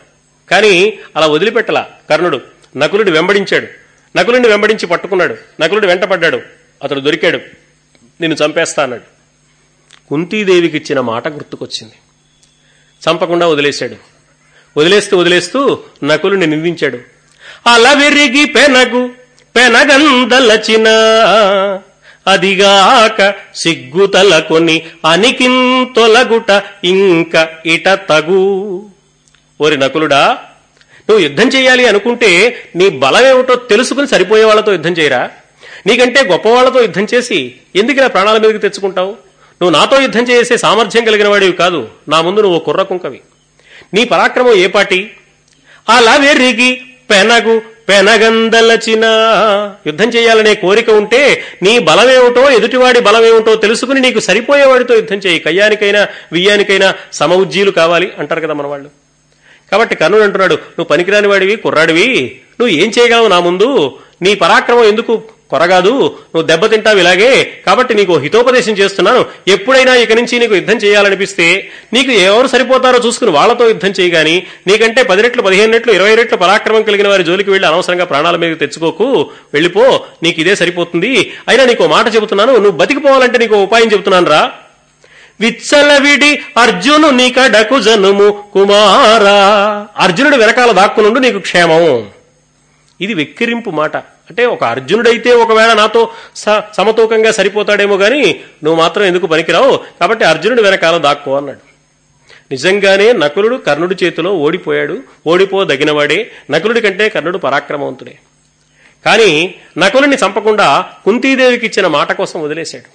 కానీ అలా వదిలిపెట్టలా. కర్ణుడు నకులుడి వెంబడించాడు. నకులుడిని వెంబడించి పట్టుకున్నాడు. నకులుడు వెంటపడ్డాడు అతడు దొరికాడు. నిన్ను చంపేస్తా అన్నాడు. కుంతీదేవికి ఇచ్చిన మాట గుర్తుకొచ్చింది. చంపకుండా వదిలేశాడు. వదిలేస్తూ వదిలేస్తూ నకులుని నిందించాడు. అలా వెరిగి పెనగు పెనగందలచిన అదిగాక సిగ్గుతలకొని అనికింతొలగుట ఇంక ఇట తగు. ఓరి నకులుడా నువ్వు యుద్ధం చేయాలి అనుకుంటే నీ బలమేమిటో తెలుసుకుని సరిపోయే వాళ్ళతో యుద్ధం చేయరా? నీకంటే గొప్పవాళ్ళతో యుద్ధం చేసి ఎందుకు ఇలా ప్రాణాల మీదకి తెచ్చుకుంటావు? నువ్వు నాతో యుద్ధం చేసే సామర్థ్యం కలిగిన వాడివి కాదు. నా ముందు నువ్వు కుర్ర కుంకవి. నీ పరాక్రమం ఏ పాటి? అలా వెర్రిగి పెనగు పెనగందలచిన. యుద్ధం చేయాలనే కోరిక ఉంటే నీ బలమేమిటో ఎదుటివాడి బలమేమిటో తెలుసుకుని నీకు సరిపోయేవాడితో యుద్ధం చేయి. కయ్యానికైనా వియ్యానికైనా సమఉజ్జీలు కావాలి అంటారు కదా మన వాళ్ళు కాబట్టి కర్ణుడు అంటున్నాడు నువ్వు పనికిరాని వాడివి కుర్రాడివి నువ్వు ఏం చేయగలవు నా ముందు? నీ పరాక్రమం ఎందుకు కొరగాదు నువ్వు దెబ్బతింటావు ఇలాగే కాబట్టి నీకు హితోపదేశం చేస్తున్నాను. ఎప్పుడైనా ఇక నుంచి నీకు యుద్ధం చేయాలనిపిస్తే నీకు ఎవరు సరిపోతారో చూసుకుని వాళ్ళతో యుద్ధం చేయగాని నీకంటే పది రెట్లు పదిహేను రెట్లు ఇరవై రెట్లు పరాక్రమం కలిగిన వారి జోలికి వెళ్ళి అనవసరంగా ప్రాణాల మీద తెచ్చుకోకు. వెళ్ళిపో నీకు ఇదే సరిపోతుంది. అయినా నీకు మాట చెబుతున్నాను నువ్వు బతికిపోవాలంటే నీకు ఉపాయం చెబుతున్నాను రా. విచ్చలవిడి అర్జును నీకడకు జనుము కుమారా. అర్జునుడు వెనకాల దాక్కునుండు నీకు క్షేమం. ఇది వెక్కిరింపు మాట. అంటే ఒక అర్జునుడైతే ఒకవేళ నాతో స- సమతూకంగా సరిపోతాడేమో గాని నువ్వు మాత్రం ఎందుకు పనికిరావు? కాబట్టి అర్జునుడు వెనకాల దాక్కో అన్నాడు. నిజంగానే నకులుడు కర్ణుడి చేతిలో ఓడిపోయాడు. ఓడిపోదగినవాడే. నకులుడి కంటే కర్ణుడు పరాక్రమవంతుడే. కానీ నకులుని చంపకుండా కుంతీదేవికి ఇచ్చిన మాట కోసం వదిలేశాడు.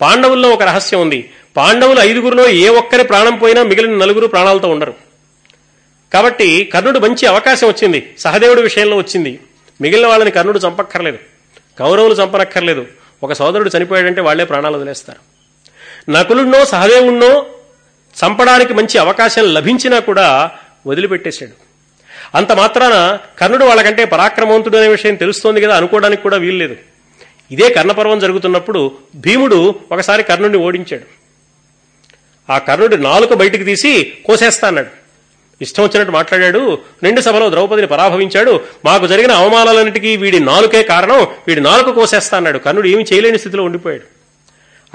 పాండవుల్లో ఒక రహస్యం ఉంది. పాండవులు ఐదుగురిలో ఏ ఒక్కరి ప్రాణం పోయినా మిగిలిన నలుగురు ప్రాణాలతో ఉండరు. కాబట్టి కర్ణుడు మంచి అవకాశం వచ్చింది. సహదేవుడి విషయంలో వచ్చింది. మిగిలిన వాళ్ళని కర్ణుడు చంపక్కర్లేదు. కౌరవులు చంపనక్కర్లేదు. ఒక సోదరుడు చనిపోయాడంటే వాళ్ళే ప్రాణాలు వదిలేస్తారు. నకులున్నో సహదేవుణ్ణో చంపడానికి మంచి అవకాశం లభించినా కూడా వదిలిపెట్టేశాడు. అంత మాత్రాన కర్ణుడు వాళ్ళకంటే పరాక్రమవంతుడు అనే విషయం తెలుస్తోంది కదా అనుకోవడానికి కూడా వీల్లేదు. ఇదే కర్ణపర్వం జరుగుతున్నప్పుడు భీముడు ఒకసారి కర్ణుడిని ఓడించాడు. ఆ కర్ణుడు నాలుక బయటికి తీసి కోసేస్తా అన్నాడు. ఇష్టం వచ్చినట్టు మాట్లాడాడు. నిండు సభలో ద్రౌపదిని పరాభవించాడు. మాకు జరిగిన అవమానాలన్నిటికీ వీడి నాలుకే కారణం వీడి నాలుక కోసేస్తా అన్నాడు. కర్ణుడు ఏమి చేయలేని స్థితిలో ఉండిపోయాడు.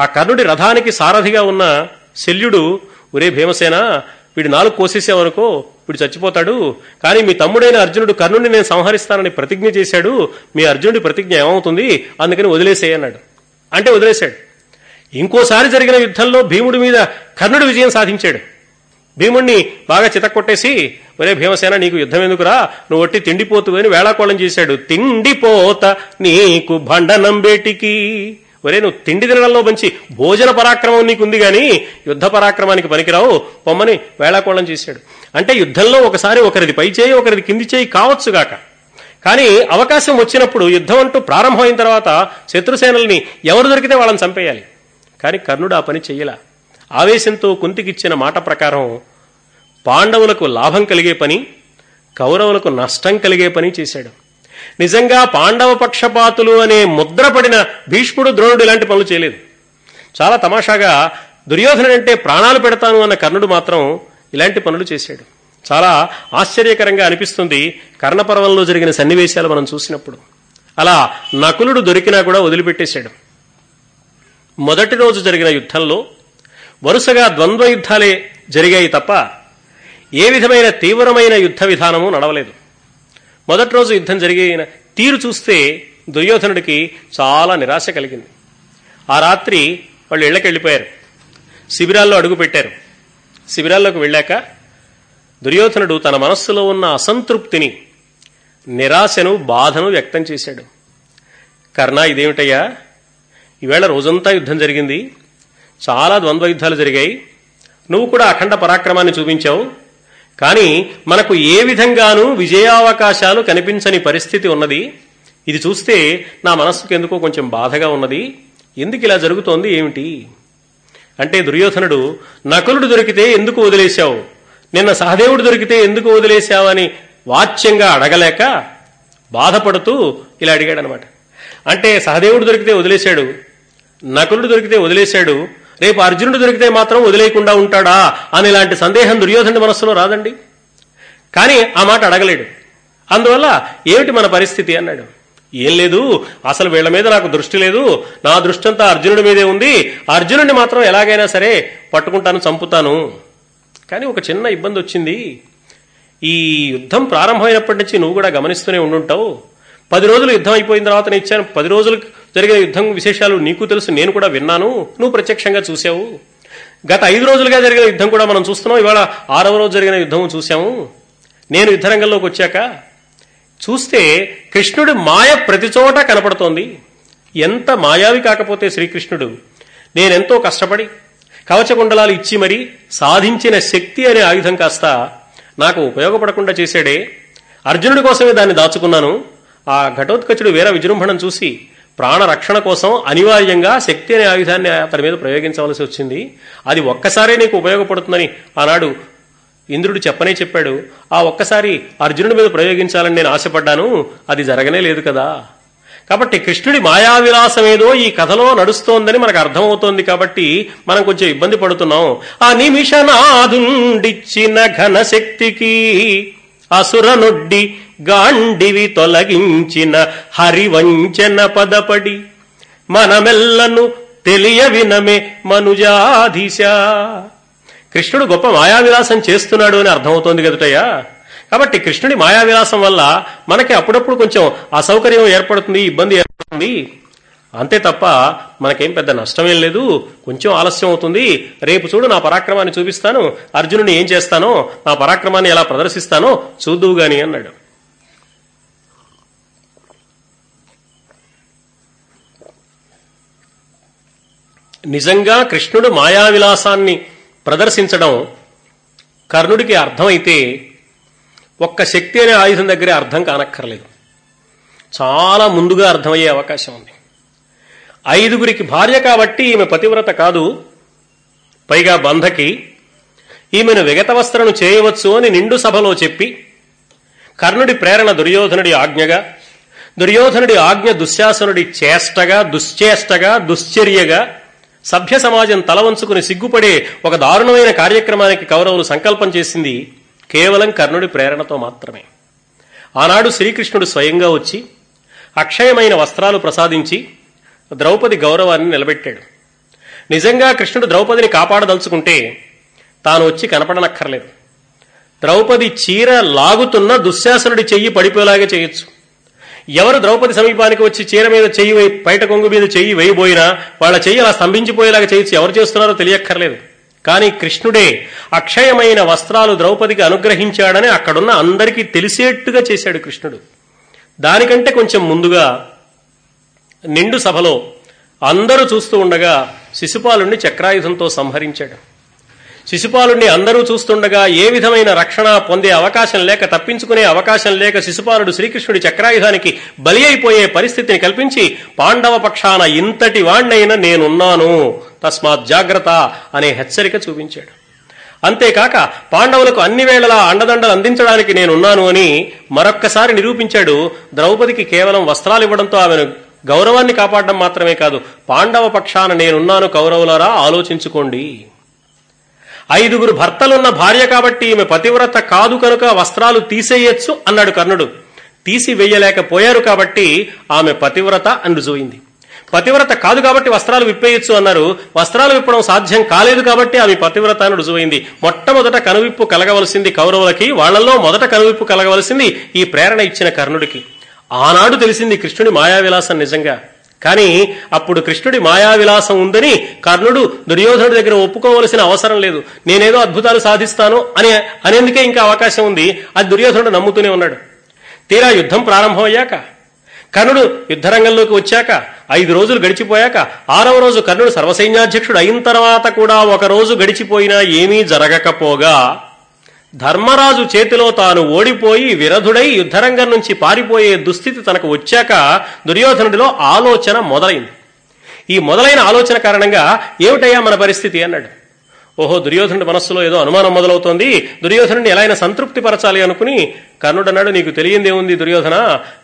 ఆ కర్ణుడి రథానికి సారథిగా ఉన్న శల్యుడు ఒరే భీమసేన వీడి నాలుగు కోసేసావనుకో వీడు చచ్చిపోతాడు. కానీ మీ తమ్ముడైన అర్జునుడు కర్ణుడిని నేను సంహరిస్తానని ప్రతిజ్ఞ చేశాడు. మీ అర్జునుడి ప్రతిజ్ఞ ఏమవుతుంది? అందుకని వదిలేసేయన్నాడు అంటే వదిలేశాడు. ఇంకోసారి జరిగిన యుద్ధంలో భీముడి మీద కర్ణుడు విజయం సాధించాడు. భీముణ్ణి బాగా చితక్కొట్టేసి ఒరే భీమసేన నీకు యుద్ధం ఎందుకురా నువ్వు ఒట్టి తిండిపోతు అని వేళాకోళం చేశాడు. తిండిపోత నీకు భండనంబేటికి ఒరే నువ్వు తిండి తినడంలో మంచి భోజన పరాక్రమం నీకుంది గాని యుద్ధ పరాక్రమానికి పనికిరావు. పొమ్మని వేళాకోళం చేశాడు. అంటే యుద్ధంలో ఒకసారి ఒకరిది పై చేయి ఒకరిది కింది చేయి కావచ్చుగాక కానీ అవకాశం వచ్చినప్పుడు యుద్ధం అంటూ ప్రారంభమైన తర్వాత శత్రుసేనల్ని ఎవరు దొరికితే వాళ్ళని చంపేయాలి. కానీ కర్ణుడు ఆ పని చెయ్యలా. ఆవేశంతో కుంతికిచ్చిన మాట ప్రకారం పాండవులకు లాభం కలిగే పని కౌరవులకు నష్టం కలిగే పని చేశాడు. నిజంగా పాండవ పక్షపాతులు అనే ముద్రపడిన భీష్ముడు ద్రోణుడు ఇలాంటి పనులు చేయలేదు. చాలా తమాషాగా దుర్యోధనుడంటే ప్రాణాలు పెడతాను అన్న కర్ణుడు మాత్రం ఇలాంటి పనులు చేశాడు. చాలా ఆశ్చర్యకరంగా అనిపిస్తుంది కర్ణపర్వంలో జరిగిన సన్నివేశాలు మనం చూసినప్పుడు. అలా నకులుడు దొరికినా కూడా వదిలిపెట్టేశాడు. మొదటి రోజు జరిగిన యుద్ధంలో వరుసగా ద్వంద్వ యుద్ధాలే జరిగాయి తప్ప ఏ విధమైన తీవ్రమైన యుద్ధ విధానము నడవలేదు. మొదటి రోజు యుద్ధం జరిగిన తీరు చూస్తే దుర్యోధనుడికి చాలా నిరాశ కలిగింది. ఆ రాత్రి వాళ్ళు ఇళ్ళకి వెళ్ళిపోయారు శిబిరాల్లో అడుగుపెట్టారు శిబిరాల్లోకి వెళ్ళాక దుర్యోధనుడు తన మనస్సులో ఉన్న అసంతృప్తిని నిరాశను బాధను వ్యక్తం చేశాడు. కర్ణ ఇదేమిటయ్యా? ఈవేళ రోజంతా యుద్ధం జరిగింది. చాలా ద్వంద్వ యుద్ధాలు జరిగాయి. నువ్వు కూడా అఖండ పరాక్రమాన్ని చూపించావు. కానీ మనకు ఏ విధంగానూ విజయావకాశాలు కనిపించని పరిస్థితి ఉన్నది. ఇది చూస్తే నా మనస్సుకు ఎందుకో కొంచెం బాధగా ఉన్నది. ఎందుకు ఇలా జరుగుతోంది ఏమిటి? అంటే దుర్యోధనుడు నకులుడు దొరికితే ఎందుకు వదిలేశావు? నిన్న సహదేవుడు దొరికితే ఎందుకు వదిలేశావని వాచ్యంగా అడగలేక బాధపడుతూ ఇలా అడిగాడనమాట. అంటే సహదేవుడు దొరికితే వదిలేశాడు నకులుడు దొరికితే వదిలేశాడు రేపు అర్జునుడు దొరికితే మాత్రం వదిలేయకుండా ఉంటాడా అని ఇలాంటి సందేహం దుర్యోధనుడి మనస్సులో రాదండి? కానీ ఆ మాట అడగలేడు. అందువల్ల ఏమిటి మన పరిస్థితి అన్నాడు. ఏం లేదు అసలు వీళ్ళ మీద నాకు దృష్టి లేదు నా దృష్టి అంతా అర్జునుడి మీదే ఉంది అర్జునుడిని మాత్రం ఎలాగైనా సరే పట్టుకుంటాను చంపుతాను. కానీ ఒక చిన్న ఇబ్బంది వచ్చింది. ఈ యుద్ధం ప్రారంభమైనప్పటి నుంచి నువ్వు కూడా గమనిస్తూనే ఉండుంటావు. పది రోజులు యుద్ధం అయిపోయిన తర్వాత నేను ఇచ్చాను పది రోజులు జరిగిన యుద్ధం విశేషాలు నీకు తెలుసు నేను కూడా విన్నాను. నువ్వు ప్రత్యక్షంగా చూసావు గత ఐదు రోజులుగా జరిగిన యుద్ధం కూడా మనం చూస్తున్నాం. ఇవాళ ఆరవ రోజు జరిగిన యుద్ధం చూసాము నేను యుద్ధరంగంలోకి వచ్చాక చూస్తే కృష్ణుడి మాయ ప్రతి చోట కనపడుతోంది. ఎంత మాయావి కాకపోతే శ్రీకృష్ణుడు. నేనెంతో కష్టపడి కవచకుండలాలు ఇచ్చి మరీ సాధించిన శక్తి అనే ఆయుధం కాస్త నాకు ఉపయోగపడకుండా చేశాడే. అర్జునుడి కోసమే దాన్ని దాచుకున్నాను. ఆ ఘటోత్కచుడు వేరే విజృంభణం చూసి ప్రాణరక్షణ కోసం అనివార్యంగా శక్తి అనే ఆయుధాన్ని అతని మీద ప్రయోగించవలసి వచ్చింది. అది ఒక్కసారే నీకు ఉపయోగపడుతుందని ఆనాడు ఇంద్రుడు చెప్పనే చెప్పాడు. ఆ ఒక్కసారి అర్జునుడి మీద ప్రయోగించాలని నేను ఆశపడ్డాను. అది జరగనే లేదు కదా. కాబట్టి కృష్ణుడి మాయావిలాసం ఏదో ఈ కథలో నడుస్తోందని మనకు అర్థమవుతోంది కాబట్టి మనం కొంచెం ఇబ్బంది పడుతున్నాం. ఆ నిమిషనాదుండిచ్చిన ఘన శక్తికి అసురనొడ్డి గాండివి తొలగించిన హరివంచన పదపడి మనమెల్లను తెలియ వినమే మనుజాధీశ. కృష్ణుడు గొప్ప మాయావిలాసం చేస్తున్నాడు అని అర్థమవుతోంది కదటయ్యా. కాబట్టి కృష్ణుడి మాయావిలాసం వల్ల మనకి అప్పుడప్పుడు కొంచెం అసౌకర్యం ఏర్పడుతుంది ఇబ్బంది ఏర్పడుతుంది. అంతే తప్ప మనకేం పెద్ద నష్టమేం లేదు. కొంచెం ఆలస్యం అవుతుంది. రేపు చూడు నా పరాక్రమాన్ని చూపిస్తాను. అర్జునుడిని ఏం చేస్తానో నా పరాక్రమాన్ని ఎలా ప్రదర్శిస్తానో చూద్దువు గాని అన్నాడు. నిజంగా కృష్ణుడు మాయావిలాసాన్ని ప్రదర్శించడం కర్ణుడికి అర్థమైతే ఒక్క శక్తి అనే ఆయుధం దగ్గరే అర్థం కానక్కర్లేదు. చాలా ముందుగా అర్థమయ్యే అవకాశం ఉంది. ఐదుగురికి భార్య కాబట్టి ఈమె పతివ్రత కాదు. పైగా బంధకి ఈమెను విగతవస్త్రను చేయవచ్చు అని నిండు సభలో చెప్పి కర్ణుడి ప్రేరణ దుర్యోధనుడి ఆజ్ఞగా దుర్యోధనుడి ఆజ్ఞ దుశ్శాసనుడి చేష్టగా దుశ్చేష్టగా దుశ్చర్యగా సభ్య సమాజం తలవంచుకుని సిగ్గుపడే ఒక దారుణమైన కార్యక్రమానికి కౌరవులు సంకల్పం చేసింది కేవలం కర్ణుడి ప్రేరణతో మాత్రమే. ఆనాడు శ్రీకృష్ణుడు స్వయంగా వచ్చి అక్షయమైన వస్త్రాలు ప్రసాదించి ద్రౌపది గౌరవాన్ని నిలబెట్టాడు. నిజంగా కృష్ణుడు ద్రౌపదిని కాపాడదలుచుకుంటే తాను వచ్చి కనపడనక్కర్లేదు. ద్రౌపది చీర లాగుతున్న దుశ్శాసనుడి చెయ్యి పడిపోయేలాగా చేయొచ్చు. ఎవరు ద్రౌపది సమీపానికి వచ్చి చీర మీద చెయ్యి బయట కొంగు మీద చెయ్యి వేయబోయినా వాళ్ళ చెయ్యి అలా స్తంభించిపోయేలాగా చేయొచ్చు ఎవరు చేస్తున్నారో తెలియక్కర్లేదు. కానీ కృష్ణుడే అక్షయమైన వస్త్రాలు ద్రౌపదికి అనుగ్రహించాడని అక్కడున్న అందరికీ తెలిసేట్టుగా చేశాడు కృష్ణుడు. దానికంటే కొంచెం ముందుగా నిండు సభలో అందరూ చూస్తూ ఉండగా శిశుపాలుణ్ణి చక్రాయుధంతో సంహరించాడు. శిశుపాలుణ్ణి అందరూ చూస్తుండగా ఏ విధమైన రక్షణ పొందే అవకాశం లేక తప్పించుకునే అవకాశం లేక శిశుపాలుడు శ్రీకృష్ణుడి చక్రాయుధానికి బలి అయిపోయే పరిస్థితిని కల్పించి పాండవ పక్షాన ఇంతటి వాణ్ణైనా నేనున్నాను. తస్మాత్ జాగ్రత్త అనే హెచ్చరిక చూపించాడు. అంతేకాక పాండవులకు అన్ని వేళలా అండదండలు అందించడానికి నేనున్నాను అని మరొక్కసారి నిరూపించాడు. ద్రౌపదికి కేవలం వస్త్రాలు ఇవ్వడంతో ఆమెను గౌరవాన్ని కాపాడడం మాత్రమే కాదు పాండవ పక్షాన నేనున్నాను కౌరవులరా ఆలోచించుకోండి. ఐదుగురు భర్తలున్న భార్య కాబట్టి ఈమె పతివ్రత కాదు కనుక వస్త్రాలు తీసేయచ్చు అన్నాడు కర్ణుడు. తీసి వెయ్యలేకపోయారు కాబట్టి ఆమె పతివ్రత అని రుజువైంది పతివ్రత కాదు కాబట్టి వస్త్రాలు విప్పేయచ్చు అన్నారు. వస్త్రాలు విప్పడం సాధ్యం కాలేదు కాబట్టి ఆమె పతివ్రత అని రుజువైంది మొట్టమొదట కనువిప్పు కలగవలసింది కౌరవులకి వాళ్ళలో మొదట కనువిప్పు కలగవలసింది ఈ ప్రేరణ ఇచ్చిన కర్ణుడికి. ఆనాడు తెలిసింది కృష్ణుడి మాయావిలాసం నిజంగా. కానీ అప్పుడు కృష్ణుడి మాయా విలాసం ఉందని కర్ణుడు దుర్యోధనుడి దగ్గర ఒప్పుకోవలసిన అవసరం లేదు. నేనేదో అద్భుతాలు సాధిస్తాను అని అనేందుకే ఇంకా అవకాశం ఉంది. అది దుర్యోధనుడు నమ్ముతూనే ఉన్నాడు. తీరా యుద్ధం ప్రారంభమయ్యాక కర్ణుడు యుద్ధరంగంలోకి వచ్చాక ఐదు రోజులు గడిచిపోయాక ఆరవ రోజు కర్ణుడు సర్వసైన్యాధ్యక్షుడు అయిన తర్వాత కూడా ఒక రోజు గడిచిపోయినా ఏమీ జరగకపోగా ధర్మరాజు చేతిలో తాను ఓడిపోయి విరధుడై యుద్ధరంగం నుంచి పారిపోయే దుస్థితి తనకు వచ్చాక దుర్యోధనుడిలో ఆలోచన మొదలైంది. ఈ మొదలైన ఆలోచన కారణంగా ఏమిటయ్యా మన పరిస్థితి అన్నాడు. ఓహో దుర్యోధనుడి మనస్సులో ఏదో అనుమానం మొదలవుతోంది. దుర్యోధనుడిని ఎలా అయినా సంతృప్తి పరచాలి అనుకుని కర్ణుడు అన్నాడు నీకు తెలియందేముంది దుర్యోధన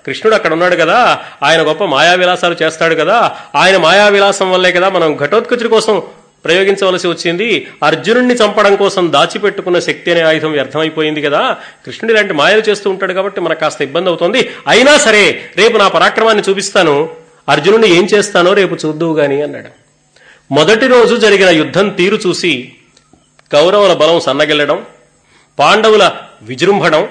కృష్ణుడు అక్కడ ఉన్నాడు కదా ఆయన గొప్ప మాయావిలాసాలు చేస్తాడు కదా ఆయన మాయావిలాసం వల్లే కదా మనం ఘటోత్కచుడి కోసం ప్రయోగించవలసి వచ్చింది. అర్జునుడిని చంపడం కోసం దాచిపెట్టుకున్న శక్తి అనే ఆయుధం వ్యర్థమైపోయింది కదా. కృష్ణుడి లాంటి మాయలు చేస్తూ ఉంటాడు కాబట్టి మనకు కాస్త ఇబ్బంది అవుతుంది. అయినా సరే రేపు నా పరాక్రమాన్ని చూపిస్తాను. అర్జునుడిని ఏం చేస్తానో రేపు చూద్దువు గాని అన్నాడు. మొదటి రోజు జరిగిన యుద్ధం తీరు చూసి కౌరవుల బలం సన్నగిల్లడం పాండవుల విజృంభణం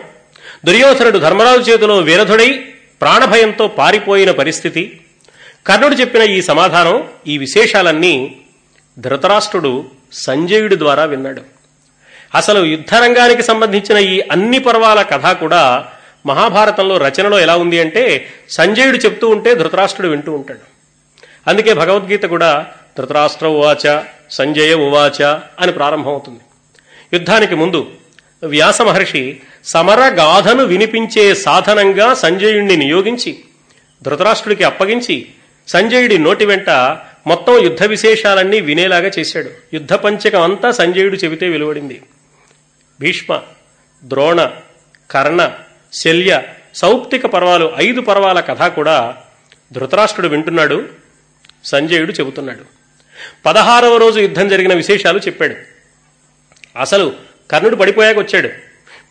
దుర్యోధనుడు ధర్మరాజు చేతిలో వీరధుడై ప్రాణభయంతో పారిపోయిన పరిస్థితి కర్ణుడు చెప్పిన ఈ సమాధానం ఈ విశేషాలన్నీ ధృతరాష్ట్రుడు సంజయుడి ద్వారా విన్నాడు. అసలు యుద్ధరంగానికి సంబంధించిన ఈ అన్ని పర్వాల కథ కూడా మహాభారతంలో రచనలో ఎలా ఉంది అంటే సంజయుడు చెప్తూ ఉంటే ధృతరాష్ట్రుడు వింటూ ఉంటాడు. అందుకే భగవద్గీత కూడా ధృతరాష్ట్ర ఉవాచ సంజయ ఉవాచ అని ప్రారంభమవుతుంది. యుద్ధానికి ముందు వ్యాస మహర్షి సమరగాథను వినిపించే సాధనంగా సంజయుణ్ణి నియోగించి ధృతరాష్ట్రుడికి అప్పగించి సంజయుడి నోటి వెంట మొత్తం యుద్ధ విశేషాలన్నీ వినేలాగా చేశాడు. యుద్ధ పంచకం అంతా సంజయుడు చెబితే వెలువడింది. భీష్మ ద్రోణ కర్ణ శల్య సౌప్తిక పర్వాలు ఐదు పర్వాల కథ కూడా ధృతరాష్ట్రుడు వింటున్నాడు సంజయుడు చెబుతున్నాడు. పదహారవ రోజు యుద్ధం జరిగిన విశేషాలు చెప్పాడు. అసలు కర్ణుడు పడిపోయాక వచ్చాడు.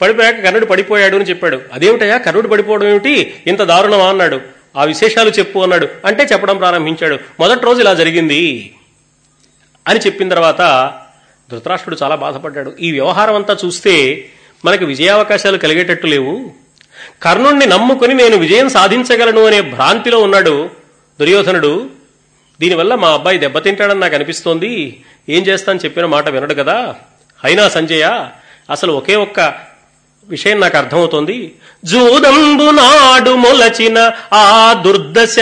పడిపోయాక కర్ణుడు పడిపోయాడు అని చెప్పాడు. అదేమిటయా కర్ణుడు పడిపోవడం ఏమిటి? ఇంత దారుణమా? అన్నాడు. ఆ విశేషాలు చెప్పు అన్నాడు. అంటే చెప్పడం ప్రారంభించాడు. మొదటి రోజు ఇలా జరిగింది అని చెప్పిన తర్వాత ధృతరాష్ట్రుడు చాలా బాధపడ్డాడు. ఈ వ్యవహారం అంతా చూస్తే మనకి విజయావకాశాలు కలిగేటట్టు లేవు. కర్ణుణ్ణి నమ్ముకుని నేను విజయం సాధించగలను అనే భ్రాంతిలో ఉన్నాడు దుర్యోధనుడు. దీనివల్ల మా అబ్బాయి దెబ్బతింటాడని నాకు అనిపిస్తోంది. ఏం చేస్తాను చెప్పిన మాట వినడు కదా. అయినా సంజయ అసలు ఒకే ఒక్క విషయం నాకు అర్థమవుతోంది. జూదంబు నాడు మొలచిన ఆ దుర్దశ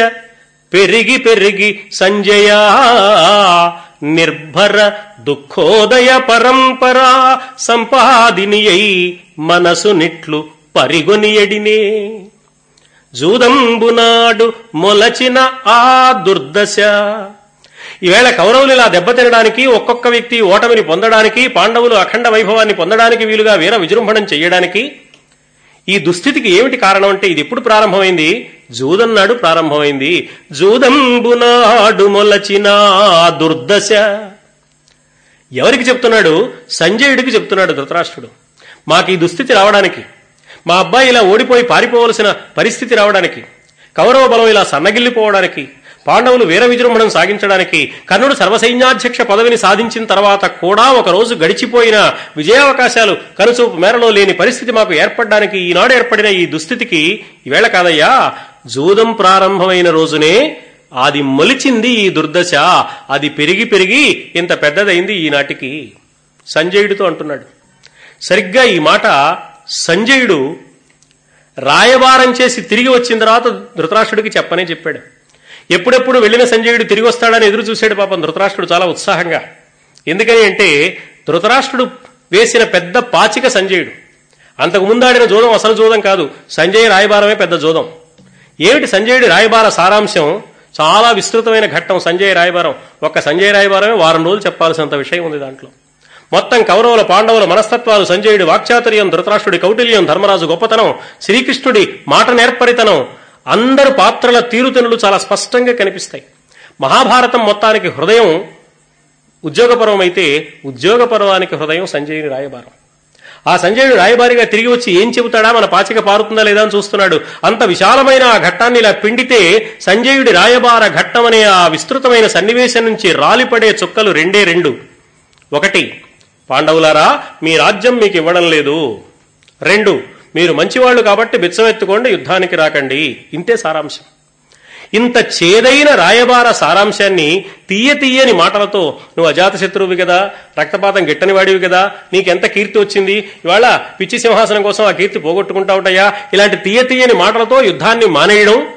పెరిగి పెరిగి సంజయ నిర్భర దుఃఖోదయ పరంపరా సంపాదిని అయి మనసు నిట్లు పరిగొనియడినే జూదంబునాడు మొలచిన ఆ దుర్దశ ఈవేళ కౌరవులు ఇలా దెబ్బతినడానికి ఒక్కొక్క వ్యక్తి ఓటమిని పొందడానికి పాండవులు అఖండ వైభవాన్ని పొందడానికి వీలుగా వీర విజృంభణం చేయడానికి. ఈ దుస్థితికి ఏమిటి కారణం అంటే ఇది ఎప్పుడు ప్రారంభమైంది? జూదన్నాడు ప్రారంభమైంది. జూదంబునాడు మొలచిన దుర్దశ. ఎవరికి చెప్తున్నాడు? సంజయుడికి చెప్తున్నాడు ధృతరాష్ట్రుడు. మాకు ఈ దుస్థితి రావడానికి మా అబ్బాయి ఇలా ఓడిపోయి పారిపోవలసిన పరిస్థితి రావడానికి కౌరవ బలం ఇలా సన్నగిల్లిపోవడానికి పాండవులు వీర విజృంభణం సాగించడానికి కర్ణుడు సర్వసైన్యాధ్యక్ష పదవిని సాధించిన తర్వాత కూడా ఒక రోజు గడిచిపోయిన విజయావకాశాలు కనుచూపు మేరలో లేని పరిస్థితి మాకు ఏర్పడడానికి ఈనాడు ఏర్పడిన ఈ దుస్థితికి ఈవేళ కాదయ్యా జూదం ప్రారంభమైన రోజునే అది మొలిచింది ఈ దుర్దశ. అది పెరిగి పెరిగి ఇంత పెద్దదైంది ఈనాటికి. సంజయుడితో అంటున్నాడు. సరిగ్గా ఈ మాట సంజయుడు రాయబారం చేసి తిరిగి వచ్చిన తర్వాత ధృతరాష్ట్రుడికి చెప్పనే చెప్పాడు. ఎప్పుడెప్పుడు వెళ్ళిన సంజయుడు తిరిగి వస్తాడని ఎదురు చూశాడు పాపం ధృతరాష్ట్రుడు చాలా ఉత్సాహంగా. ఎందుకని అంటే ధృతరాష్ట్రుడు వేసిన పెద్ద పాచిక సంజయుడు. అంతకు ముందాడిన జోదం అసలు జోదం కాదు సంజయ్ రాయబారమే పెద్ద జోదం. ఏమిటి సంజయుడి రాయబార సారాంశం? చాలా విస్తృతమైన ఘట్టం సంజయ్ రాయబారం. ఒక్క సంజయ్ రాయబారమే వారం రోజులు చెప్పాల్సినంత విషయం ఉంది దాంట్లో. మొత్తం కౌరవుల పాండవుల మనస్తత్వాలు సంజయుడి వాక్చాతుర్యం ధృతరాష్ట్రుడి కౌటిల్యం ధర్మరాజు గొప్పతనం శ్రీకృష్ణుడి మాట నేర్పరితనం అందరు పాత్రల తీరుతెనులు చాలా స్పష్టంగా కనిపిస్తాయి. మహాభారతం మొత్తానికి హృదయం ఉద్యోగపర్వమైతే ఉద్యోగపర్వానికి హృదయం సంజయుని రాయబారం. ఆ సంజయుడు రాయబారిగా తిరిగి వచ్చి ఏం చెబుతాడా? మన పాచిక పారుతుందా లేదా అని చూస్తున్నాడు. అంత విశాలమైన ఆ ఘట్టాన్ని ఇలా పిండితే సంజయుడి రాయబార ఘట్టం అనే ఆ విస్తృతమైన సన్నివేశం నుంచి రాలిపడే చుక్కలు రెండే రెండు. ఒకటి పాండవులారా మీ రాజ్యం మీకు ఇవ్వడం లేదు. రెండు మీరు మంచివాళ్ళు కాబట్టి బిచ్చమెత్తుకోండి యుద్ధానికి రాకండి. ఇంతే సారాంశం. ఇంత చేదైన రాయబార సారాంశాన్ని తీయ తీయని మాటలతో నువ్వు అజాత కదా రక్తపాతం గిట్టని వాడివి కదా నీకెంత కీర్తి వచ్చింది? ఇవాళ పిచ్చి సింహాసనం కోసం ఆ కీర్తి పోగొట్టుకుంటా ఉంటాయా ఇలాంటి తీయ తీయని మాటలతో యుద్ధాన్ని మానేయడం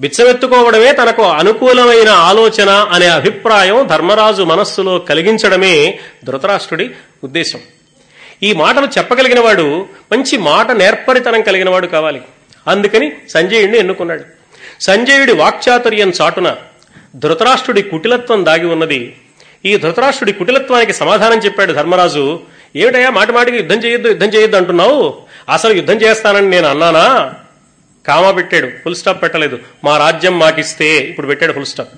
బిచ్చమెత్తుకోవడమే తనకు అనుకూలమైన ఆలోచన అనే అభిప్రాయం ధర్మరాజు మనస్సులో కలిగించడమే ధృతరాష్ట్రుడి ఉద్దేశం. ఈ మాటలు చెప్పగలిగిన వాడు మంచి మాట నేర్పరితనం కలిగిన వాడు కావాలి. అందుకని సంజయుడిని ఎన్నుకున్నాడు. సంజయుడి వాక్చాతుర్యం చాటున ధృతరాష్ట్రుడి కుటిలత్వం దాగి ఉన్నది. ఈ ధృతరాష్ట్రుడి కుటిలత్వానికి సమాధానం చెప్పాడు ధర్మరాజు. ఏమిటయా మాటిమాటికి యుద్ధం చేయొద్దు యుద్ధం చేయొద్దు అంటున్నావు? అసలు యుద్ధం చేస్తానని నేను అన్నానా? కామా పెట్టాడు. ఫుల్ స్టాప్ పెట్టలేదు. మా రాజ్యం మాకిస్తే. ఇప్పుడు పెట్టాడు ఫుల్ స్టాప్.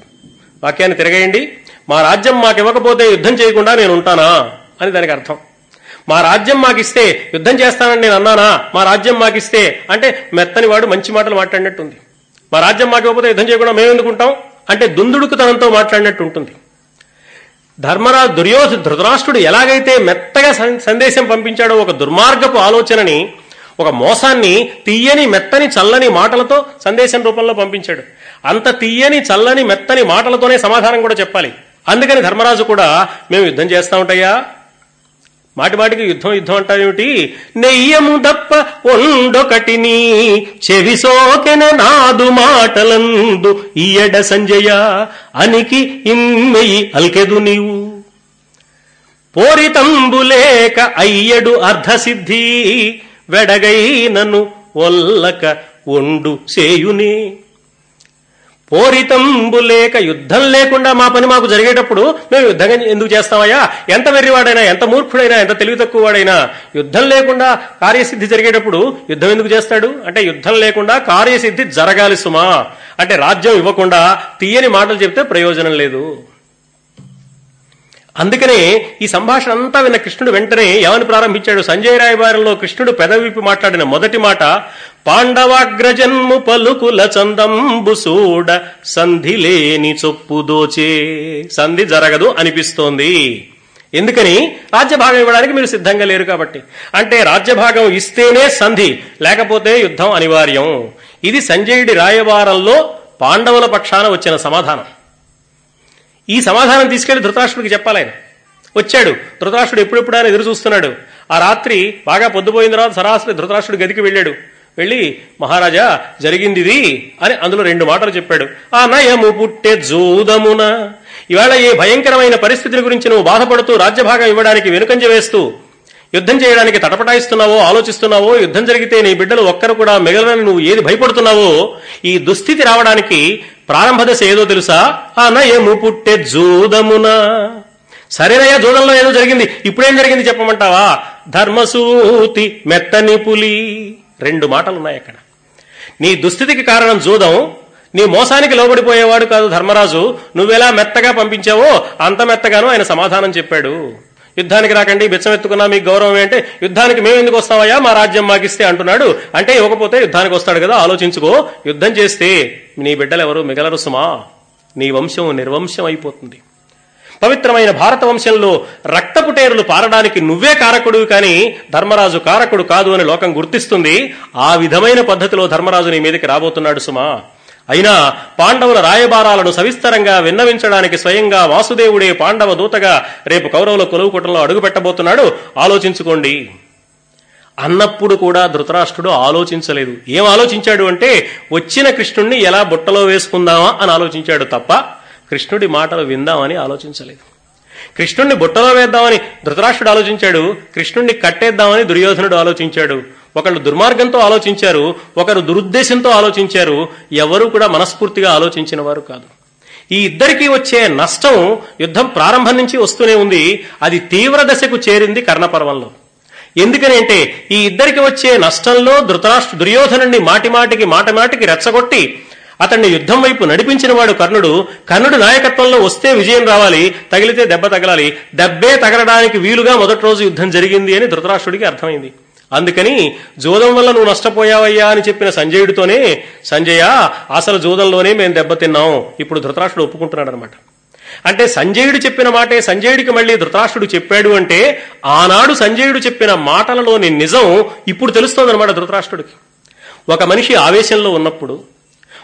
వాక్యాన్ని తిరగేయండి. మా రాజ్యం మాకు ఇవ్వకపోతే యుద్ధం చేయకుండా నేను ఉంటానా? అని దానికి అర్థం. మా రాజ్యం మాకిస్తే యుద్ధం చేస్తానని నేను అన్నానా? మా రాజ్యం మాకిస్తే అంటే మెత్తని వాడు మంచి మాటలు మాట్లాడినట్టుంది. మా రాజ్యం మాకు యుద్ధం చేయకుండా మేము ఎందుకుంటాం అంటే దుందుడుకుతనంతో మాట్లాడినట్టు ఉంటుంది. ధర్మరాజు దుర్యోధ ధృతరాష్ట్రుడు ఎలాగైతే మెత్తగా సందేశం పంపించాడో ఒక దుర్మార్గపు ఆలోచనని ఒక మోసాన్ని తీయని మెత్తని చల్లని మాటలతో సందేశం రూపంలో పంపించాడు. అంత తీయని చల్లని మెత్తని మాటలతోనే సమాధానం కూడా చెప్పాలి. అందుకని ధర్మరాజు కూడా మేము యుద్ధం చేస్తా ఉంటాయా మాటి మాటికి యుద్ధం యుద్ధం అంటావేమిటి? నెయ్యము దప్ప ఒండొకటిని చెవి సోకెన నాదు మాటలందు ఇయడ సంజయ అనికి ఇమ్మెయి అల్కెదు నీవు. పోరితంబులేక అయ్యడు అర్ధసిద్ధి వెడగై నన్ను ఒల్లక ఒండు సేయునే పోరితంబు లేక యుద్ధం లేకుండా మా పని మాకు జరిగేటప్పుడు మేము యుద్ధం ఎందుకు చేస్తామయ్యా ఎంత వెర్రివాడైనా ఎంత మూర్ఖుడైనా ఎంత తెలివి తక్కువవాడైనా యుద్ధం లేకుండా కార్యసిద్ధి జరిగేటప్పుడు యుద్ధం ఎందుకు చేస్తాడు? అంటే యుద్ధం లేకుండా కార్యసిద్ధి జరగాలి సుమా. అంటే రాజ్యం ఇవ్వకుండా తీయని మాటలు చెప్తే ప్రయోజనం లేదు. అందుకనే ఈ సంభాషణ అంతా విన్న కృష్ణుడు వెంటనే ఏమని ప్రారంభించాడు. సంజయ్ రాయబారంలో కృష్ణుడు పెదవిప్పి మాట్లాడిన మొదటి మాట పాండవాగ్రజన్ము పలుకుల చందంబు సూడ సంధి లేని చొప్పు దోచే సంధి జరగదు అనిపిస్తోంది. ఎందుకని? రాజ్యభాగం ఇవ్వడానికి మీరు సిద్ధంగా లేరు కాబట్టి. అంటే రాజ్యభాగం ఇస్తేనే సంధి లేకపోతే యుద్ధం అనివార్యం. ఇది సంజయుడి రాయబారంలో పాండవుల పక్షాన వచ్చిన సమాధానం. ఈ సమాధానం తీసుకెళ్ళి ధృతరాష్ట్రుడికి చెప్పాలి ఆయన. వచ్చాడు. ధృతరాష్ట్రుడు ఎప్పుడెప్పుడు ఆయన ఎదురు చూస్తున్నాడు. ఆ రాత్రి బాగా పొద్దుపోయిన తర్వాత సరాసరి ధృతరాష్ట్రుడు గదికి వెళ్ళాడు. వెళ్ళి మహారాజా జరిగింది అని అందులో రెండు మాటలు చెప్పాడు. ఆ నయము పుట్టే జూదమున. ఇవాళ ఏ భయంకరమైన పరిస్థితుల గురించి నువ్వు బాధపడుతూ రాజ్యభాగం ఇవ్వడానికి వెనుకంజ వేస్తూ యుద్ధం చేయడానికి తటపటాయిస్తున్నావో ఆలోచిస్తున్నావో యుద్ధం జరిగితే నీ బిడ్డలు ఒక్కరు కూడా మిగలని నువ్వు ఏది భయపడుతున్నావో ఈ దుస్థితి రావడానికి ప్రారంభ దశ ఏదో తెలుసా? ఆ నయము పుట్టే జూదమున. సరేనయ్యా జూదంలో ఏదో జరిగింది. ఇప్పుడేం జరిగింది చెప్పమంటావా? ధర్మసూతి మెత్తని పులి. రెండు మాటలు ఉన్నాయి అక్కడ. నీ దుస్థితికి కారణం జూదం. నీ మోసానికి లోబడిపోయేవాడు కాదు ధర్మరాజు. నువ్వెలా మెత్తగా పంపించావో అంత మెత్తగాను ఆయన సమాధానం చెప్పాడు. యుద్ధానికి రాకండి బిచ్చం ఎత్తుకున్నా మీకు గౌరవం ఏంటే? యుద్ధానికి మేము ఎందుకు వస్తామయ్యా? మా రాజ్యం మాకిస్తే అంటున్నాడు. అంటే ఇవ్వకపోతే యుద్ధానికి వస్తాడు కదా ఆలోచించుకో. యుద్ధం చేస్తే నీ బిడ్డలు ఎవరు మిగలరు సుమా. నీ వంశం నిర్వంశం అయిపోతుంది. పవిత్రమైన భారత వంశంలో రక్తపుటేరులు పారడానికి నువ్వే కారకుడు కానీ ధర్మరాజు కారకుడు కాదు అని లోకం గుర్తిస్తుంది. ఆ విధమైన పద్ధతిలో ధర్మరాజు నీ మీదకి రాబోతున్నాడు సుమా. అయినా పాండవుల రాయబారాలను సవిస్తరంగా విన్నవించడానికి స్వయంగా వాసుదేవుడే పాండవ దూతగా రేపు కౌరవుల కొలువుకుటంలో అడుగుపెట్టబోతున్నాడు. ఆలోచించుకోండి. అన్నప్పుడు కూడా ధృతరాష్ట్రుడు ఆలోచించలేదు. ఏం ఆలోచించాడు అంటే వచ్చిన కృష్ణుణ్ణి ఎలా బుట్టలో వేసుకుందామా అని ఆలోచించాడు తప్ప కృష్ణుడి మాటలు విందామని ఆలోచించలేదు. కృష్ణుణ్ణి బుట్టలో వేద్దామని ధృతరాష్ట్రుడు ఆలోచించాడు. కృష్ణుణ్ణి కట్టేద్దామని దుర్యోధనుడు ఆలోచించాడు. ఒకళ్ళు దుర్మార్గంతో ఆలోచించారు ఒకరు దురుద్దేశంతో ఆలోచించారు ఎవరూ కూడా మనస్ఫూర్తిగా ఆలోచించిన వారు కాదు. ఈ ఇద్దరికీ వచ్చే నష్టం యుద్ధం ప్రారంభం నుంచి వస్తూనే ఉంది. అది తీవ్ర దశకు చేరింది కర్ణపర్వంలో. ఎందుకని అంటే ఈ ఇద్దరికి వచ్చే నష్టంలో ధృతరాష్ట్ర దుర్యోధనుణ్ణి మాటిమాటికి మాటమాటికి రెచ్చగొట్టి అతన్ని యుద్ధం వైపు నడిపించిన వాడు కర్ణుడు. కర్ణుడు నాయకత్వంలో వస్తే విజయం రావాలి తగిలితే దెబ్బ తగలాలి. దెబ్బే తగలడానికి వీలుగా మొదటి రోజు యుద్ధం జరిగింది అని ధృతరాష్ట్రుడికి అర్థమైంది. అందుకని జూదం వల్ల నువ్వు నష్టపోయావయ్యా అని చెప్పిన సంజయుడితోనే సంజయ అసలు జూదంలోనే మేము దెబ్బతిన్నాం. ఇప్పుడు ధృతరాష్ట్రుడు ఒప్పుకుంటున్నాడు అనమాట అంటే సంజయుడు చెప్పిన మాటే సంజయుడికి మళ్ళీ ధృతరాష్ట్రుడు చెప్పాడు అంటే ఆనాడు సంజయుడు చెప్పిన మాటలలోని నిజం ఇప్పుడు తెలుస్తోందనమాట ధృతరాష్ట్రుడికి. ఒక మనిషి ఆవేశంలో ఉన్నప్పుడు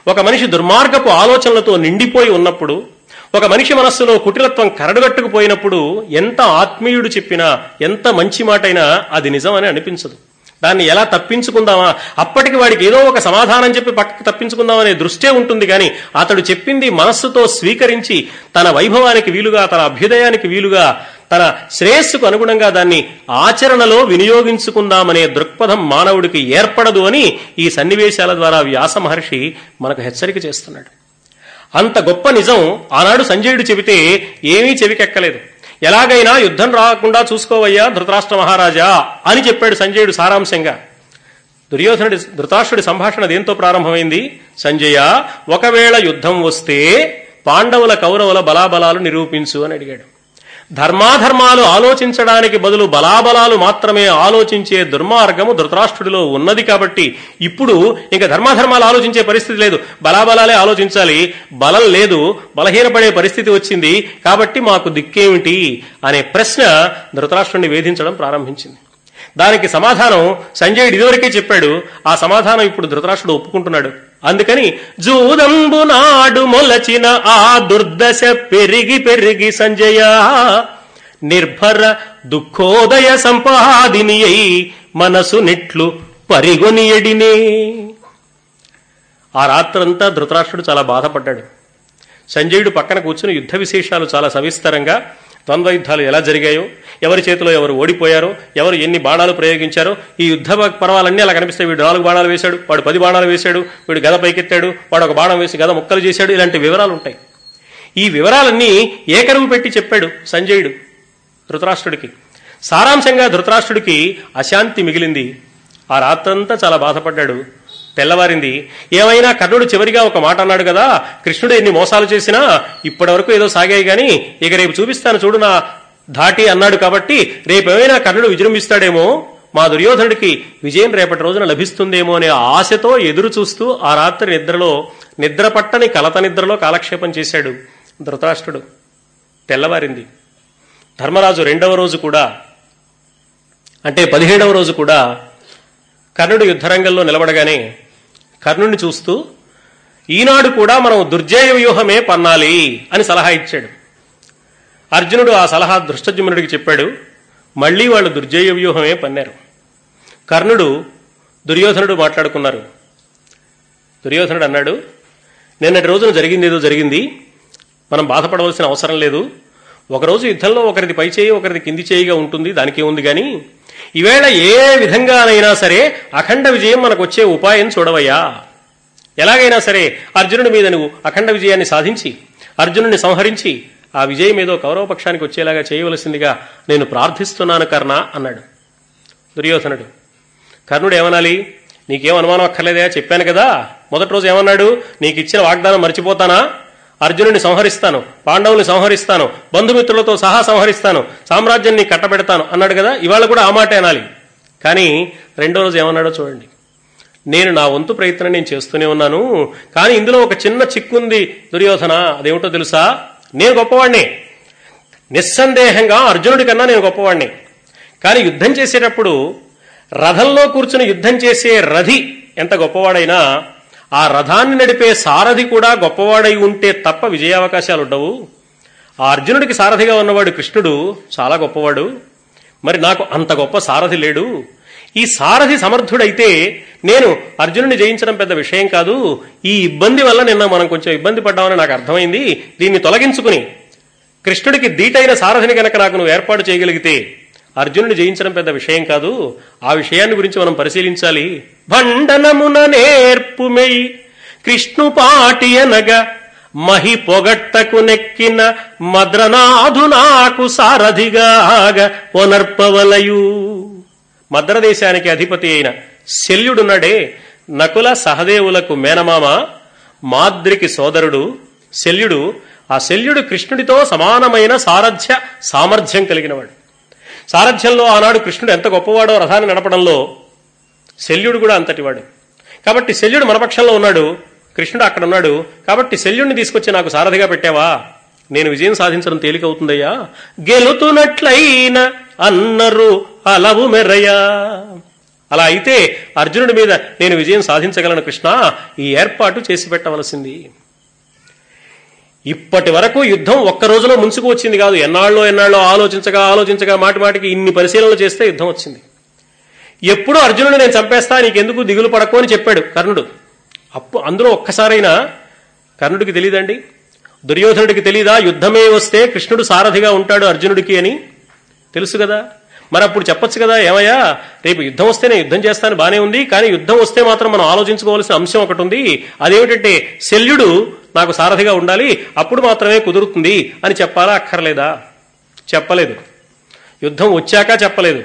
ఒక మనిషి దుర్మార్గపు ఆలోచనలతో నిండిపోయి ఉన్నప్పుడు ఒక మనిషి మనస్సులో కుటిలత్వం కరడుగట్టుకుపోయినప్పుడు ఎంత ఆత్మీయుడు చెప్పినా ఎంత మంచి మాటైనా అది నిజం అని అనిపించదు. దాన్ని ఎలా తప్పించుకుందామా? అప్పటికి వాడికి ఏదో ఒక సమాధానం చెప్పి పక్కకి తప్పించుకుందామనే దృష్టే ఉంటుంది కానీ అతడు చెప్పింది మనస్సుతో స్వీకరించి తన వైభవానికి వీలుగా తన అభ్యుదయానికి వీలుగా తన శ్రేయస్సుకు అనుగుణంగా దాన్ని ఆచరణలో వినియోగించుకుందామనే దృక్పథం మానవుడికి ఏర్పడదు అని ఈ సన్నివేశాల ద్వారా వ్యాస మహర్షి మనకు హెచ్చరిక చేస్తున్నాడు. అంత గొప్ప నిజం ఆనాడు సంజయుడు చెబితే ఏమీ చెవికెక్కలేదు. ఎలాగైనా యుద్ధం రాకుండా చూసుకోవయ్యా ధృతరాష్ట్ర మహారాజా అని చెప్పాడు సంజయుడు సారాంశంగా. దుర్యోధనుడి ధృతరాష్ట్రుడి సంభాషణ దేంతో ప్రారంభమైంది? సంజయ ఒకవేళ యుద్ధం వస్తే పాండవుల కౌరవుల బలాబలాలు నిరూపించు అని అడిగాడు. ధర్మాధర్మాలు ఆలోచించడానికి బదులు బలాబలాలు మాత్రమే ఆలోచించే దుర్మార్గము ధృతరాష్ట్రుడిలో ఉన్నది కాబట్టి ఇప్పుడు ఇంకా ధర్మాధర్మాలు ఆలోచించే పరిస్థితి లేదు. బలాబలాలే ఆలోచించాలి. బలం లేదు. బలహీనపడే పరిస్థితి వచ్చింది. కాబట్టి మాకు దిక్కేమిటి అనే ప్రశ్న ధృతరాష్ట్రుడిని వేధించడం ప్రారంభించింది. దానికి సమాధానం సంజయుడు ఇదివరకే చెప్పాడు. ఆ సమాధానం ఇప్పుడు ధృతరాష్ట్రుడు ఒప్పుకుంటున్నాడు. అందుకని జూదంబు నాడు మొలచిన ఆ దుర్దశ పెరిగి పెరిగి సంజయ నిర్భర దుఃఖోదయ సంపాదిని అయి మనసు నిట్లు పరిగొని ఎడినే. ఆ రాత్రంతా ధృతరాష్ట్రుడు చాలా బాధపడ్డాడు. సంజయుడు పక్కన కూర్చుని యుద్ధ విశేషాలు చాలా సవిస్తరంగా ద్వంద్వ యుద్ధాలు ఎలా జరిగాయో ఎవరి చేతిలో ఎవరు ఓడిపోయారో ఎవరు ఎన్ని బాణాలు ప్రయోగించారో ఈ యుద్ధ పర్వాలన్నీ అలా కనిపిస్తాయి. వీడు నాలుగు బాణాలు వేశాడు వాడు పది బాణాలు వేశాడు వీడు గద పైకెత్తాడు వాడు ఒక బాణం వేసి గద ముక్కలు చేశాడు ఇలాంటి వివరాలు ఉంటాయి ఈ వివరాలన్నీ ఏకరువు పెట్టి చెప్పాడు సంజయుడు ధృతరాష్ట్రుడికి. సారాంశంగా ధృతరాష్ట్రుడికి అశాంతి మిగిలింది. ఆ రాత్రంతా చాలా బాధపడ్డాడు. తెల్లవారింది. ఏమైనా కర్ణుడు చివరిగా ఒక మాట అన్నాడు కదా కృష్ణుడు ఎన్ని మోసాలు చేసినా ఇప్పటివరకు ఏదో సాగాయి గాని ఇక రేపు చూపిస్తాను చూడు నా ధాటి అన్నాడు కాబట్టి రేపేమైనా కర్ణుడు విజృంభిస్తాడేమో? మా దుర్యోధనుడికి విజయం రేపటి రోజున లభిస్తుందేమో అనే ఆశతో ఎదురు చూస్తూ ఆ రాత్రి నిద్రలో నిద్ర పట్టని కలత నిద్రలో కాలక్షేపం చేశాడు ధృతరాష్ట్రుడు. తెల్లవారింది. ధర్మరాజు రెండవ రోజు కూడా అంటే పదిహేడవ రోజు కూడా కర్ణుడు యుద్ధరంగంలో నిలబడగానే కర్ణుణ్ణి చూస్తూ ఈనాడు కూడా మనం దుర్జయ వ్యూహమే పన్నాలి అని సలహా ఇచ్చాడు. అర్జునుడు ఆ సలహా దృష్టజుమ్నుడికి చెప్పాడు మళ్ళీ వాళ్ళు దుర్జయ వ్యూహమే పన్నారు. కర్ణుడు దుర్యోధనుడు మాట్లాడుకున్నారు. దుర్యోధనుడు అన్నాడు నిన్నటి రోజున జరిగింది ఏదో జరిగింది. మనం బాధపడవలసిన అవసరం లేదు. ఒకరోజు యుద్ధంలో ఒకరిది పై చేయి ఒకరిది కింది చేయిగా ఉంటుంది. దానికే ఉంది కానీ ఈవేళ ఏ విధంగానైనా సరే అఖండ విజయం మనకు వచ్చే ఉపాయం చూడవయ్యా. ఎలాగైనా సరే అర్జునుడి మీద నువ్వు అఖండ విజయాన్ని సాధించి అర్జునుడిని సంహరించి ఆ విజయం ఏదో కౌరవపక్షానికి వచ్చేలాగా చేయవలసిందిగా నేను ప్రార్థిస్తున్నాను కర్ణ అన్నాడు. దుర్యోధనుడు కర్ణుడు ఏమనాలి? నీకేం అనుమానం అక్కర్లేదా చెప్పాను కదా. మొదటి రోజు ఏమన్నాడు? నీకు ఇచ్చిన వాగ్దానం మర్చిపోతానా? అర్జునుడిని సంహరిస్తాను పాండవుల్ని సంహరిస్తాను బంధుమిత్రులతో సహా సంహరిస్తాను సామ్రాజ్యాన్ని కట్టబెడతాను అన్నాడు కదా ఇవాళ కూడా ఆ మాట అనాలి. కానీ రెండో రోజు ఏమన్నాడో చూడండి. నేను నా వంతు ప్రయత్నం నేను చేస్తూనే ఉన్నాను కానీ ఇందులో ఒక చిన్న చిక్కుంది దుర్యోధన అదేమిటో తెలుసా? నేను గొప్పవాడిని నిస్సందేహంగా అర్జునుడి కన్నా నేను గొప్పవాణ్ణి. కానీ యుద్ధం చేసేటప్పుడు రథంలో కూర్చుని యుద్ధం చేసే రథి ఎంత గొప్పవాడైనా ఆ రథాన్ని నడిపే సారథి కూడా గొప్పవాడై ఉంటే తప్ప విజయావకాశాలు ఉండవు. ఆ అర్జునుడికి సారథిగా ఉన్నవాడు కృష్ణుడు చాలా గొప్పవాడు. మరి నాకు అంత గొప్ప సారథి లేడు. ఈ సారథి సమర్థుడైతే నేను అర్జునుడిని జయించడం పెద్ద విషయం కాదు. ఈ ఇబ్బంది వల్ల నిన్న మనం కొంచెం ఇబ్బంది పడ్డామని నాకు అర్థమైంది. దీన్ని తొలగించుకుని కృష్ణుడికి దీటైన సారథిని గనక నాకు నువ్వు ఏర్పాటు చేయగలిగితే అర్జునుడిని జయించడం పెద్ద విషయం కాదు. ఆ విషయాన్ని గురించి మనం పరిశీలించాలి. భండనమున నేర్పుమెయి కృష్ణుపాటియనగ మహి పొగట్టకు నెక్కిన మద్రనాథు నాకు సారథిగాగ పొనర్పవలయు మద్రదేశానికి అధిపతి అయిన శల్యుడున్నాడే నకుల సహదేవులకు మేనమామ మాద్రికి సోదరుడు శల్యుడు. ఆ శల్యుడు కృష్ణుడితో సమానమైన సారథ్య సామర్థ్యం కలిగినవాడు. సారథ్యంలో ఆనాడు కృష్ణుడు ఎంత గొప్పవాడో రథాన్ని నడపడంలో శల్యుడు కూడా అంతటివాడు కాబట్టి శల్యుడు మనపక్షంలో ఉన్నాడు కృష్ణుడు అక్కడ ఉన్నాడు. కాబట్టి శల్యుడిని తీసుకొచ్చి నాకు సారథిగా పెట్టావా? నేను విజయం సాధించడం తేలికవుతుందయ్యా గెలుతున్నట్లయిన అన్నరు అలవు మెర్రయ్యా అలా అయితే అర్జునుడి మీద నేను విజయం సాధించగలను కృష్ణ. ఈ ఏర్పాటు చేసి పెట్టవలసింది. ఇప్పటి వరకు యుద్ధం ఒక్క రోజులో ముంచుకు వచ్చింది కాదు. ఎన్నాళ్ళో ఎన్నాళ్ళో ఆలోచించగా ఆలోచించగా మాటి మాటికి ఇన్ని పరిశీలనలు చేస్తే యుద్ధం వచ్చింది. ఎప్పుడూ అర్జునుడు నేను చంపేస్తా నీకెందుకు దిగులు పడకు అని చెప్పాడు కర్ణుడు. అప్పు అందులో ఒక్కసారైనా కర్ణుడికి తెలియదండి దుర్యోధనుడికి తెలీదా? యుద్ధమే వస్తే కృష్ణుడు సారథిగా ఉంటాడు అర్జునుడికి అని. తెలుసు కదా? మరి అప్పుడు చెప్పొచ్చు కదా ఏమయ్యా? రేపు యుద్ధం వస్తే నేను యుద్ధం చేస్తాను బానే ఉంది కానీ యుద్ధం వస్తే మాత్రం మనం ఆలోచించుకోవాల్సిన అంశం ఒకటి ఉంది. అదేమిటంటే శల్యుడు నాకు సారథిగా ఉండాలి అప్పుడు మాత్రమే కుదురుతుంది అని చెప్పాలా అక్కర్లేదా? చెప్పలేదు. యుద్ధం వచ్చాక చెప్పలేదు.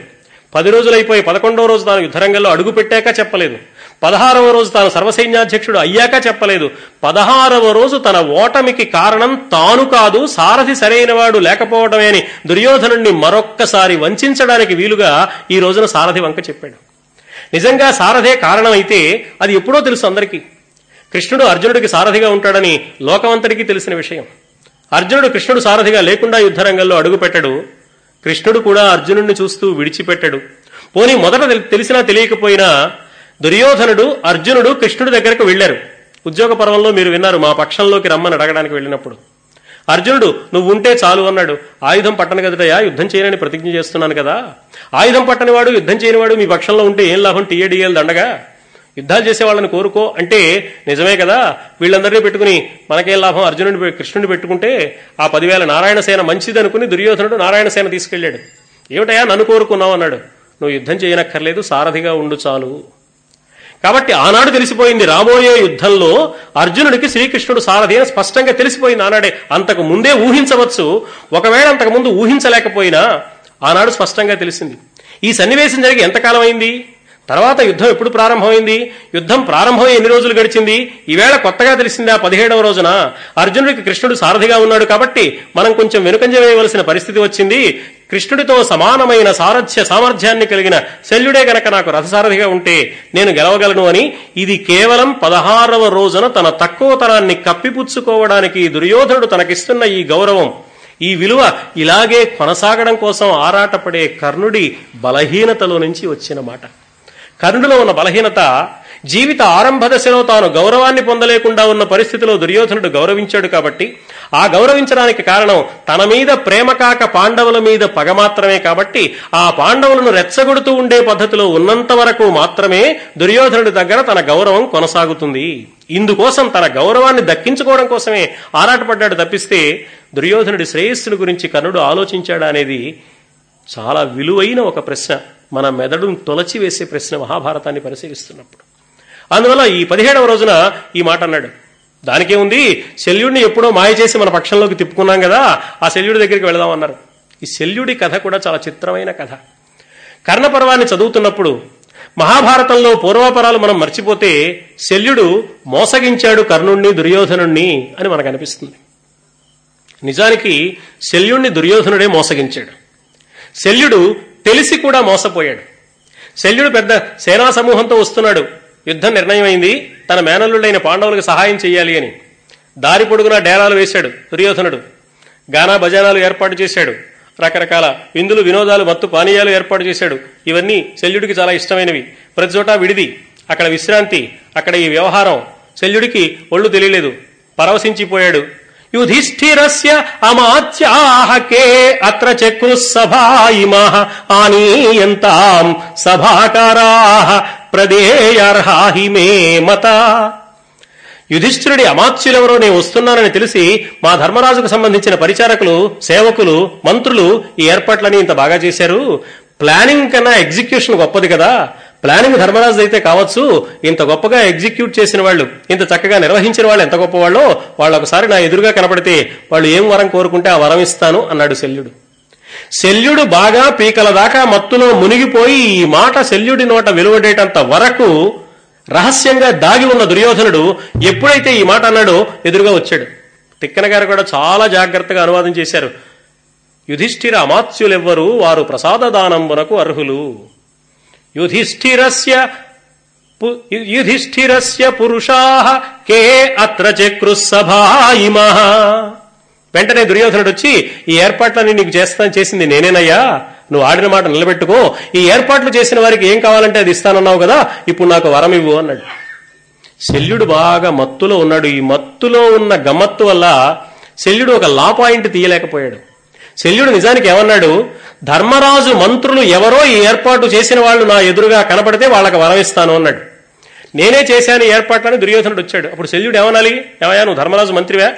పది రోజులైపోయి పదకొండవ రోజు తాను యుద్ధరంగంలో అడుగు పెట్టాక చెప్పలేదు. పదహారవ రోజు తాను సర్వసైన్యాధ్యక్షుడు అయ్యాక చెప్పలేదు. పదహారవ రోజు తన ఓటమికి కారణం తాను కాదు సారథి సరైనవాడు లేకపోవడమే అని దుర్యోధనుణ్ణి మరొక్కసారి వంచడానికి వీలుగా ఈ రోజున సారథి వంక చెప్పాడు. నిజంగా సారథే కారణమైతే అది ఎప్పుడో తెలుసు అందరికీ. కృష్ణుడు అర్జునుడికి సారథిగా ఉంటాడని లోకమంతటికీ తెలిసిన విషయం. అర్జునుడు కృష్ణుడు సారథిగా లేకుండా యుద్ధరంగంలో అడుగుపెట్టడు. కృష్ణుడు కూడా అర్జునుడిని చూస్తూ విడిచిపెట్టడు. పోనీ మొదట తెలిసినా తెలియకపోయినా దుర్యోధనుడు అర్జునుడు కృష్ణుడి దగ్గరకు వెళ్ళారు ఉద్యోగ పర్వంలో మీరు విన్నారు మా పక్షంలోకి రమ్మని అడగడానికి వెళ్ళినప్పుడు. అర్జునుడు నువ్వు ఉంటే చాలు అన్నాడు. ఆయుధం పట్టను కదటయా యుద్ధం చేయనని ప్రతిజ్ఞ చేస్తున్నాను కదా. ఆయుధం పట్టనివాడు యుద్ధం చేయనివాడు మీ పక్షంలో ఉంటే ఏం లాభం? టీఏడిఎల్ దండగా. యుద్ధాలు చేసే వాళ్ళని కోరుకో. అంటే నిజమే కదా. వీళ్ళందరినీ పెట్టుకుని మనకేం లాభం? అర్జునుడి కృష్ణుడిని పెట్టుకుంటే ఆ పదివేల నారాయణ సేన మంచిది అనుకుని దుర్యోధనుడు నారాయణ సేన తీసుకెళ్ళాడు ఏమిటయా నన్ను కోరుకున్నావు? అన్నాడు. నువ్వు యుద్ధం చేయనక్కర్లేదు సారథిగా ఉండు చాలు. కాబట్టి ఆనాడు తెలిసిపోయింది రాబోయే యుద్ధంలో అర్జునుడికి శ్రీకృష్ణుడు సారథి అని స్పష్టంగా తెలిసిపోయింది ఆనాడే. అంతకు ముందే ఊహించవచ్చు. ఒకవేళ అంతకు ముందు ఊహించలేకపోయినా ఆనాడు స్పష్టంగా తెలిసింది. ఈ సన్నివేశం జరిగి ఎంతకాలం అయింది తర్వాత యుద్ధం ఎప్పుడు ప్రారంభమైంది? యుద్ధం ప్రారంభమై ఎన్ని రోజులు గడిచింది? ఈవేళ కొత్తగా తెలిసిందా పదిహేడవ రోజున అర్జునుడికి కృష్ణుడు సారథిగా ఉన్నాడు కాబట్టి మనం కొంచెం వెనుకంజ వేయవలసిన పరిస్థితి వచ్చింది. కృష్ణుడితో సమానమైన సారథ్య సామర్థ్యాన్ని కలిగిన శల్యుడే గనక నాకు రథసారథిగా ఉంటే నేను గెలవగలను అని ఇది కేవలం పదహారవ రోజున తన తక్కువతనాన్ని కప్పిపుచ్చుకోవడానికి దుర్యోధనుడు తనకిస్తున్న ఈ గౌరవం. ఈ విలువ ఇలాగే కొనసాగడం కోసం ఆరాటపడే కర్ణుడి బలహీనతలో నుంచి వచ్చిన మాట. కర్ణుడిలో ఉన్న బలహీనత జీవిత ఆరంభ దశలో తాను గౌరవాన్ని పొందలేకుండా ఉన్న పరిస్థితిలో దుర్యోధనుడు గౌరవించాడు కాబట్టి ఆ గౌరవించడానికి కారణం తన మీద ప్రేమ కాక పాండవుల మీద పగ మాత్రమే కాబట్టి ఆ పాండవులను రెచ్చగొడుతూ ఉండే పద్ధతిలో ఉన్నంత వరకు మాత్రమే దుర్యోధనుడి దగ్గర తన గౌరవం కొనసాగుతుంది. ఇందుకోసం తన గౌరవాన్ని దక్కించుకోవడం కోసమే ఆరాటపడ్డాడు తప్పిస్తే దుర్యోధనుడి శ్రేయస్సును గురించి కర్ణుడు ఆలోచించాడా అనేది చాలా విలువైన ఒక ప్రశ్న. మన మెదడును తొలచివేసే ప్రశ్న మహాభారతాన్ని పరిశీలిస్తున్నప్పుడు. అందువల్ల ఈ పదిహేడవ రోజున ఈ మాట అన్నాడు. దానికేముంది? శల్యుడిని ఎప్పుడో మాయ చేసి మన పక్షంలోకి తిప్పుకున్నాం కదా ఆ శల్యుడి దగ్గరికి వెళదాం అన్నారు. ఈ శల్యుడి కథ కూడా చాలా చిత్రమైన కథ. కర్ణపర్వాన్ని చదువుతున్నప్పుడు మహాభారతంలో పూర్వాపరాలు మనం మర్చిపోతే శల్యుడు మోసగించాడు కర్ణుణ్ణి దుర్యోధనుణ్ణి అని మనకు అనిపిస్తుంది. నిజానికి శల్యుణ్ణి దుర్యోధనుడే మోసగించాడు. శల్యుడు తెలిసి కూడా మోసపోయాడు. శల్యుడు పెద్ద సేనా సమూహంతో వస్తున్నాడు. యుద్ధం నిర్ణయమైంది. తన మేనల్లుడైన పాండవులకు సహాయం చేయాలి అని. దారి పొడుగునా డేరాలు వేశాడు దుర్యోధనుడు. గానా భజనాలు ఏర్పాటు చేశాడు. రకరకాల విందులు వినోదాలు మత్తు పానీయాలు ఏర్పాటు చేశాడు. ఇవన్నీ శల్యుడికి చాలా ఇష్టమైనవి. ప్రతి చోట విడిది. అక్కడ విశ్రాంతి అక్కడ ఈ వ్యవహారం. శల్యుడికి ఒళ్ళు తెలియలేదు. పరవశించిపోయాడు. యుధిష్ఠిరస్య అమాత్యాహకే అత్ర చక్రు సభాయిమా ఆనీయంతాం సభాకారా ప్రదేయర్హాహి మే మత. యుధిష్ఠిరుడి అమాత్యులెవరో నేను వస్తున్నానని తెలిసి మా ధర్మరాజుకు సంబంధించిన పరిచారకులు సేవకులు మంత్రులు ఈ ఏర్పాట్లని ఇంత బాగా చేశారు. ప్లానింగ్ కన్నా ఎగ్జిక్యూషన్ గొప్పది కదా. ప్లానింగ్ ధర్మరాజు అయితే కావచ్చు ఇంత గొప్పగా ఎగ్జిక్యూట్ చేసిన వాళ్ళు ఇంత చక్కగా నిర్వహించిన వాళ్ళు ఎంత గొప్పవాళ్ళో వాళ్ళు ఒకసారి నా ఎదురుగా కనపడితే వాళ్ళు ఏం వరం కోరుకుంటే ఆ వరం ఇస్తాను అన్నాడు శల్యుడు. శల్యుడు బాగా పీకల దాకా మత్తులో మునిగిపోయి ఈ మాట శల్యుడి నోట వెలువడేటంత వరకు రహస్యంగా దాగి ఉన్న దుర్యోధనుడు ఎప్పుడైతే ఈ మాట అన్నాడో ఎదురుగా వచ్చాడు. తిక్కన గారు కూడా చాలా జాగ్రత్తగా అనువాదం చేశారు. యుధిష్ఠిర అమాత్యులెవ్వరు వారు ప్రసాద దానంబునకు అర్హులు. యుధిష్ఠిరస్య యుధిష్ఠిరస్య పురుషా కే అత్ర చక్రు సభాయిమా. వెంటనే దుర్యోధనుడు వచ్చి ఈ ఏర్పాట్లన్నీ నీకు చేస్తాను చేసింది నేనేనయ్యా. నువ్వు ఆడిన మాట నిలబెట్టుకో. ఈ ఏర్పాట్లు చేసిన వారికి ఏం కావాలంటే అది ఇస్తానన్నావు కదా ఇప్పుడు నాకు వరం ఇవ్వు అన్నాడు. శల్యుడు బాగా మత్తులో ఉన్నాడు. ఈ మత్తులో ఉన్న గమ్మత్తు వల్ల శల్యుడు ఒక లా పాయింట్ తీయలేకపోయాడు. శల్యుడు నిజానికి ఏమన్నాడు ధర్మరాజు మంత్రులు ఎవరో ఈ ఏర్పాటు చేసిన వాళ్ళు నా ఎదురుగా కనపడితే వాళ్ళకి వరమిస్తాను అన్నాడు. నేనే చేశాను ఏర్పాట్లని దుర్యోధనుడు వచ్చాడు. అప్పుడు శల్యుడు ఏమనాలి? ఏమయ్యా నువ్వు ధర్మరాజు మంత్రివా?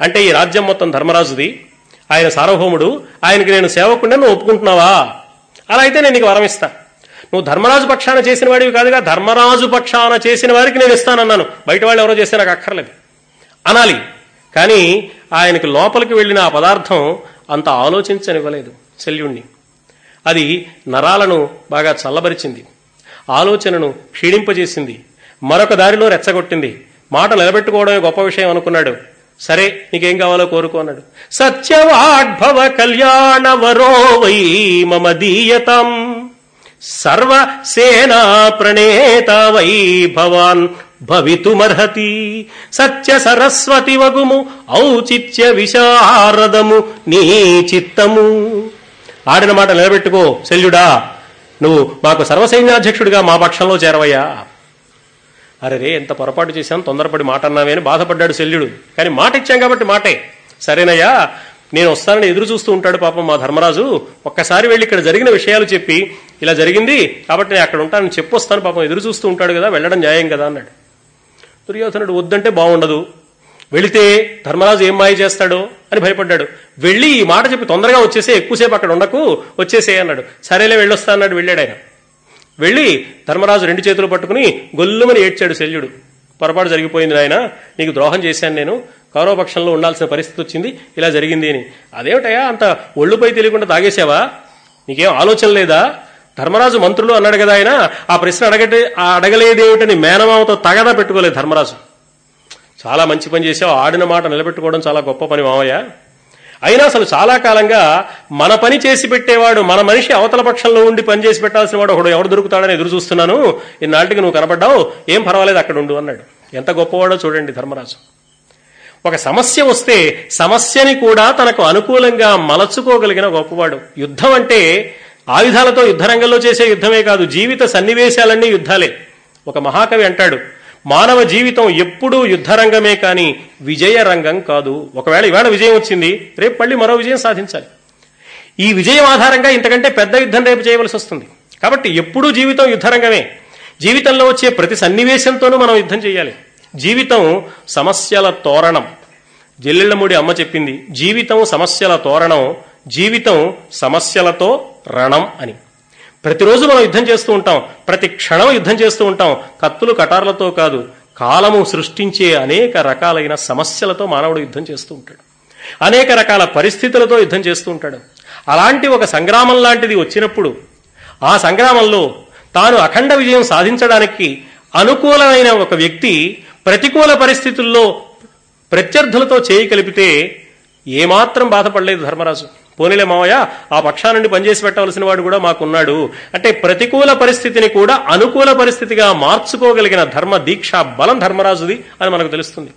అంటే ఈ రాజ్యం మొత్తం ధర్మరాజుది. ఆయన సార్వభౌముడు. ఆయనకి నేను సేవకుండా నువ్వు ఒప్పుకుంటున్నావా? అలా అయితే నేను నీకు వరమిస్తా. నువ్వు ధర్మరాజు పక్షాన చేసిన వాడివి కాదుగా ధర్మరాజు పక్షాన చేసిన వారికి నేను ఇస్తానన్నాను. బయట వాళ్ళు ఎవరో చేస్తే నాకు అక్కర్లేదు. అనాలి. కానీ ఆయనకు లోపలికి వెళ్ళిన ఆ పదార్థం అంత ఆలోచించనివ్వలేదు. శల్యుణ్ణి. అది నరాలను బాగా చల్లబరిచింది. ఆలోచనను క్షీణింపజేసింది. మరొక దారిలో రెచ్చగొట్టింది. మాట నిలబెట్టుకోవడమే గొప్ప విషయం అనుకున్నాడు. సరే నీకేం కావాలో కోరుకో అన్నాడు. సత్యవాగ్భవ కళ్యాణ వరో వై మమదీయతం సర్వ సేనా ప్రణేత వై భవాన్ భవితుమర్హతి. సత్య సరస్వతి వగుము ఔచిత్య విశారదము నీ చిత్తము. ఆడిన మాట నిలబెట్టుకో శల్యుడా. నువ్వు మాకు సర్వసైన్యాధ్యక్షుడిగా మా పక్షంలో చేరవయ్యా. అరే ఎంత పొరపాటు చేశాం తొందరపడి మాట అన్నామే అని బాధపడ్డాడు శల్యుడు. కానీ మాట ఇచ్చాం కాబట్టి మాటే. సరేనయ్యా నేను వస్తానని ఎదురు చూస్తూ ఉంటాడు పాపం మా ధర్మరాజు. ఒక్కసారి వెళ్ళి ఇక్కడ జరిగిన విషయాలు చెప్పి ఇలా జరిగింది కాబట్టి నేను అక్కడ ఉంటానని చెప్పొస్తాను పాపం ఎదురు చూస్తూ ఉంటాడు కదా వెళ్ళడం న్యాయం కదా అన్నాడు. దుర్యోధనుడు వద్దంటే బాగుండదు వెళితే ధర్మరాజు ఏం మాయ చేస్తాడో అని భయపడ్డాడు. వెళ్ళి ఈ మాట చెప్పి తొందరగా వచ్చేసే ఎక్కువసేపు అక్కడ ఉండకు వచ్చేసే అన్నాడు. సరేలే వెళ్ళొస్తా అన్నాడు వెళ్ళాడు ఆయన. వెళ్ళి ధర్మరాజు రెండు చేతులు పట్టుకుని గొల్లుమని ఏడ్చాడు శల్యుడు. పొరపాటు జరిగిపోయింది ఆయన నీకు ద్రోహం చేశాను నేను. కౌరవపక్షంలో ఉండాల్సిన పరిస్థితి వచ్చింది ఇలా జరిగింది అని. అదేమిటయా అంత ఒళ్ళుపై తెలియకుండా తాగేసావా నీకేం ఆలోచన లేదా? ధర్మరాజు మంత్రులు అన్నాడు కదా ఆయన ఆ ప్రశ్న అడగటే అడగలేదేమిటని మేనమామతో తగదా పెట్టుకోలేదు ధర్మరాజు. చాలా మంచి పని చేసావు ఆడిన మాట నిలబెట్టుకోవడం చాలా గొప్ప పని మామయ్య. అయినా అసలు చాలా కాలంగా మన పని చేసి పెట్టేవాడు మన మనిషి అవతల పక్షంలో ఉండి పని చేసి పెట్టాల్సిన వాడు ఒకడు ఎవడు దొరుకుతాడని ఎదురు చూస్తున్నాను. ఇన్నాటికి నువ్వు కనబడ్డావు ఏం పర్వాలేదు అక్కడ ఉండు అన్నాడు. ఎంత గొప్పవాడో చూడండి ధర్మరాజు. ఒక సమస్య వస్తే సమస్యని కూడా తనకు అనుకూలంగా మలచుకోగలిగిన గొప్పవాడు. యుద్ధం అంటే ఆయుధాలతో యుద్ధరంగంలో చేసే యుద్ధమే కాదు జీవిత సన్నివేశాలన్నీ యుద్ధాలే. ఒక మహాకవి అంటాడు మానవ జీవితం ఎప్పుడూ యుద్ధరంగమే కానీ విజయ రంగం కాదు. ఒకవేళ ఇవాళ విజయం వచ్చింది రేపు మళ్ళీ మరో విజయం సాధించాలి. ఈ విజయం ఆధారంగా ఇంతకంటే పెద్ద యుద్ధం రేపు చేయవలసి వస్తుంది. కాబట్టి ఎప్పుడూ జీవితం యుద్ధరంగమే. జీవితంలో వచ్చే ప్రతి సన్నివేశంతోనూ మనం యుద్ధం చేయాలి. జీవితం సమస్యల తోరణం. జల్లెళ్ళమూడి అమ్మ చెప్పింది జీవితం సమస్యల తోరణం జీవితం సమస్యలతో రణం అని. ప్రతిరోజు మనం యుద్ధం చేస్తూ ఉంటాం. ప్రతి క్షణం యుద్ధం చేస్తూ ఉంటాం. కత్తులు కటార్లతో కాదు కాలము సృష్టించే అనేక రకాలైన సమస్యలతో మానవుడు యుద్ధం చేస్తూ ఉంటాడు. అనేక రకాల పరిస్థితులతో యుద్ధం చేస్తూ ఉంటాడు. అలాంటి ఒక సంగ్రామం లాంటిది వచ్చినప్పుడు ఆ సంగ్రామంలో తాను అఖండ విజయం సాధించడానికి అనుకూలమైన ఒక వ్యక్తి ప్రతికూల పరిస్థితుల్లో ప్రత్యర్థులతో చేయి కలిపితే ఏమాత్రం బాధపడలేదు ధర్మరాజు. పోనీలే మావయ్య ఆ పక్షా నుండి పనిచేసి పెట్టవలసిన వాడు కూడా మాకున్నాడు. అంటే ప్రతికూల పరిస్థితిని కూడా అనుకూల పరిస్థితిగా మార్చుకోగలిగిన ధర్మ దీక్ష బలం ధర్మరాజుది అని మనకు తెలుస్తుంది.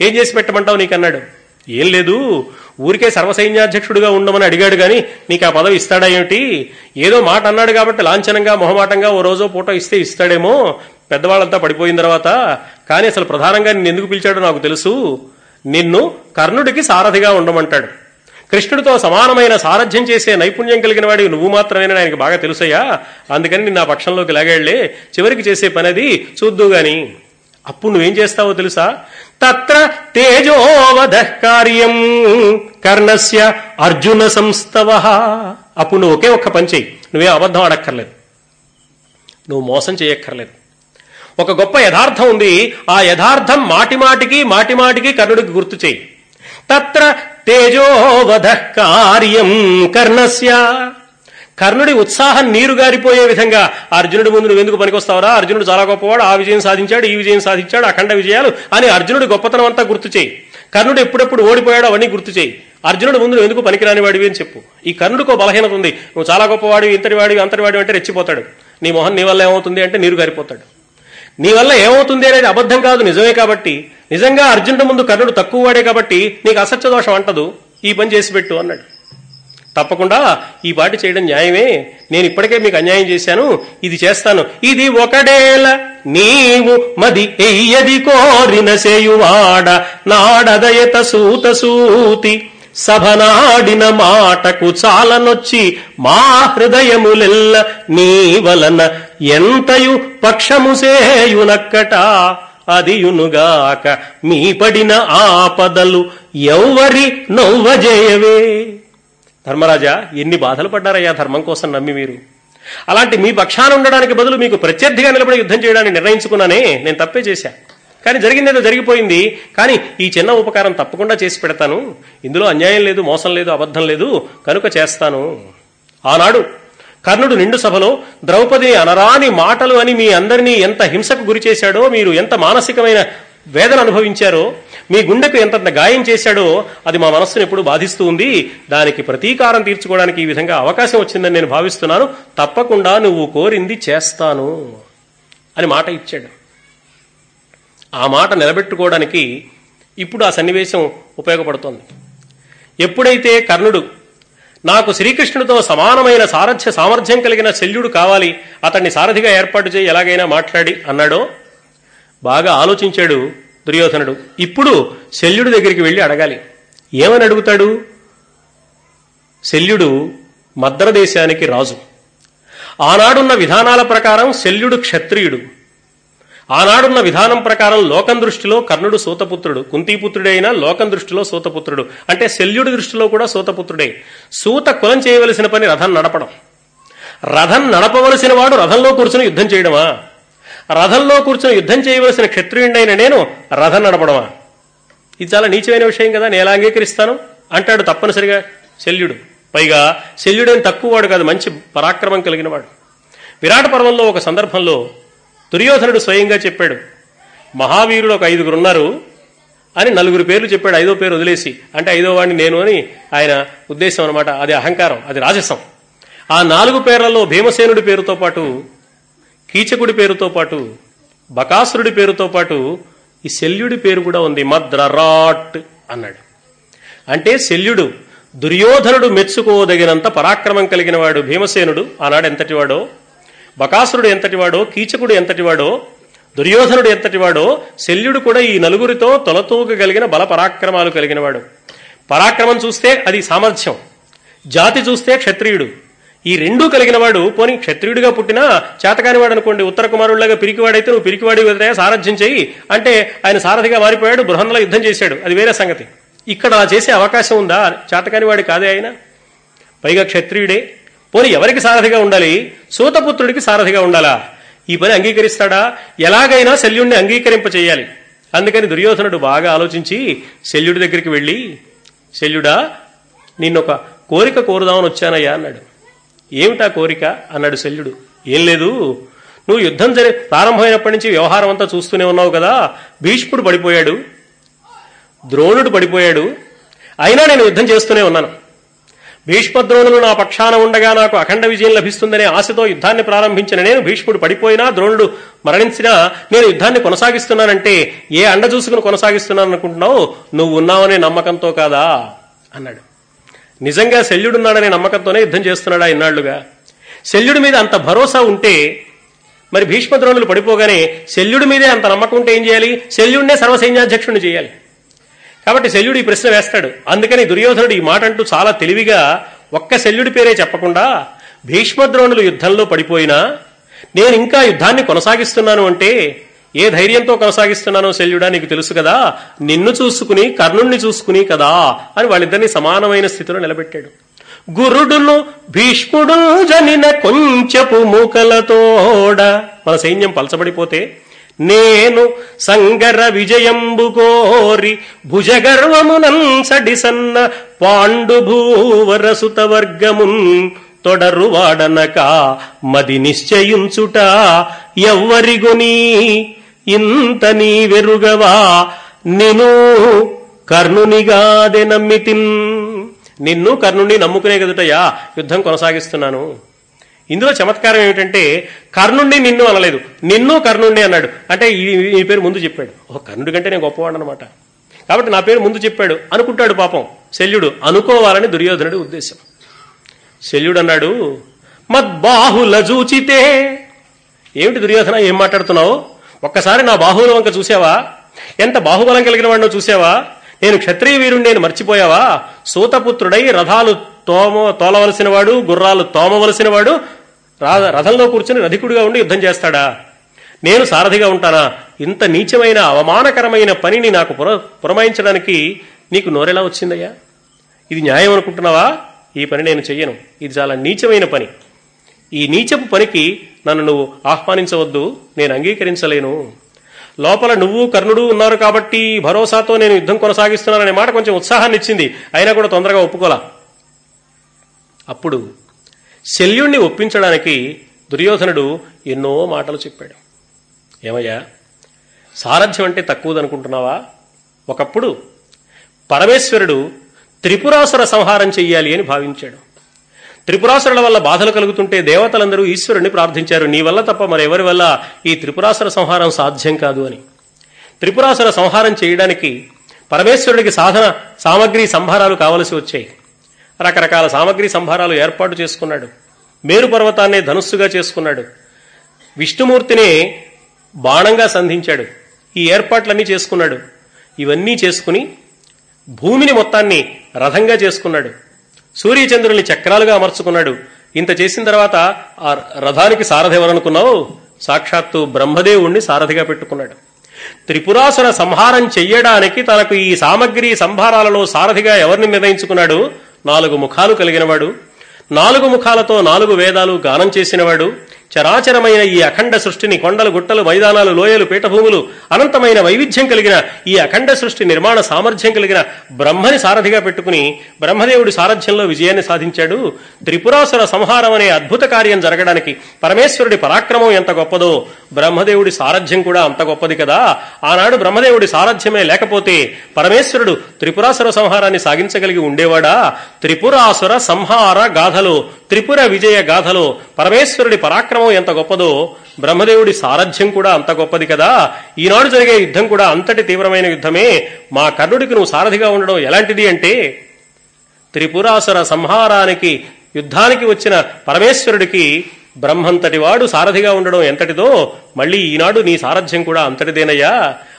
ఏం చేసి పెట్టమంటావు నీకన్నాడు? ఏం లేదు ఊరికే సర్వసైన్యాధ్యక్షుడిగా ఉండమని అడిగాడు గాని నీకు ఆ పదవి ఇస్తాడా ఏమిటి? ఏదో మాట అన్నాడు కాబట్టి లాంఛనంగా మొహమాటంగా ఓ రోజో పూట ఇస్తే ఇస్తాడేమో. పెద్దవాళ్ళంతా పడిపోయిన తర్వాత కానీ అసలు ప్రధానంగా నిన్ను ఎందుకు పిలిచాడో నాకు తెలుసు. నిన్ను కర్ణుడికి సారథిగా ఉండమంటాడు. కృష్ణుడితో సమానమైన సారథ్యం చేసే నైపుణ్యం కలిగిన వాడికి నువ్వు మాత్రమేనని ఆయనకి బాగా తెలుసయ్యా. అందుకని నిన్న ఆ పక్షంలోకి లాగాళ్ళే. చివరికి చేసే పనది చూద్దు గాని. అప్పుడు నువ్వేం చేస్తావో తెలుసా? తత్ర తేజోవధ కార్యం కర్ణస్య అర్జున సంస్థవ అప్పుడు నువ్వు ఒకే ఒక్క పని చేయి నువ్వే అబద్ధం ఆడక్కర్లేదు. నువ్వు మోసం చేయక్కర్లేదు ఒక గొప్ప యథార్థం ఉంది. ఆ యథార్థం మాటిమాటికి మాటిమాటికి కర్ణుడికి గుర్తు చేయి తత్ర తేజోవధ కార్యం కర్ణస్య. కర్ణుడి ఉత్సాహం నీరు గారిపోయే విధంగా అర్జునుడి ముందు నువ్వు ఎందుకు పనికొస్తావరా? అర్జునుడు చాలా గొప్పవాడు ఆ విజయం సాధించాడు ఈ విజయం సాధించాడు అఖండ విజయాలు అని అర్జునుడి గొప్పతనం అంతా గుర్తు చేయి. కర్ణుడు ఎప్పుడెప్పుడు ఓడిపోయాడో అవన్నీ గుర్తు చేయి. అర్జునుడు ముందు నువ్వు ఎందుకు పనికిరాని వాడివి అని చెప్పు. ఈ కర్ణుడికో బలహీనత ఉంది. నువ్వు చాలా గొప్పవాడివి ఇంతటి వాడివి అంతటి వాడివి అంటే రెచ్చిపోతాడు. నీ మొహం నీ వల్ల ఏమవుతుంది అంటే నీరు గారిపోతాడు. నీ వల్ల ఏమవుతుంది అనేది అబద్ధం కాదు నిజమే కాబట్టి. నిజంగా అర్జునుడు ముందు కర్ణుడు తక్కువ వాడే కాబట్టి నీకు అసత్య దోషం అంటదు. ఈ పని చేసి పెట్టు అన్నాడు. తప్పకుండా ఈ పాటి చేయడం న్యాయమే. నేను ఇప్పటికే మీకు అన్యాయం చేశాను. ఇది చేస్తాను. ఇది ఒకడేల నీవు మది ఎయ్యది కోరిన సేయువాడ నాడదయత సూత సూతి. సభనాడిన మాటకు చాలనొచ్చి మా హృదయములెల్ల నీ వలన ఎంతయు పక్షము సేయునక్కట అదియునుగాక మీ పడిన ఆపదలు ఎవ్వరి నవ్వజేయవే. ధర్మరాజా ఎన్ని బాధలు పడ్డారయ్యా ధర్మం కోసం నమ్మి మీరు. అలాంటి మీ పక్షాన ఉండడానికి బదులు మీకు ప్రత్యర్థిగా నిలబడి యుద్ధం చేయడానికి నిర్ణయించుకున్నానే నేను తప్పే చేశాను కానీ జరిగిందేదో జరిగిపోయింది. కానీ ఈ చిన్న ఉపకారం తప్పకుండా చేసి పెడతాను. ఇందులో అన్యాయం లేదు మోసం లేదు అబద్ధం లేదు. కనుక చేస్తాను. ఆనాడు కర్ణుడు నిండు సభలో ద్రౌపదిని అనరాని మాటలు అని మీ అందరినీ ఎంత హింసకు గురి చేశాడో మీరు ఎంత మానసికమైన వేదన అనుభవించారో మీ గుండెకు ఎంత గాయం చేశాడో అది మా మనస్సును ఎప్పుడు బాధిస్తూ ఉంది. దానికి ప్రతీకారం తీర్చుకోవడానికి ఈ విధంగా అవకాశం వచ్చిందని నేను భావిస్తున్నాను. తప్పకుండా నువ్వు కోరింది చేస్తాను అని మాట ఇచ్చాడు. ఆ మాట నిలబెట్టుకోవడానికి ఇప్పుడు ఆ సన్నివేశం ఉపయోగపడుతోంది. ఎప్పుడైతే కర్ణుడు నాకు శ్రీకృష్ణుడితో సమానమైన సారథ్య సామర్థ్యం కలిగిన శల్యుడు కావాలి అతన్ని సారథిగా ఏర్పాటు చేయి ఎలాగైనా మాట్లాడి అన్నాడో బాగా ఆలోచించాడు దుర్యోధనుడు. ఇప్పుడు శల్యుడి దగ్గరికి వెళ్ళి అడగాలి. ఏమని అడుగుతాడు? శల్యుడు మద్రదేశానికి రాజు. ఆనాడున్న విధానాల ప్రకారం శల్యుడు క్షత్రియుడు. ఆనాడున్న విధానం ప్రకారం లోకం దృష్టిలో కర్ణుడు సూతపుత్రుడు కుంతీపుత్రుడే అయినా లోకం దృష్టిలో సూతపుత్రుడు. అంటే శల్యుడి దృష్టిలో కూడా సూతపుత్రుడే. సూత కులం చేయవలసిన పని రథం నడపడం. రథం నడపవలసిన వాడు రథంలో కూర్చుని యుద్ధం చేయడమా? రథంలో కూర్చుని యుద్ధం చేయవలసిన క్షత్రియుడైన నేను రథం నడపడమా? ఇది చాలా నీచమైన విషయం కదా నేను ఎలా అంగీకరిస్తాను? అంటాడు తప్పనిసరిగా శల్యుడు. పైగా శల్యుడేం తక్కువ వాడు కాదు మంచి పరాక్రమం కలిగిన వాడు విరాట పర్వంలో ఒక సందర్భంలో దుర్యోధనుడు స్వయంగా చెప్పాడు మహావీరుడు ఒక ఐదుగురు ఉన్నారు అని నలుగురు పేర్లు చెప్పాడు. ఐదో పేరు వదిలేసి అంటే ఐదో వాడిని నేను అని ఆయన ఉద్దేశం అనమాట అది అహంకారం అది రాజసం. ఆ నాలుగు పేర్లలో భీమసేనుడి పేరుతో పాటు కీచకుడి పేరుతో పాటు బకాసురుడి పేరుతో పాటు ఈ శల్యుడి పేరు కూడా ఉంది. మద్రరాట్ అన్నాడు. అంటే శల్యుడు దుర్యోధనుడు మెచ్చుకోదగినంత పరాక్రమం కలిగిన వాడు భీమసేనుడు. ఆనాడు ఎంతటివాడో బకాసురుడు ఎంతటివాడో కీచకుడు ఎంతటివాడో దుర్యోధనుడు ఎంతటివాడో శల్యుడు కూడా ఈ నలుగురితో తొలతూగగలిగిన బల పరాక్రమాలు కలిగినవాడు. పరాక్రమం చూస్తే అది సామర్థ్యం. జాతి చూస్తే క్షత్రియుడు. ఈ రెండూ కలిగినవాడు పోనీ క్షత్రియుడిగా పుట్టినా చేతకానివాడు అనుకోండి ఉత్తర కుమారుడిలాగా పిరికివాడైతే నువ్వు పిరికివాడి వదిలే సారథ్యం చేయి అంటే ఆయన సారథిగా మారిపోయాడు బృహన్లో యుద్ధం చేశాడు. అది వేరే సంగతి. ఇక్కడ అలా చేసే అవకాశం ఉందా? చేతకానివాడు కాదే ఆయన. పైగా క్షత్రియుడే. పోనీ ఎవరికి సారథిగా ఉండాలి? సూతపుత్రుడికి సారథిగా ఉండాలా? ఈ పని అంగీకరిస్తాడా? ఎలాగైనా శల్యుణ్ణి అంగీకరింప చేయాలి అందుకని దుర్యోధనుడు బాగా ఆలోచించి శల్యుడి దగ్గరికి వెళ్ళి శల్యుడా నిన్నొక కోరిక కోరుదామని వచ్చానయ్యా అన్నాడు. ఏమిటా కోరిక? అన్నాడు శల్యుడు. ఏం లేదు. నువ్వు యుద్ధం జరి ప్రారంభమైనప్పటి నుంచి వ్యవహారం అంతా చూస్తూనే ఉన్నావు కదా. భీష్ముడు పడిపోయాడు. ద్రోణుడు పడిపోయాడు. అయినా నేను యుద్ధం చేస్తూనే ఉన్నాను. భీష్మద్రోణులు నా పక్షాన ఉండగా నాకు అఖండ విజయం లభిస్తుందనే ఆశతో యుద్ధాన్ని ప్రారంభించిన నేను భీష్ముడు పడిపోయినా ద్రోణుడు మరణించినా నేను యుద్ధాన్ని కొనసాగిస్తున్నానంటే ఏ అండ చూసుకుని కొనసాగిస్తున్నాను అనుకుంటున్నావు నువ్వు ఉన్నావనే నమ్మకంతో కాదా? అన్నాడు. నిజంగా శల్యుడున్నాడనే నమ్మకంతోనే యుద్ధం చేస్తున్నాడా ఇన్నాళ్ళుగా? శల్యుడి మీద అంత భరోసా ఉంటే మరి భీష్మద్రోణులు పడిపోగానే శల్యుడి మీదే అంత నమ్మకం ఉంటే ఏం చేయాలి? శల్యుడినే సర్వసైన్యాధ్యక్షుడిని చేయాలి. కాబట్టి శల్యుడు ఈ ప్రశ్న వేస్తాడు. అందుకని దుర్యోధనుడు ఈ మాట అంటూ చాలా తెలివిగా ఒక్క శల్యుడి పేరే చెప్పకుండా భీష్మద్రోణులు యుద్ధంలో పడిపోయినా నేను ఇంకా యుద్ధాన్ని కొనసాగిస్తున్నాను అంటే ఏ ధైర్యంతో కొనసాగిస్తున్నానో శల్యుడా నీకు తెలుసు కదా? నిన్ను చూసుకుని కర్ణుణ్ణి చూసుకుని కదా అని వాళ్ళిద్దరిని సమానమైన స్థితిలో నిలబెట్టాడు. గురుడును భీష్ముడు జనిన కొంచెపు మూకలతోడ మన సైన్యం పలచబడిపోతే నేను సంగర విజయంబు కోరి భుజగర్వమునంసడి సన్న పాండు భూవరసుత వర్గమున్ తొడరువాడనక మది నిశ్చయించుట ఎవ్వరిగుని ఇంత నీ వెరుగవా? నిను కర్ణునిగాదే నమ్మితిన్. నిన్ను కర్ణుని నమ్ముకునే కదుటయా యుద్ధం కొనసాగిస్తున్నాను. ఇందులో చమత్కారం ఏమిటంటే కర్ణుణ్ణి నిన్ను అనలేదు. నిన్ను కర్ణుణ్ణి అన్నాడు. అంటే ఈ ఈ పేరు ముందు చెప్పాడు. ఓ కర్ణుడి కంటే నేను గొప్పవాడు అనమాట కాబట్టి నా పేరు ముందు చెప్పాడు. అనుకుంటాడు పాపం. శల్యుడు అనుకోవాలని దుర్యోధనుడి ఉద్దేశం. శల్యుడు అన్నాడు మద్బాహుల చూచితే ఏమిటి దుర్యోధన ఏం మాట్లాడుతున్నావు? ఒక్కసారి నా బాహువుల వంక చూసావా ఎంత బాహుబలం కలిగిన వాడినో చూసావా నేను క్షత్రియ వీరుణ్ణి నేను మర్చిపోయావా? సూతపుత్రుడై రథాలు తోమ తోలవలసిన వాడు గుర్రాలు తోమవలసిన వాడు రథంలో కూర్చుని రధికుడిగా ఉండి యుద్ధం చేస్తాడా? నేను సారథిగా ఉంటానా? ఇంత నీచమైన అవమానకరమైన పనిని నాకు పుర పురమాయించడానికి నీకు నోరెలా వచ్చిందయ్యా? ఇది న్యాయం అనుకుంటున్నావా? ఈ పని నేను చెయ్యను. ఇది చాలా నీచమైన పని. ఈ నీచపు పనికి నన్ను నువ్వు ఆహ్వానించవద్దు. నేను అంగీకరించలేను. లోపల నువ్వు కర్ణుడు ఉన్నారు కాబట్టి భరోసాతో నేను యుద్ధం కొనసాగిస్తున్నాననే మాట కొంచెం ఉత్సాహాన్ని ఇచ్చింది అయినా కూడా తొందరగా ఒప్పుకోలా. అప్పుడు శల్యుణ్ణి ఒప్పించడానికి దుర్యోధనుడు ఎన్నో మాటలు చెప్పాడు. ఏమయ్యా సారథ్యం అంటే తక్కువదనుకుంటున్నావా? ఒకప్పుడు పరమేశ్వరుడు త్రిపురాసుర సంహారం చెయ్యాలి అని భావించాడు. త్రిపురాసురుల వల్ల బాధలు కలుగుతుంటే దేవతలందరూ ఈశ్వరుని ప్రార్థించారు. నీ వల్ల తప్ప మరెవరి వల్ల ఈ త్రిపురాసుర సంహారం సాధ్యం కాదు అని. త్రిపురాసుర సంహారం చేయడానికి పరమేశ్వరుడికి సాధన సామగ్రి సంభారాలు కావలసి వచ్చాయి. రకరకాల సామగ్రి సంభారాలు ఏర్పాటు చేసుకున్నాడు. మేరు పర్వతాన్నే ధనుస్సుగా చేసుకున్నాడు. విష్ణుమూర్తిని బాణంగా సంధించాడు. ఈ ఏర్పాట్లన్నీ చేసుకున్నాడు. ఇవన్నీ చేసుకుని భూమిని మొత్తాన్ని రథంగా చేసుకున్నాడు. సూర్యచంద్రుల్ని చక్రాలుగా అమర్చుకున్నాడు. ఇంత చేసిన తర్వాత ఆ రథానికి సారథి ఎవరనుకున్నావు సాక్షాత్తు బ్రహ్మదేవుణ్ణి సారథిగా పెట్టుకున్నాడు. త్రిపురాసుర సంహారం చెయ్యడానికి తనకు ఈ సామగ్రి సంభారాలలో సారథిగా ఎవరిని నిర్ణయించుకున్నాడు? నాలుగు ముఖాలు కలిగినవాడు నాలుగు ముఖాలతో నాలుగు వేదాలు గానం చేసినవాడు చరాచరమైన ఈ అఖండ సృష్టిని కొండలు గుట్టలు మైదానాలు లోయలు పీఠభూములు అనంతమైన వైవిధ్యం కలిగిన ఈ అఖండ సృష్టి నిర్మాణ సామర్థ్యం కలిగిన బ్రహ్మని సారథిగా పెట్టుకుని బ్రహ్మదేవుడి సారథ్యంలో విజయాన్ని సాధించాడు. త్రిపురాసుర సంహారం అనే అద్భుత కార్యం జరగడానికి పరమేశ్వరుడి పరాక్రమం ఎంత గొప్పదో బ్రహ్మదేవుడి సారథ్యం కూడా అంత గొప్పది కదా. ఆనాడు బ్రహ్మదేవుడి సారథ్యమే లేకపోతే పరమేశ్వరుడు త్రిపురాసుర సంహారాన్ని సాగించగలిగి ఉండేవాడా? త్రిపురాసుర సంహార గాథలో త్రిపుర విజయ గాథలో పరమేశ్వరుడి పరాక్రమం పరాక్రమం ఎంత గొప్పదో బ్రహ్మదేవుడి సారథ్యం కూడా అంత గొప్పది కదా. ఈనాడు జరిగే యుద్ధం కూడా అంతటి తీవ్రమైన యుద్ధమే. మా కర్ణుడికి నువ్వు సారథిగా ఉండడం ఎలాంటిది అంటే త్రిపురాసుర సంహారానికి యుద్ధానికి వచ్చిన పరమేశ్వరుడికి బ్రహ్మంతటి వాడు సారథిగా ఉండడం ఎంతటిదో మళ్ళీ ఈనాడు నీ సారథ్యం కూడా అంతటిదేనయ్యా.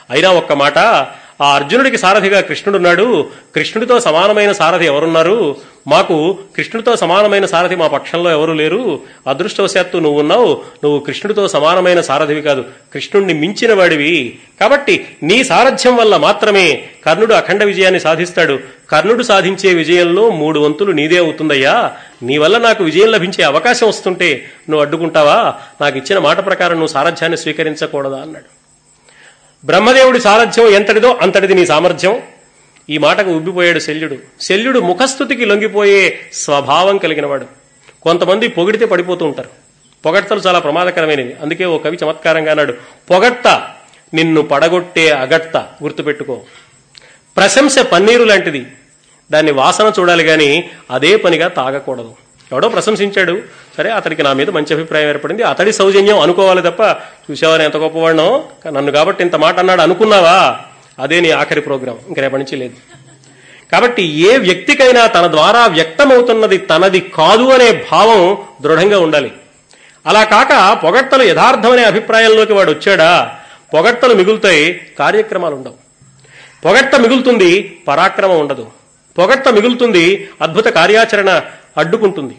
అయినా ఒక్క మాట ఆ అర్జునుడికి సారథిగా కృష్ణుడున్నాడు. కృష్ణుడితో సమానమైన సారథి ఎవరున్నారు? మాకు కృష్ణుడితో సమానమైన సారథి మా పక్షంలో ఎవరు లేరు? అదృష్టవశాత్తు నువ్వు ఉన్నావు. నువ్వు కృష్ణుడితో సమానమైన సారథివి కాదు. కృష్ణుణ్ణి మించిన వాడివి. కాబట్టి నీ సారథ్యం వల్ల మాత్రమే కర్ణుడు అఖండ విజయాన్ని సాధిస్తాడు. కర్ణుడు సాధించే విజయంలో మూడు వంతులు నీదే అవుతుందయ్యా. నీ వల్ల నాకు విజయం లభించే అవకాశం వస్తుంటే నువ్వు అడ్డుకుంటావా? నాకు ఇచ్చిన మాట ప్రకారం నువ్వు సారథ్యాన్ని స్వీకరించకూడదా? అన్నాడు. బ్రహ్మదేవుడి సారథ్యం ఎంతటిదో అంతటిది నీ సామర్థ్యం. ఈ మాటకు ఉబ్బిపోయాడు శల్యుడు. శల్యుడు ముఖస్థుతికి లొంగిపోయే స్వభావం కలిగినవాడు. కొంతమంది పొగిడితే పడిపోతూ ఉంటారు. పొగడ్తలు చాలా ప్రమాదకరమైనవి. అందుకే ఓ కవి చమత్కారంగా అన్నాడు పొగడ్త నిన్ను పడగొట్టే అగట్ట గుర్తుపెట్టుకో. ప్రశంస పన్నీరు లాంటిది. దాన్ని వాసన చూడాలి గాని అదే పనిగా తాగకూడదు. ఎవడో ప్రశంసించాడు. సరే అతడికి నా మీద మంచి అభిప్రాయం ఏర్పడింది. అతడి సౌజన్యం అనుకోవాలి తప్ప చూసావని ఎంత గొప్పవాడినో? నన్ను కాబట్టి ఇంత మాట అన్నాడు అనుకున్నావా? అదే నీ ఆఖరి ప్రోగ్రాం. ఇంక రేపటి నుంచి లేదు. కాబట్టి ఏ వ్యక్తికైనా తన ద్వారా వ్యక్తమవుతున్నది తనది కాదు అనే భావం దృఢంగా ఉండాలి. అలా కాక పొగడ్తలు యథార్థమనే అభిప్రాయంలోకి వాడు వచ్చాడా? పొగడ్తలు మిగులుతాయి కార్యక్రమాలు ఉండవు. పొగడ్త మిగులుతుంది పరాక్రమం ఉండదు. పొగట్ట మిగులుతుంది అద్భుత కార్యాచరణ అడ్డుకుంటుంది.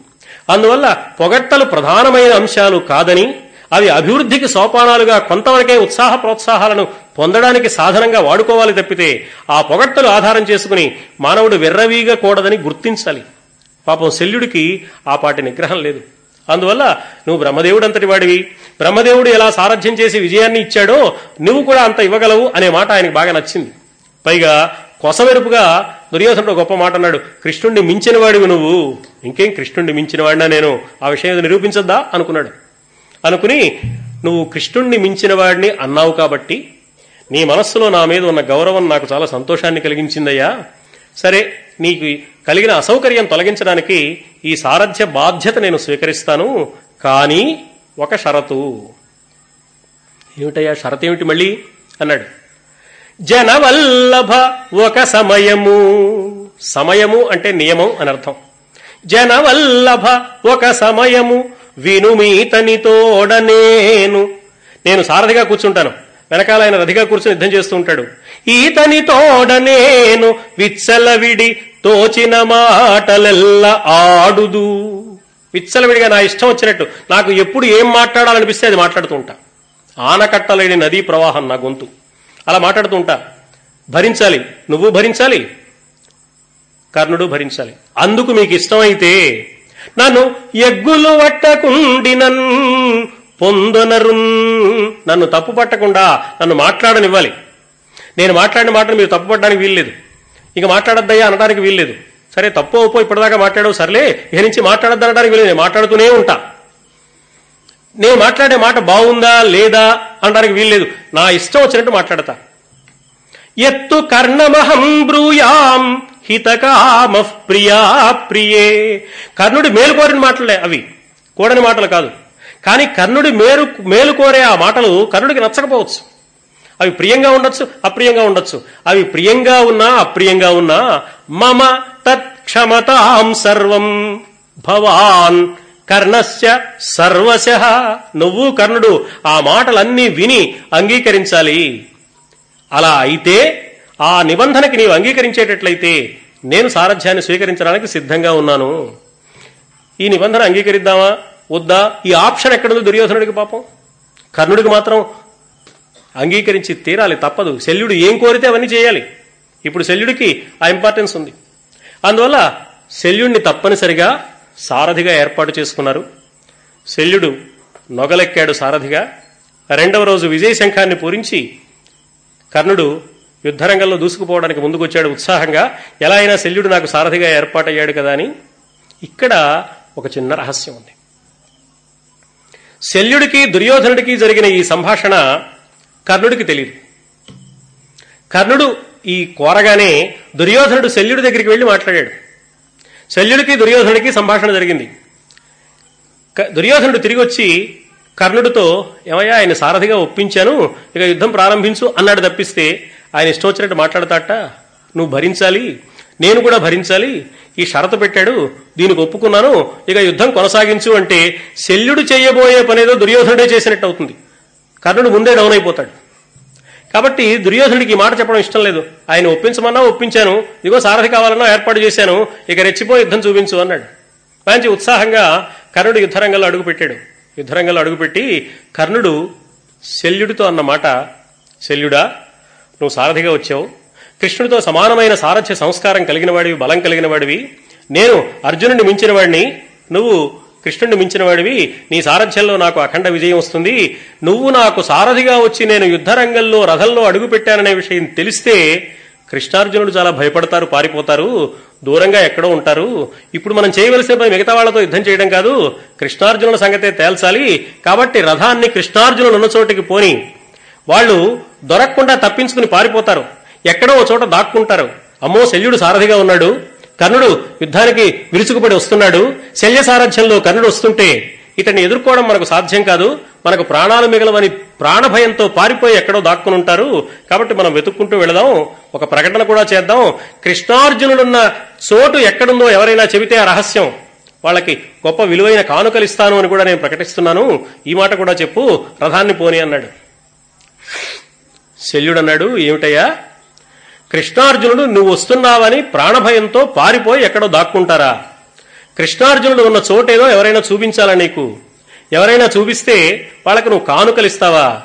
అందువల్ల పొగట్టలు ప్రధానమైన అంశాలు కాదని అవి అభివృద్ధికి సోపానాలుగా కొంతవరకే ఉత్సాహ ప్రోత్సాహాలను పొందడానికి సాధనంగా వాడుకోవాలి తప్పితే ఆ పొగట్టలు ఆధారం చేసుకుని మానవుడు వెర్రవీగకూడదని గుర్తించాలి. పాపం శల్యుడికి ఆ పాటి నిగ్రహం లేదు. అందువల్ల నువ్వు బ్రహ్మదేవుడు అంతటి వాడివి. బ్రహ్మదేవుడు ఎలా సారథ్యం చేసి విజయాన్ని ఇచ్చాడో నువ్వు కూడా అంత ఇవ్వగలవు అనే మాట ఆయనకు బాగా నచ్చింది. పైగా కొసమెరుపుగా దుర్యోధనుడు గొప్ప మాట అన్నాడు. కృష్ణుణ్ణి మించిన వాడివి నువ్వు. ఇంకేం కృష్ణుణ్ణి మించిన వాడినా నేను ఆ విషయం నిరూపించద్దా? అనుకున్నాడు. అనుకుని నువ్వు కృష్ణుణ్ణి మించిన వాడిని అన్నావు కాబట్టి నీ మనస్సులో నా మీద ఉన్న గౌరవం నాకు చాలా సంతోషాన్ని కలిగించిందయ్యా. సరే నీకు కలిగిన అసౌకర్యం తొలగించడానికి ఈ సారథ్య బాధ్యత నేను స్వీకరిస్తాను. కానీ ఒక షరతు. ఏమిటయ్యా? షరతు ఏమిటి మళ్ళీ? అన్నాడు. జనవల్లభ ఒక సమయము. సమయము అంటే నియమం అని అర్థం. జనవల్లభ ఒక సమయము. వినుమీతనితోడ నేను. నేను సారథిగా కూర్చుంటాను. వెనకాల ఆయన రథిగా కూర్చుని యుద్ధం చేస్తూ ఉంటాడు. ఈతని తోడ నేను విచ్చలవిడి తోచిన మాటలెల్ల ఆడుదు. విచ్చలవిడిగా నా ఇష్టం వచ్చినట్టు నాకు ఎప్పుడు ఏం మాట్లాడాలనిపిస్తే అది మాట్లాడుతూ ఉంటా. ఆనకట్టలేని నదీ ప్రవాహం నా గొంతు. అలా మాట్లాడుతూ ఉంటా. భరించాలి. నువ్వు భరించాలి. కర్ణుడు భరించాలి. అందుకు మీకు ఇష్టమైతే నన్ను ఎగ్గులు పట్టకుండి నన్ను పొందనరు నన్ను తప్పు పట్టకుండా నన్ను మాట్లాడనివ్వాలి. నేను మాట్లాడిన మాటను మీరు తప్పు పట్టడానికి వీల్లేదు ఇక మాట్లాడద్దయ్యా అనడానికి వీల్లేదు సరే తప్పు అవుపో ఇప్పటిదాకా మాట్లాడవు సర్లే. ఇక నుంచి మాట్లాడద్దు అనడానికి వీలేదు నేను మాట్లాడుతూనే ఉంటా. నేను మాట్లాడే మాట బాగుందా లేదా అనడానికి వీల్లేదు. నా ఇష్టం వచ్చినట్టు మాట్లాడతా. ఎత్తు కర్ణమహం బ్రూయాం హితకామ ప్రియా ప్రియే. కర్ణుడి మేలుకోరిన మాటలే అవి. కూడని మాటలు కాదు. కానీ కర్ణుడి మేలు మేలుకోరే ఆ మాటలు కర్ణుడికి నచ్చకపోవచ్చు. అవి ప్రియంగా ఉండొచ్చు అప్రియంగా ఉండొచ్చు. అవి ప్రియంగా ఉన్నా అప్రియంగా ఉన్నా మమ తత్క్షమతాం సర్వం భవాన్ కర్ణస్య సర్వశ. నువ్వు కర్ణుడు ఆ మాటలన్నీ విని అంగీకరించాలి. అలా అయితే ఆ నిబంధనకి నీవు అంగీకరించేటట్లయితే నేను సారథ్యాన్ని స్వీకరించడానికి సిద్ధంగా ఉన్నాను. ఈ నిబంధన అంగీకరిద్దామా? వద్దా? ఈ ఆప్షన్ ఎక్కడుంది దుర్యోధనుడికి పాపం. కర్ణుడికి మాత్రం అంగీకరించి తీరాలి తప్పదు. శల్యుడు ఏం కోరితే అవన్నీ చేయాలి. ఇప్పుడు శల్యుడికి ఆ ఇంపార్టెన్స్ ఉంది. అందువల్ల శల్యుడిని తప్పనిసరిగా సారథిగా ఏర్పాటు చేసుకున్నారు. శల్యుడు నొగలెక్కాడు సారథిగా. రెండవ రోజు విజయశంఖాన్ని పూరించి కర్ణుడు యుద్ధరంగంలో దూసుకుపోవడానికి ముందుకొచ్చాడు ఉత్సాహంగా. ఎలా అయినా శల్యుడు నాకు సారథిగా ఏర్పాటయ్యాడు కదా అని. ఇక్కడ ఒక చిన్న రహస్యం ఉంది. శల్యుడికి దుర్యోధనుడికి జరిగిన ఈ సంభాషణ కర్ణుడికి తెలియదు కర్ణుడు ఈ కోరగానే దుర్యోధనుడు శల్యుడి దగ్గరికి వెళ్ళి మాట్లాడాడు. శల్యుడికి దుర్యోధనుడికి సంభాషణ జరిగింది. దుర్యోధనుడు తిరిగి వచ్చి కర్ణుడితో ఏమయ్యా ఆయన సారథిగా ఒప్పించాను. ఇక యుద్ధం ప్రారంభించు అన్నాడు తప్పిస్తే ఆయన ఇష్టం వచ్చినట్టు మాట్లాడతాట. నువ్వు భరించాలి. నేను కూడా భరించాలి. ఈ షరతు పెట్టాడు. దీనికి ఒప్పుకున్నాను. ఇక యుద్ధం కొనసాగించు అంటే శల్యుడు చేయబోయే పనేదో దుర్యోధనుడే చేసినట్టు అవుతుంది కర్ణుడు ముందే డౌన్ అయిపోతాడు. కాబట్టి దుర్యోధనుడికి మాట చెప్పడం ఇష్టం లేదు. ఆయన ఒప్పించమన్నా ఒప్పించాను. ఇదిగో సారథి కావాలన్నా ఏర్పాటు చేశాను. ఇక రెచ్చిపోయి యుద్ధం చూపించు అన్నాడు. మంచి ఉత్సాహంగా కర్ణుడు యుద్ధరంగంలో అడుగుపెట్టాడు యుద్ధరంగంలో అడుగుపెట్టి కర్ణుడు శల్యుడితో అన్న మాట. శల్యుడా నువ్వు సారథిగా వచ్చావు. కృష్ణుడితో సమానమైన సారథ్య సంస్కారం కలిగిన వాడివి బలం కలిగిన వాడివి నేను అర్జునుడిని మించిన వాడిని నువ్వు కృష్ణుడిని మించిన వాడివి. నీ సారథ్యంలో నాకు అఖండ విజయం వస్తుంది. నువ్వు నాకు సారథిగా వచ్చి నేను యుద్ధరంగంలో రథంలో అడుగుపెట్టాననే విషయం తెలిస్తే కృష్ణార్జునుడు చాలా భయపడతారు పారిపోతారు దూరంగా ఎక్కడో ఉంటారు. ఇప్పుడు మనం చేయవలసిన పని మిగతా వాళ్ళతో యుద్ధం చేయడం కాదు. కృష్ణార్జునుల సంగతే తేల్చాలి. కాబట్టి రథాన్ని కృష్ణార్జునులు ఉన్న చోటికి పోని. వాళ్ళు దొరకకుండా తప్పించుకుని పారిపోతారు. ఎక్కడో ఒక చోట దాక్కుంటారు. అమ్మో శల్యుడు సారథిగా ఉన్నాడు. కర్ణుడు యుద్ధానికి విరుచుకుపడి వస్తున్నాడు. శల్య సారథ్యంలో కర్ణుడు వస్తుంటే ఇతన్ని ఎదుర్కోవడం మనకు సాధ్యం కాదు. మనకు ప్రాణాలు మిగలవని ప్రాణభయంతో పారిపోయి ఎక్కడో దాక్కుని ఉంటారు. కాబట్టి మనం వెతుక్కుంటూ వెళదాం. ఒక ప్రకటన కూడా చేద్దాం. కృష్ణార్జునుడున్న చోటు ఎక్కడుందో ఎవరైనా చెబితే ఆ రహస్యం. వాళ్ళకి గొప్ప విలువైన కానుకలు ఇస్తాను అని కూడా నేను ప్రకటిస్తున్నాను. ఈ మాట కూడా చెప్పు. రథాన్ని పోని అన్నాడు. శల్యుడన్నాడు. ఏమిటయ్యా? కృష్ణార్జునుడు నువ్వు వస్తున్నావని ప్రాణభయంతో పారిపోయి ఎక్కడో దాక్కుంటారా? కృష్ణార్జునుడు ఉన్న చోటేదో ఎవరైనా చూపించాలా నీకు? ఎవరైనా చూపిస్తే వాళ్ళకు నువ్వు కానుకలు ఇస్తావా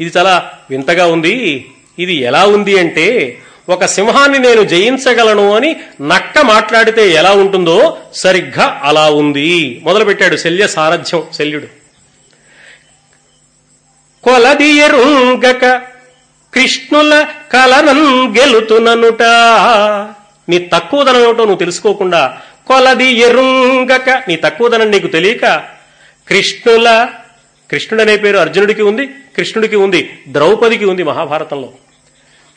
ఇది చాలా వింతగా ఉంది. ఇది ఎలా ఉంది అంటే ఒక సింహాన్ని నేను జయించగలను అని నక్క మాట్లాడితే ఎలా ఉంటుందో సరిగ్గా అలా ఉంది. మొదలుపెట్టాడు శల్య సారథ్యం శల్యుడు. కొలదియరుంగక కృష్ణుల కలనం గెలుతుననుట. నీ తక్కువదనం ఏమిటో నువ్వు తెలుసుకోకుండా కొలది ఎరుంగక. నీ తక్కువదనం నీకు తెలియక కృష్ణుల కృష్ణుడు అనే పేరు అర్జునుడికి ఉంది కృష్ణుడికి ఉంది ద్రౌపదికి ఉంది మహాభారతంలో.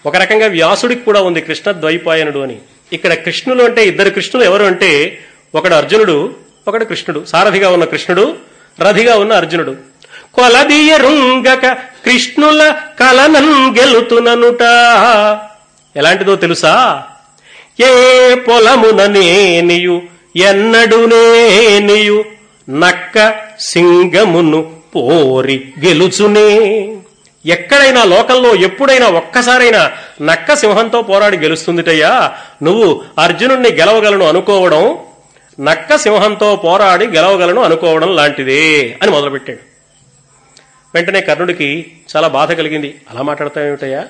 ఒక రకంగా వ్యాసుడికి కూడా ఉంది కృష్ణ ద్వైపాయనుడు అని. ఇక్కడ కృష్ణులు అంటే ఇద్దరు కృష్ణులు ఎవరు అంటే ఒకడు అర్జునుడు ఒకడు కృష్ణుడు. సారథిగా ఉన్న కృష్ణుడు రథిగా ఉన్న అర్జునుడు. కొలదీయరుంగక కృష్ణుల కలనం గెలుతుననుట. ఎలాంటిదో తెలుసా? ఏ పొలమున నేనియు ఎన్నడు నేనియు నక్క సింగమును పోరి గెలుచునే. ఎక్కడైనా లోకంలో ఎప్పుడైనా ఒక్కసారైనా నక్క సింహంతో పోరాడి గెలుస్తుందిటయ్యా. నువ్వు అర్జునుణ్ణి గెలవగలను అనుకోవడం నక్క సింహంతో పోరాడి గెలవగలను అనుకోవడం లాంటిదే అని మొదలుపెట్టాడు. వెంటనే కర్ణుడికి చాలా బాధ కలిగింది. అలా మాట్లాడతావేమిటయ్యా?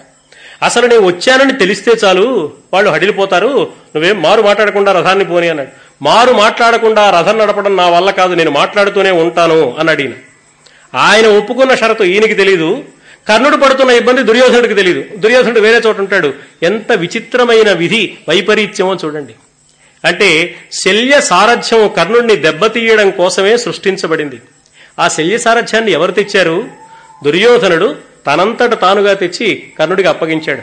అసలు నేను వచ్చానని తెలిస్తే చాలు వాళ్ళు హడిలిపోతారు. నువ్వేం మారు మాట్లాడకుండా రథాన్ని పోని అన్నాడు. మారు మాట్లాడకుండా రథం నడపడం నా వల్ల కాదు నేను మాట్లాడుతూనే ఉంటాను అన్నాడు ఈయన ఆయన ఒప్పుకున్న షరతు ఈయనకి తెలియదు కర్ణుడు పడుతున్న ఇబ్బంది దుర్యోధనుడికి తెలియదు దుర్యోధనుడు వేరే చోట ఉంటాడు. ఎంత విచిత్రమైన విధి వైపరీత్యమో చూడండి. అంటే శల్య సారథ్యం కర్ణుడిని దెబ్బతీయడం కోసమే సృష్టించబడింది. ఆ శల్య సారథ్యాన్ని ఎవరు తెచ్చారు? దుర్యోధనుడు తనంతట తానుగా తెచ్చి కర్ణుడికి అప్పగించాడు.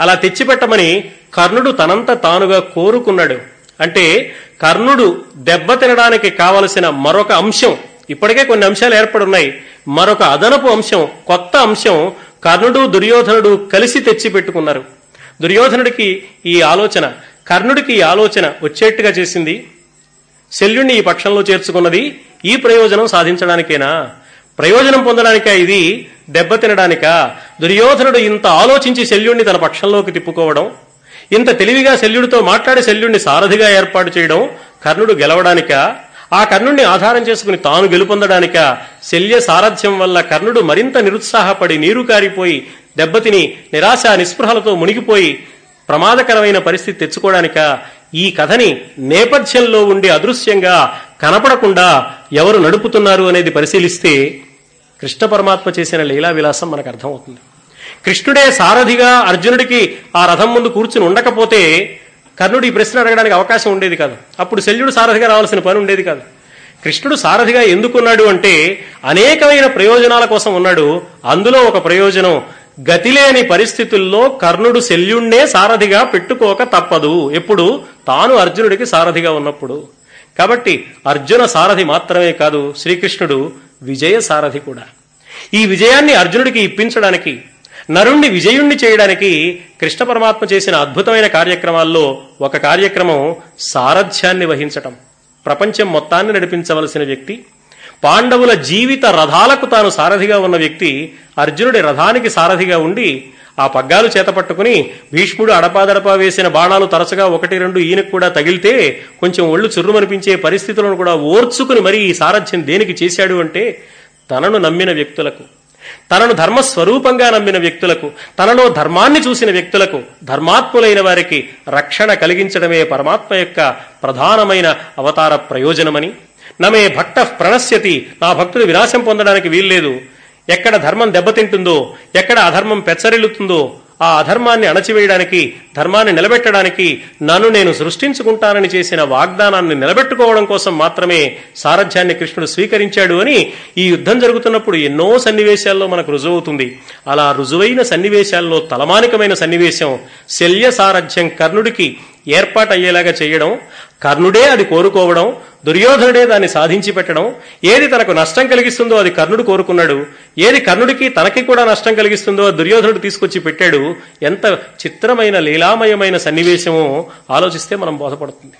అలా తెచ్చిపెట్టమని కర్ణుడు తనంత తానుగా కోరుకున్నాడు. అంటే కర్ణుడు దెబ్బ తినడానికి కావలసిన మరొక అంశం ఇప్పటికే కొన్ని అంశాలు ఏర్పడున్నాయి. మరొక అదనపు అంశం కొత్త అంశం కర్ణుడు దుర్యోధనుడు కలిసి తెచ్చి పెట్టుకున్నారు దుర్యోధనుడికి ఈ ఆలోచన కర్ణుడికి ఈ ఆలోచన వచ్చేట్టుగా చేసింది. శల్యుణ్ణి ఈ పక్షంలో చేర్చుకున్నది ఈ ప్రయోజనం సాధించడానికేనా? ప్రయోజనం పొందడానికా ఇది? దెబ్బతినడానికా దుర్యోధనుడు ఇంత ఆలోచించి శల్యుణ్ణి తన పక్షంలోకి తిప్పుకోవడం ఇంత తెలివిగా శల్యుడితో మాట్లాడి శల్యుణ్ణి సారథిగా ఏర్పాటు చేయడం కర్ణుడు గెలవడానికా? ఆ కర్ణుడిని ఆధారం చేసుకుని తాను గెలుపొందడానిక? శల్య సారథ్యం వల్ల కర్ణుడు మరింత నిరుత్సాహపడి నీరు కారిపోయి దెబ్బతిని నిరాశ నిస్పృహలతో మునిగిపోయి ప్రమాదకరమైన పరిస్థితి తెచ్చుకోవడానిక ఈ కథని నేపథ్యంలో ఉండి అదృశ్యంగా కనపడకుండా ఎవరు నడుపుతున్నారు అనేది పరిశీలిస్తే కృష్ణ పరమాత్మ చేసిన లీలా విలాసం మనకు అర్థమవుతుంది. కృష్ణుడే సారథిగా అర్జునుడికి ఆ రథం ముందు కూర్చుని ఉండకపోతే కర్ణుడు ఈ ప్రశ్న అడగడానికి అవకాశం ఉండేది కాదు. అప్పుడు శల్యుడు సారథిగా రావాల్సిన పని ఉండేది కాదు. కృష్ణుడు సారథిగా ఎందుకున్నాడు అంటే అనేకమైన ప్రయోజనాల కోసం ఉన్నాడు. అందులో ఒక ప్రయోజనం గతిలేని పరిస్థితుల్లో కర్ణుడు శల్యుణ్ణే సారథిగా పెట్టుకోక తప్పదు. ఎప్పుడు? తాను అర్జునుడికి సారథిగా ఉన్నప్పుడు. కాబట్టి అర్జున సారథి మాత్రమే కాదు శ్రీకృష్ణుడు విజయ సారథి కూడా. ఈ విజయాన్ని అర్జునుడికి ఇప్పించడానికి నరుణ్ణి విజయుణ్ణి చేయడానికి కృష్ణ పరమాత్మ చేసిన అద్భుతమైన కార్యక్రమాల్లో ఒక కార్యక్రమం సారథ్యాన్ని వహించటం. ప్రపంచం మొత్తాన్ని నడిపించవలసిన వ్యక్తి పాండవుల జీవిత రథాలకు తాను సారథిగా ఉన్న వ్యక్తి అర్జునుడి రథానికి సారథిగా ఉండి ఆ పగ్గాలు చేతపట్టుకుని భీష్ముడు అడపాదడపా వేసిన బాణాలు తరచుగా ఒకటి రెండు ఈయనకు కూడా తగిలితే కొంచెం ఒళ్ళు చుర్రుమనిపించే పరిస్థితులను కూడా ఓర్చుకుని మరీ ఈ సారథ్యం దేనికి చేశాడు అంటే తనను నమ్మిన వ్యక్తులకు తనను ధర్మస్వరూపంగా నమ్మిన వ్యక్తులకు తనలో ధర్మాన్ని చూసిన వ్యక్తులకు ధర్మాత్ములైన వారికి రక్షణ కలిగించడమే పరమాత్మ యొక్క ప్రధానమైన అవతార ప్రయోజనమని నమే భక్త ప్రణశ్యతి. నా భక్తుడు వినాశం పొందడానికి వీల్లేదు. ఎక్కడ ధర్మం దెబ్బతింటుందో ఎక్కడ అధర్మం పెచ్చరిల్లుతుందో ఆ అధర్మాన్ని అణచివేయడానికి ధర్మాన్ని నిలబెట్టడానికి నన్ను నేను సృష్టించుకుంటానని చేసిన వాగ్దానాన్ని నిలబెట్టుకోవడం కోసం మాత్రమే సారథ్యాన్ని కృష్ణుడు స్వీకరించాడు అని ఈ యుద్ధం జరుగుతున్నప్పుడు ఎన్నో సన్నివేశాల్లో మనకు రుజువవుతుంది. అలా రుజువైన సన్నివేశాల్లో తలమానికమైన సన్నివేశం శల్య సారథ్యం కర్ణుడికి ఏర్పాటయ్యేలాగా చేయడం కర్ణుడే అది కోరుకోవడం దుర్యోధనుడే దాన్ని సాధించి పెట్టడం ఏది తనకు నష్టం కలిగిస్తుందో అది కర్ణుడు కోరుకున్నాడు ఏది కర్ణుడికి తనకి కూడా నష్టం కలిగిస్తుందో దుర్యోధనుడు తీసుకొచ్చి పెట్టాడు ఎంత చిత్రమైన లీలామయమైన సన్నివేశమో ఆలోచిస్తే మనం బోధపడుతుంది.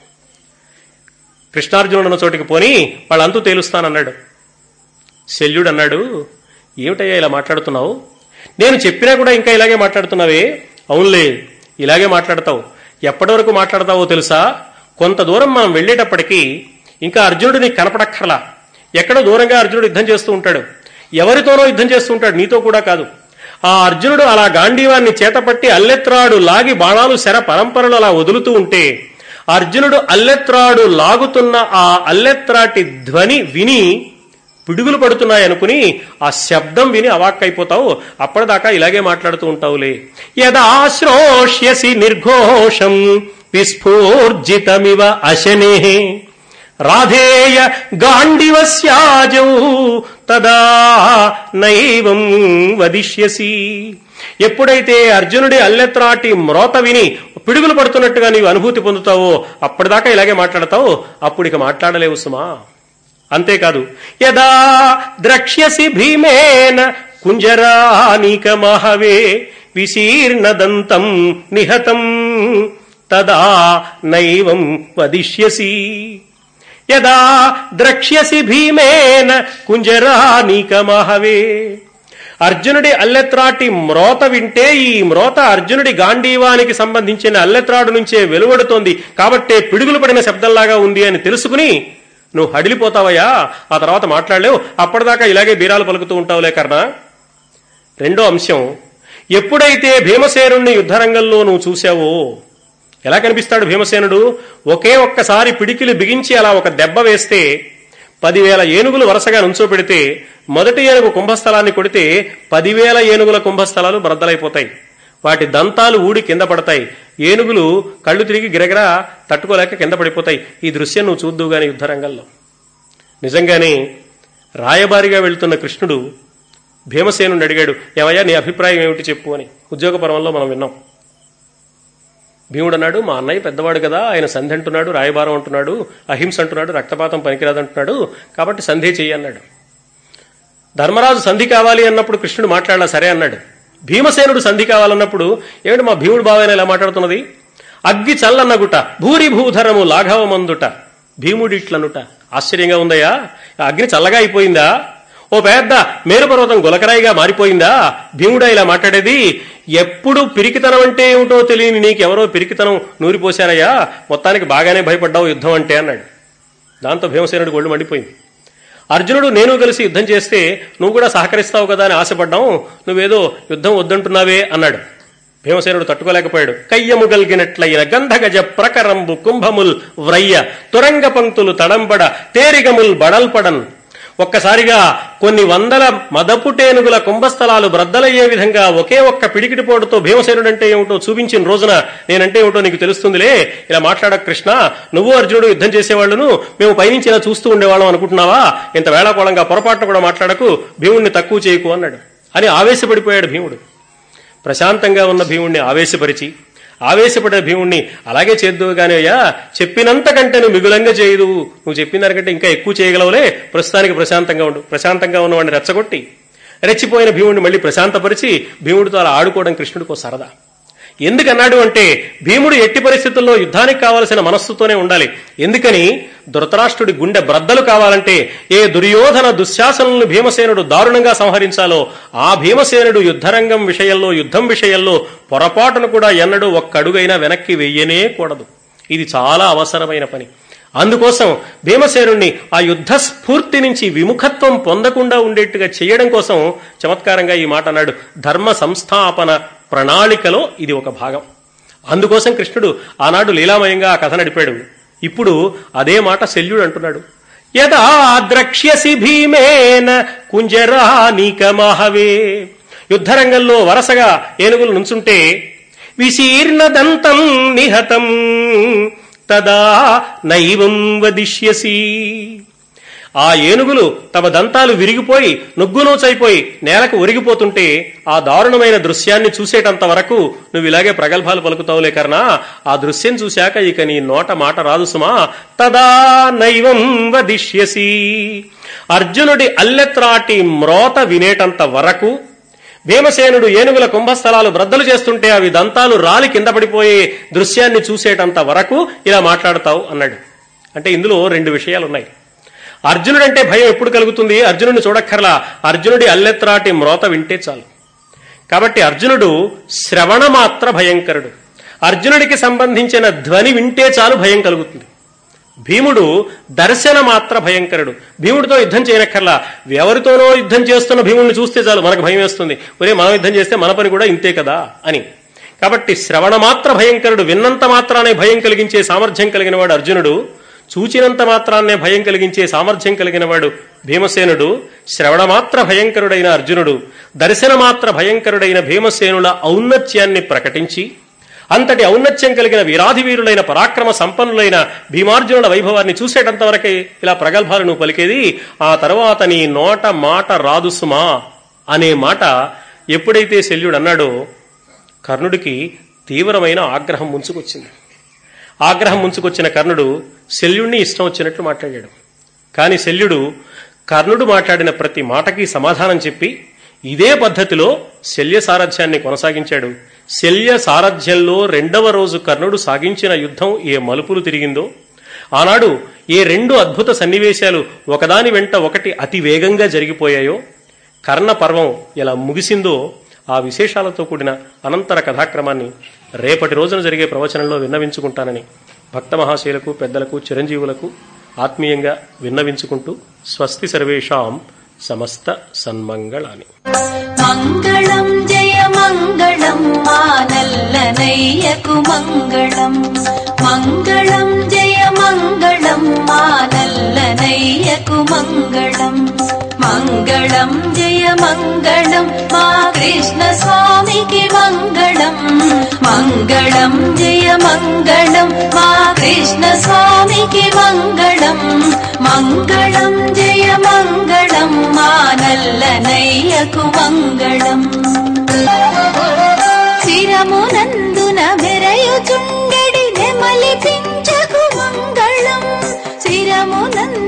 కృష్ణార్జునుడు ఉన్న చోటికి పోని వాళ్ళంతూ తేలుస్తానన్నాడు. శల్యుడు అన్నాడు ఏమిటయ్యా ఇలా మాట్లాడుతున్నావు? నేను చెప్పినా కూడా ఇంకా ఇలాగే మాట్లాడుతున్నావే? అవునులే ఇలాగే మాట్లాడతావు. ఎప్పటి వరకు మాట్లాడతావో తెలుసా? కొంత దూరం మనం వెళ్ళేటప్పటికీ ఇంకా అర్జునుడిని కనపడక్కర్లా. ఎక్కడో దూరంగా అర్జునుడు యుద్ధం చేస్తూ ఉంటాడు. ఎవరితోనో యుద్ధం చేస్తూ ఉంటాడు. నీతో కూడా కాదు. ఆ అర్జునుడు అలా గాంధీవాన్ని చేతపట్టి అల్లెత్రాడు లాగి బాణాలు శర పరంపరలు అలా వదులుతూ ఉంటే అర్జునుడు అల్లెత్రాడు లాగుతున్న ఆ అల్లెత్రాటి ధ్వని విని పిడుగులు పడుతున్నాయనుకుని ఆ శబ్దం విని అవాక్కైపోతావు. అప్పటిదాకా ఇలాగే మాట్లాడుతూ ఉంటావులే. యదాశ్రోష్యసి నిర్ఘోషం విస్ఫూర్జితమివ అశనే. రాధేయ గాండివస్యాజౌ తదా నైవం వదిష్యసి. ఎప్పుడైతే అర్జునుడి అల్లెత్రాటి మ్రోత విని పిడుగులు పడుతున్నట్టుగా నీవు అనుభూతి పొందుతావో అప్పటిదాకా ఇలాగే మాట్లాడతావు. అప్పుడు ఇక మాట్లాడలేవు సుమా. అంతేకాదు యదా ద్రక్ష్యసి భీమేన కుంజరానీక మహవే విశీర్ణదంతం నిహతం తదా నైవం వదిష్యసి. యదా ద్రక్ష్యసి భీమేన కుంజరానీక మహవే అర్జునుడి అల్లెత్రాటి మ్రోత వింటే ఈ మ్రోత అర్జునుడి గాంధీవానికి సంబంధించిన అల్లెత్రాడు నుంచే వెలువడుతోంది. కాబట్టే పిడుగులు పడిన శబ్దంలాగా ఉంది అని తెలుసుకుని నువ్వు హడిలిపోతావయ్యా. ఆ తర్వాత మాట్లాడలేవు. అప్పటిదాకా ఇలాగే బీరాలు పలుకుతూ ఉంటావులే కర్ణ. రెండో అంశం ఎప్పుడైతే భీమసేనుణ్ణి యుద్ధరంగంలో నువ్వు చూశావో ఎలా కనిపిస్తాడు భీమసేనుడు? ఒకే ఒక్కసారి పిడికిలు బిగించి అలా ఒక దెబ్బ వేస్తే పదివేల ఏనుగులు వరుసగా నుంచో పెడితే మొదటి ఏనుగు కుంభస్థలాన్ని కొడితే పదివేల ఏనుగుల కుంభస్థలాలు బ్రద్దలైపోతాయి. వాటి దంతాలు ఊడి కింద పడతాయి. ఏనుగులు కళ్ళు తిరిగి గిరగిరా తట్టుకోలేక కింద పడిపోతాయి. ఈ దృశ్యం నువ్వు చూద్దువు గాని యుద్ధరంగంలో నిజంగానే రాయబారిగా వెళ్తున్న కృష్ణుడు భీమసేనుని అడిగాడు ఏమయ్యా నీ అభిప్రాయం ఏమిటి చెప్పు అని. ఉద్యోగపరంలో మనం విన్నాం. భీముడు అన్నాడు మా అన్నయ్య పెద్దవాడు కదా ఆయన సంధి అంటున్నాడు రాయబారం అంటున్నాడు అహింస అంటున్నాడు రక్తపాతం పనికిరాదు అంటున్నాడు కాబట్టి సంధి చెయ్యి అన్నాడు. ధర్మరాజు సంధి కావాలి అన్నప్పుడు కృష్ణుడు మాట్లాడాల సరే అన్నాడు. భీమసేనుడు సంధి కావాలన్నప్పుడు ఏమిటి మా భీముడు బావైన ఇలా మాట్లాడుతున్నది? అగ్గి చల్లన్నగుట భూరి భూధరము లాఘవమందుట భీముడిట్లనుట. ఆశ్చర్యంగా ఉందయ్యా అగ్ని చల్లగా అయిపోయిందా? ఓ పెద్ద మేరుపర్వతం గులకరాయిగా మారిపోయిందా? భీముడా ఇలా మాట్లాడేది ఎప్పుడు పిరికితనం అంటే ఏమిటో తెలియని నీకెవరో పిరికితనం నూరిపోశారయ్యా మొత్తానికి బాగానే భయపడ్డావు యుద్ధం అంటే అన్నాడు. దాంతో భీమసేనుడు ఒళ్ళు మండిపోయింది. అర్జునుడు నేను కలిసి యుద్ధం చేస్తే నువ్వు కూడా సహకరిస్తావు కదా అని ఆశపడ్డావు నువ్వేదో యుద్ధం వద్దంటున్నావే అన్నాడు. భీమసేనుడు తట్టుకోలేకపోయాడు. కయ్యము గల్గినట్లయిన గంధగజ ప్రకరంబు కుంభముల్ వ్రయ్య తురంగ పంక్తులు తడంబడ తేరిగముల్ బడల్పడన్ ఒక్కసారిగా కొన్ని వందల మదపుటేనుగుల కుంభస్థలాలు బ్రద్దలయ్యే విధంగా ఒకే ఒక్క పిడికిటి పోటుతో భీమసేనుడంటే ఏమిటో చూపించిన రోజున నేనంటే ఏమిటో నీకు తెలుస్తుందిలే. ఇలా మాట్లాడక కృష్ణ. నువ్వు అర్జునుడు యుద్ధం చేసేవాళ్ళను మేము పైనుంచి ఇలా చూస్తూ ఉండేవాళ్ళం అనుకుంటున్నావా? ఇంత వేళాకోళంగా పొరపాటును కూడా మాట్లాడకు. భీముణ్ణి తక్కువ చేయకు అన్నాడు. అని ఆవేశపడిపోయాడు భీముడు. ప్రశాంతంగా ఉన్న భీముణ్ణి ఆవేశపరిచి ఆవేశపడే భీముణ్ణి అలాగే చేద్దువు గాని అయ్యా. నువ్వు మిగులంగా చేయదు నువ్వు చెప్పిన దానికంటే ఇంకా ఎక్కువ చేయగలవులే. ప్రస్తుతానికి ప్రశాంతంగా ఉండు. ప్రశాంతంగా ఉన్నవాడిని రెచ్చగొట్టి. రెచ్చిపోయిన భీముడిని మళ్ళీ ప్రశాంతపరిచి భీముడితో అలా ఆడుకోవడం కృష్ణుడికో సరదా. ఎందుకన్నాడు అంటే భీముడు ఎట్టి పరిస్థితుల్లో యుద్ధానికి కావలసిన మనస్సుతోనే ఉండాలి. ఎందుకని? ధృతరాష్ట్రుడి గుండె బ్రద్దలు కావాలంటే ఏ దుర్యోధన దుశ్శాసనలను భీమసేనుడు దారుణంగా సంహరించాలో ఆ భీమసేనుడు యుద్ధరంగం విషయంలో యుద్ధం విషయంలో పొరపాటును కూడా ఎన్నడూ ఒక్క అడుగైనా వెనక్కి వెయ్యనే కూడదు. ఇది చాలా అవసరమైన పని. అందుకోసం భీమసేనుణ్ణి ఆ యుద్ధ స్ఫూర్తి నుంచి విముఖత్వం పొందకుండా ఉండేట్టుగా చేయడం కోసం చమత్కారంగా ఈ మాట అన్నాడు. ధర్మ సంస్థాపన ప్రణాళికలో ఇది ఒక భాగం. అందుకోసం కృష్ణుడు ఆనాడు లీలామయంగా ఆ కథ నడిపాడు. ఇప్పుడు అదే మాట శల్యుడు అంటున్నాడు. యదా ద్రక్ష్యసి భీమేన కుంజరానికమహవే యుద్ధరంగంలో వరసగా ఏనుగులు నుంచుంటే విశీర్ణదంతం నిహతం. తదా నైవం వదిష్యసి. ఆ ఏనుగులు తమ దంతాలు విరిగిపోయి నుగ్గునూచైపోయి నేలకు ఒరిగిపోతుంటే ఆ దారుణమైన దృశ్యాన్ని చూసేటంత వరకు నువ్వు ఇలాగే ప్రగల్భాలు పలుకుతావులే కర్ణా. ఆ దృశ్యం చూశాక ఇక నీ నోట మాట రాదు సుమా. తదా నైవం వదిష్యసి. అర్జునుడి అల్లెత్రాటి మ్రోత వినేటంత వరకు భీమసేనుడు ఏనుగుల కుంభస్థలాలు బ్రద్దలు చేస్తుంటే అవి దంతాలు రాలి కింద పడిపోయే దృశ్యాన్ని చూసేటంత వరకు ఇలా మాట్లాడతావు అన్నాడు. అంటే ఇందులో రెండు విషయాలు ఉన్నాయి అర్జునుడంటే భయం ఎప్పుడు కలుగుతుంది? అర్జునుడిని చూడక్కర్లా. అర్జునుడి అల్లెత్రాటి మ్రోత వింటే చాలు. కాబట్టి అర్జునుడు శ్రవణమాత్ర భయంకరుడు. అర్జునుడికి సంబంధించిన ధ్వని వింటే చాలు భయం కలుగుతుంది. భీముడు దర్శన మాత్ర భయంకరుడు. భీముడితో యుద్ధం చేయనక్కర్లా. ఎవరితోనో యుద్ధం చేస్తున్న భీముడిని చూస్తే చాలు మనకు భయం వేస్తుంది. ఒరే మనం యుద్ధం చేస్తే మన పని కూడా ఇంతే కదా? అని. కాబట్టి శ్రవణ మాత్ర భయంకరుడు విన్నంత మాత్రానే భయం కలిగించే సామర్థ్యం కలిగిన వాడు అర్జునుడు చూచినంత మాత్రాన్నే భయం కలిగించే సామర్థ్యం కలిగిన వాడు భీమసేనుడు శ్రవణమాత్ర భయంకరుడైన అర్జునుడు దర్శనమాత్ర భయంకరుడైన భీమసేనుల ఔన్నత్యాన్ని ప్రకటించి అంతటి ఔన్నత్యం కలిగిన వీరాధి వీరులైన పరాక్రమ సంపన్నులైన భీమార్జునుల వైభవాన్ని చూసేటంత వరకే ఇలా ప్రగల్భాలు నువ్వు పలికేది ఆ తర్వాత నీ నోట మాట రాదు సుమా అనే మాట ఎప్పుడైతే శల్యుడు అన్నాడో కర్ణుడికి తీవ్రమైన ఆగ్రహం ముంచుకొచ్చింది. ఆగ్రహం ముంచుకొచ్చిన కర్ణుడు శల్యుణ్ణి ఇష్టం వచ్చినట్లు మాట్లాడాడు. కాని శల్యుడు కర్ణుడు మాట్లాడిన ప్రతి మాటకి సమాధానం చెప్పి ఇదే పద్ధతిలో శల్య సారథ్యాన్ని కొనసాగించాడు. శల్య సారథ్యంలో రెండవ రోజు కర్ణుడు సాగించిన యుద్ధం ఏ మలుపులు తిరిగిందో? ఆనాడు ఏ రెండు అద్భుత సన్నివేశాలు ఒకదాని వెంట ఒకటి అతి వేగంగా జరిగిపోయాయో? కర్ణ పర్వం ఎలా ముగిసిందో ఆ విశేషాలతో కూడిన అనంతర కథాక్రమాన్ని రేపటి రోజున జరిగే ప్రవచనంలో విన్నవించుకుంటానని భక్త మహాశయులకు పెద్దలకు చిరంజీవులకు ఆత్మీయంగా విన్నవించుకుంటూ స్వస్తి సర్వేషాం సమస్త సన్మంగళాని. మంగళం జయ మంగళం మానల్లనయ్యకు మంగళం మంగళం జయ మంగళం మానల్లనయ్యకు మంగళం మంగళం జయ మంగళం మా కృష్ణ స్వామికి మంగళం మంగళం జయ మంగళం మా కృష్ణ స్వామికి మంగళం మంగళం జయ మంగళం మా నల్లనయ్యకు మంగళం శిరమునందున మెరయుచుండెడి శిరమునందున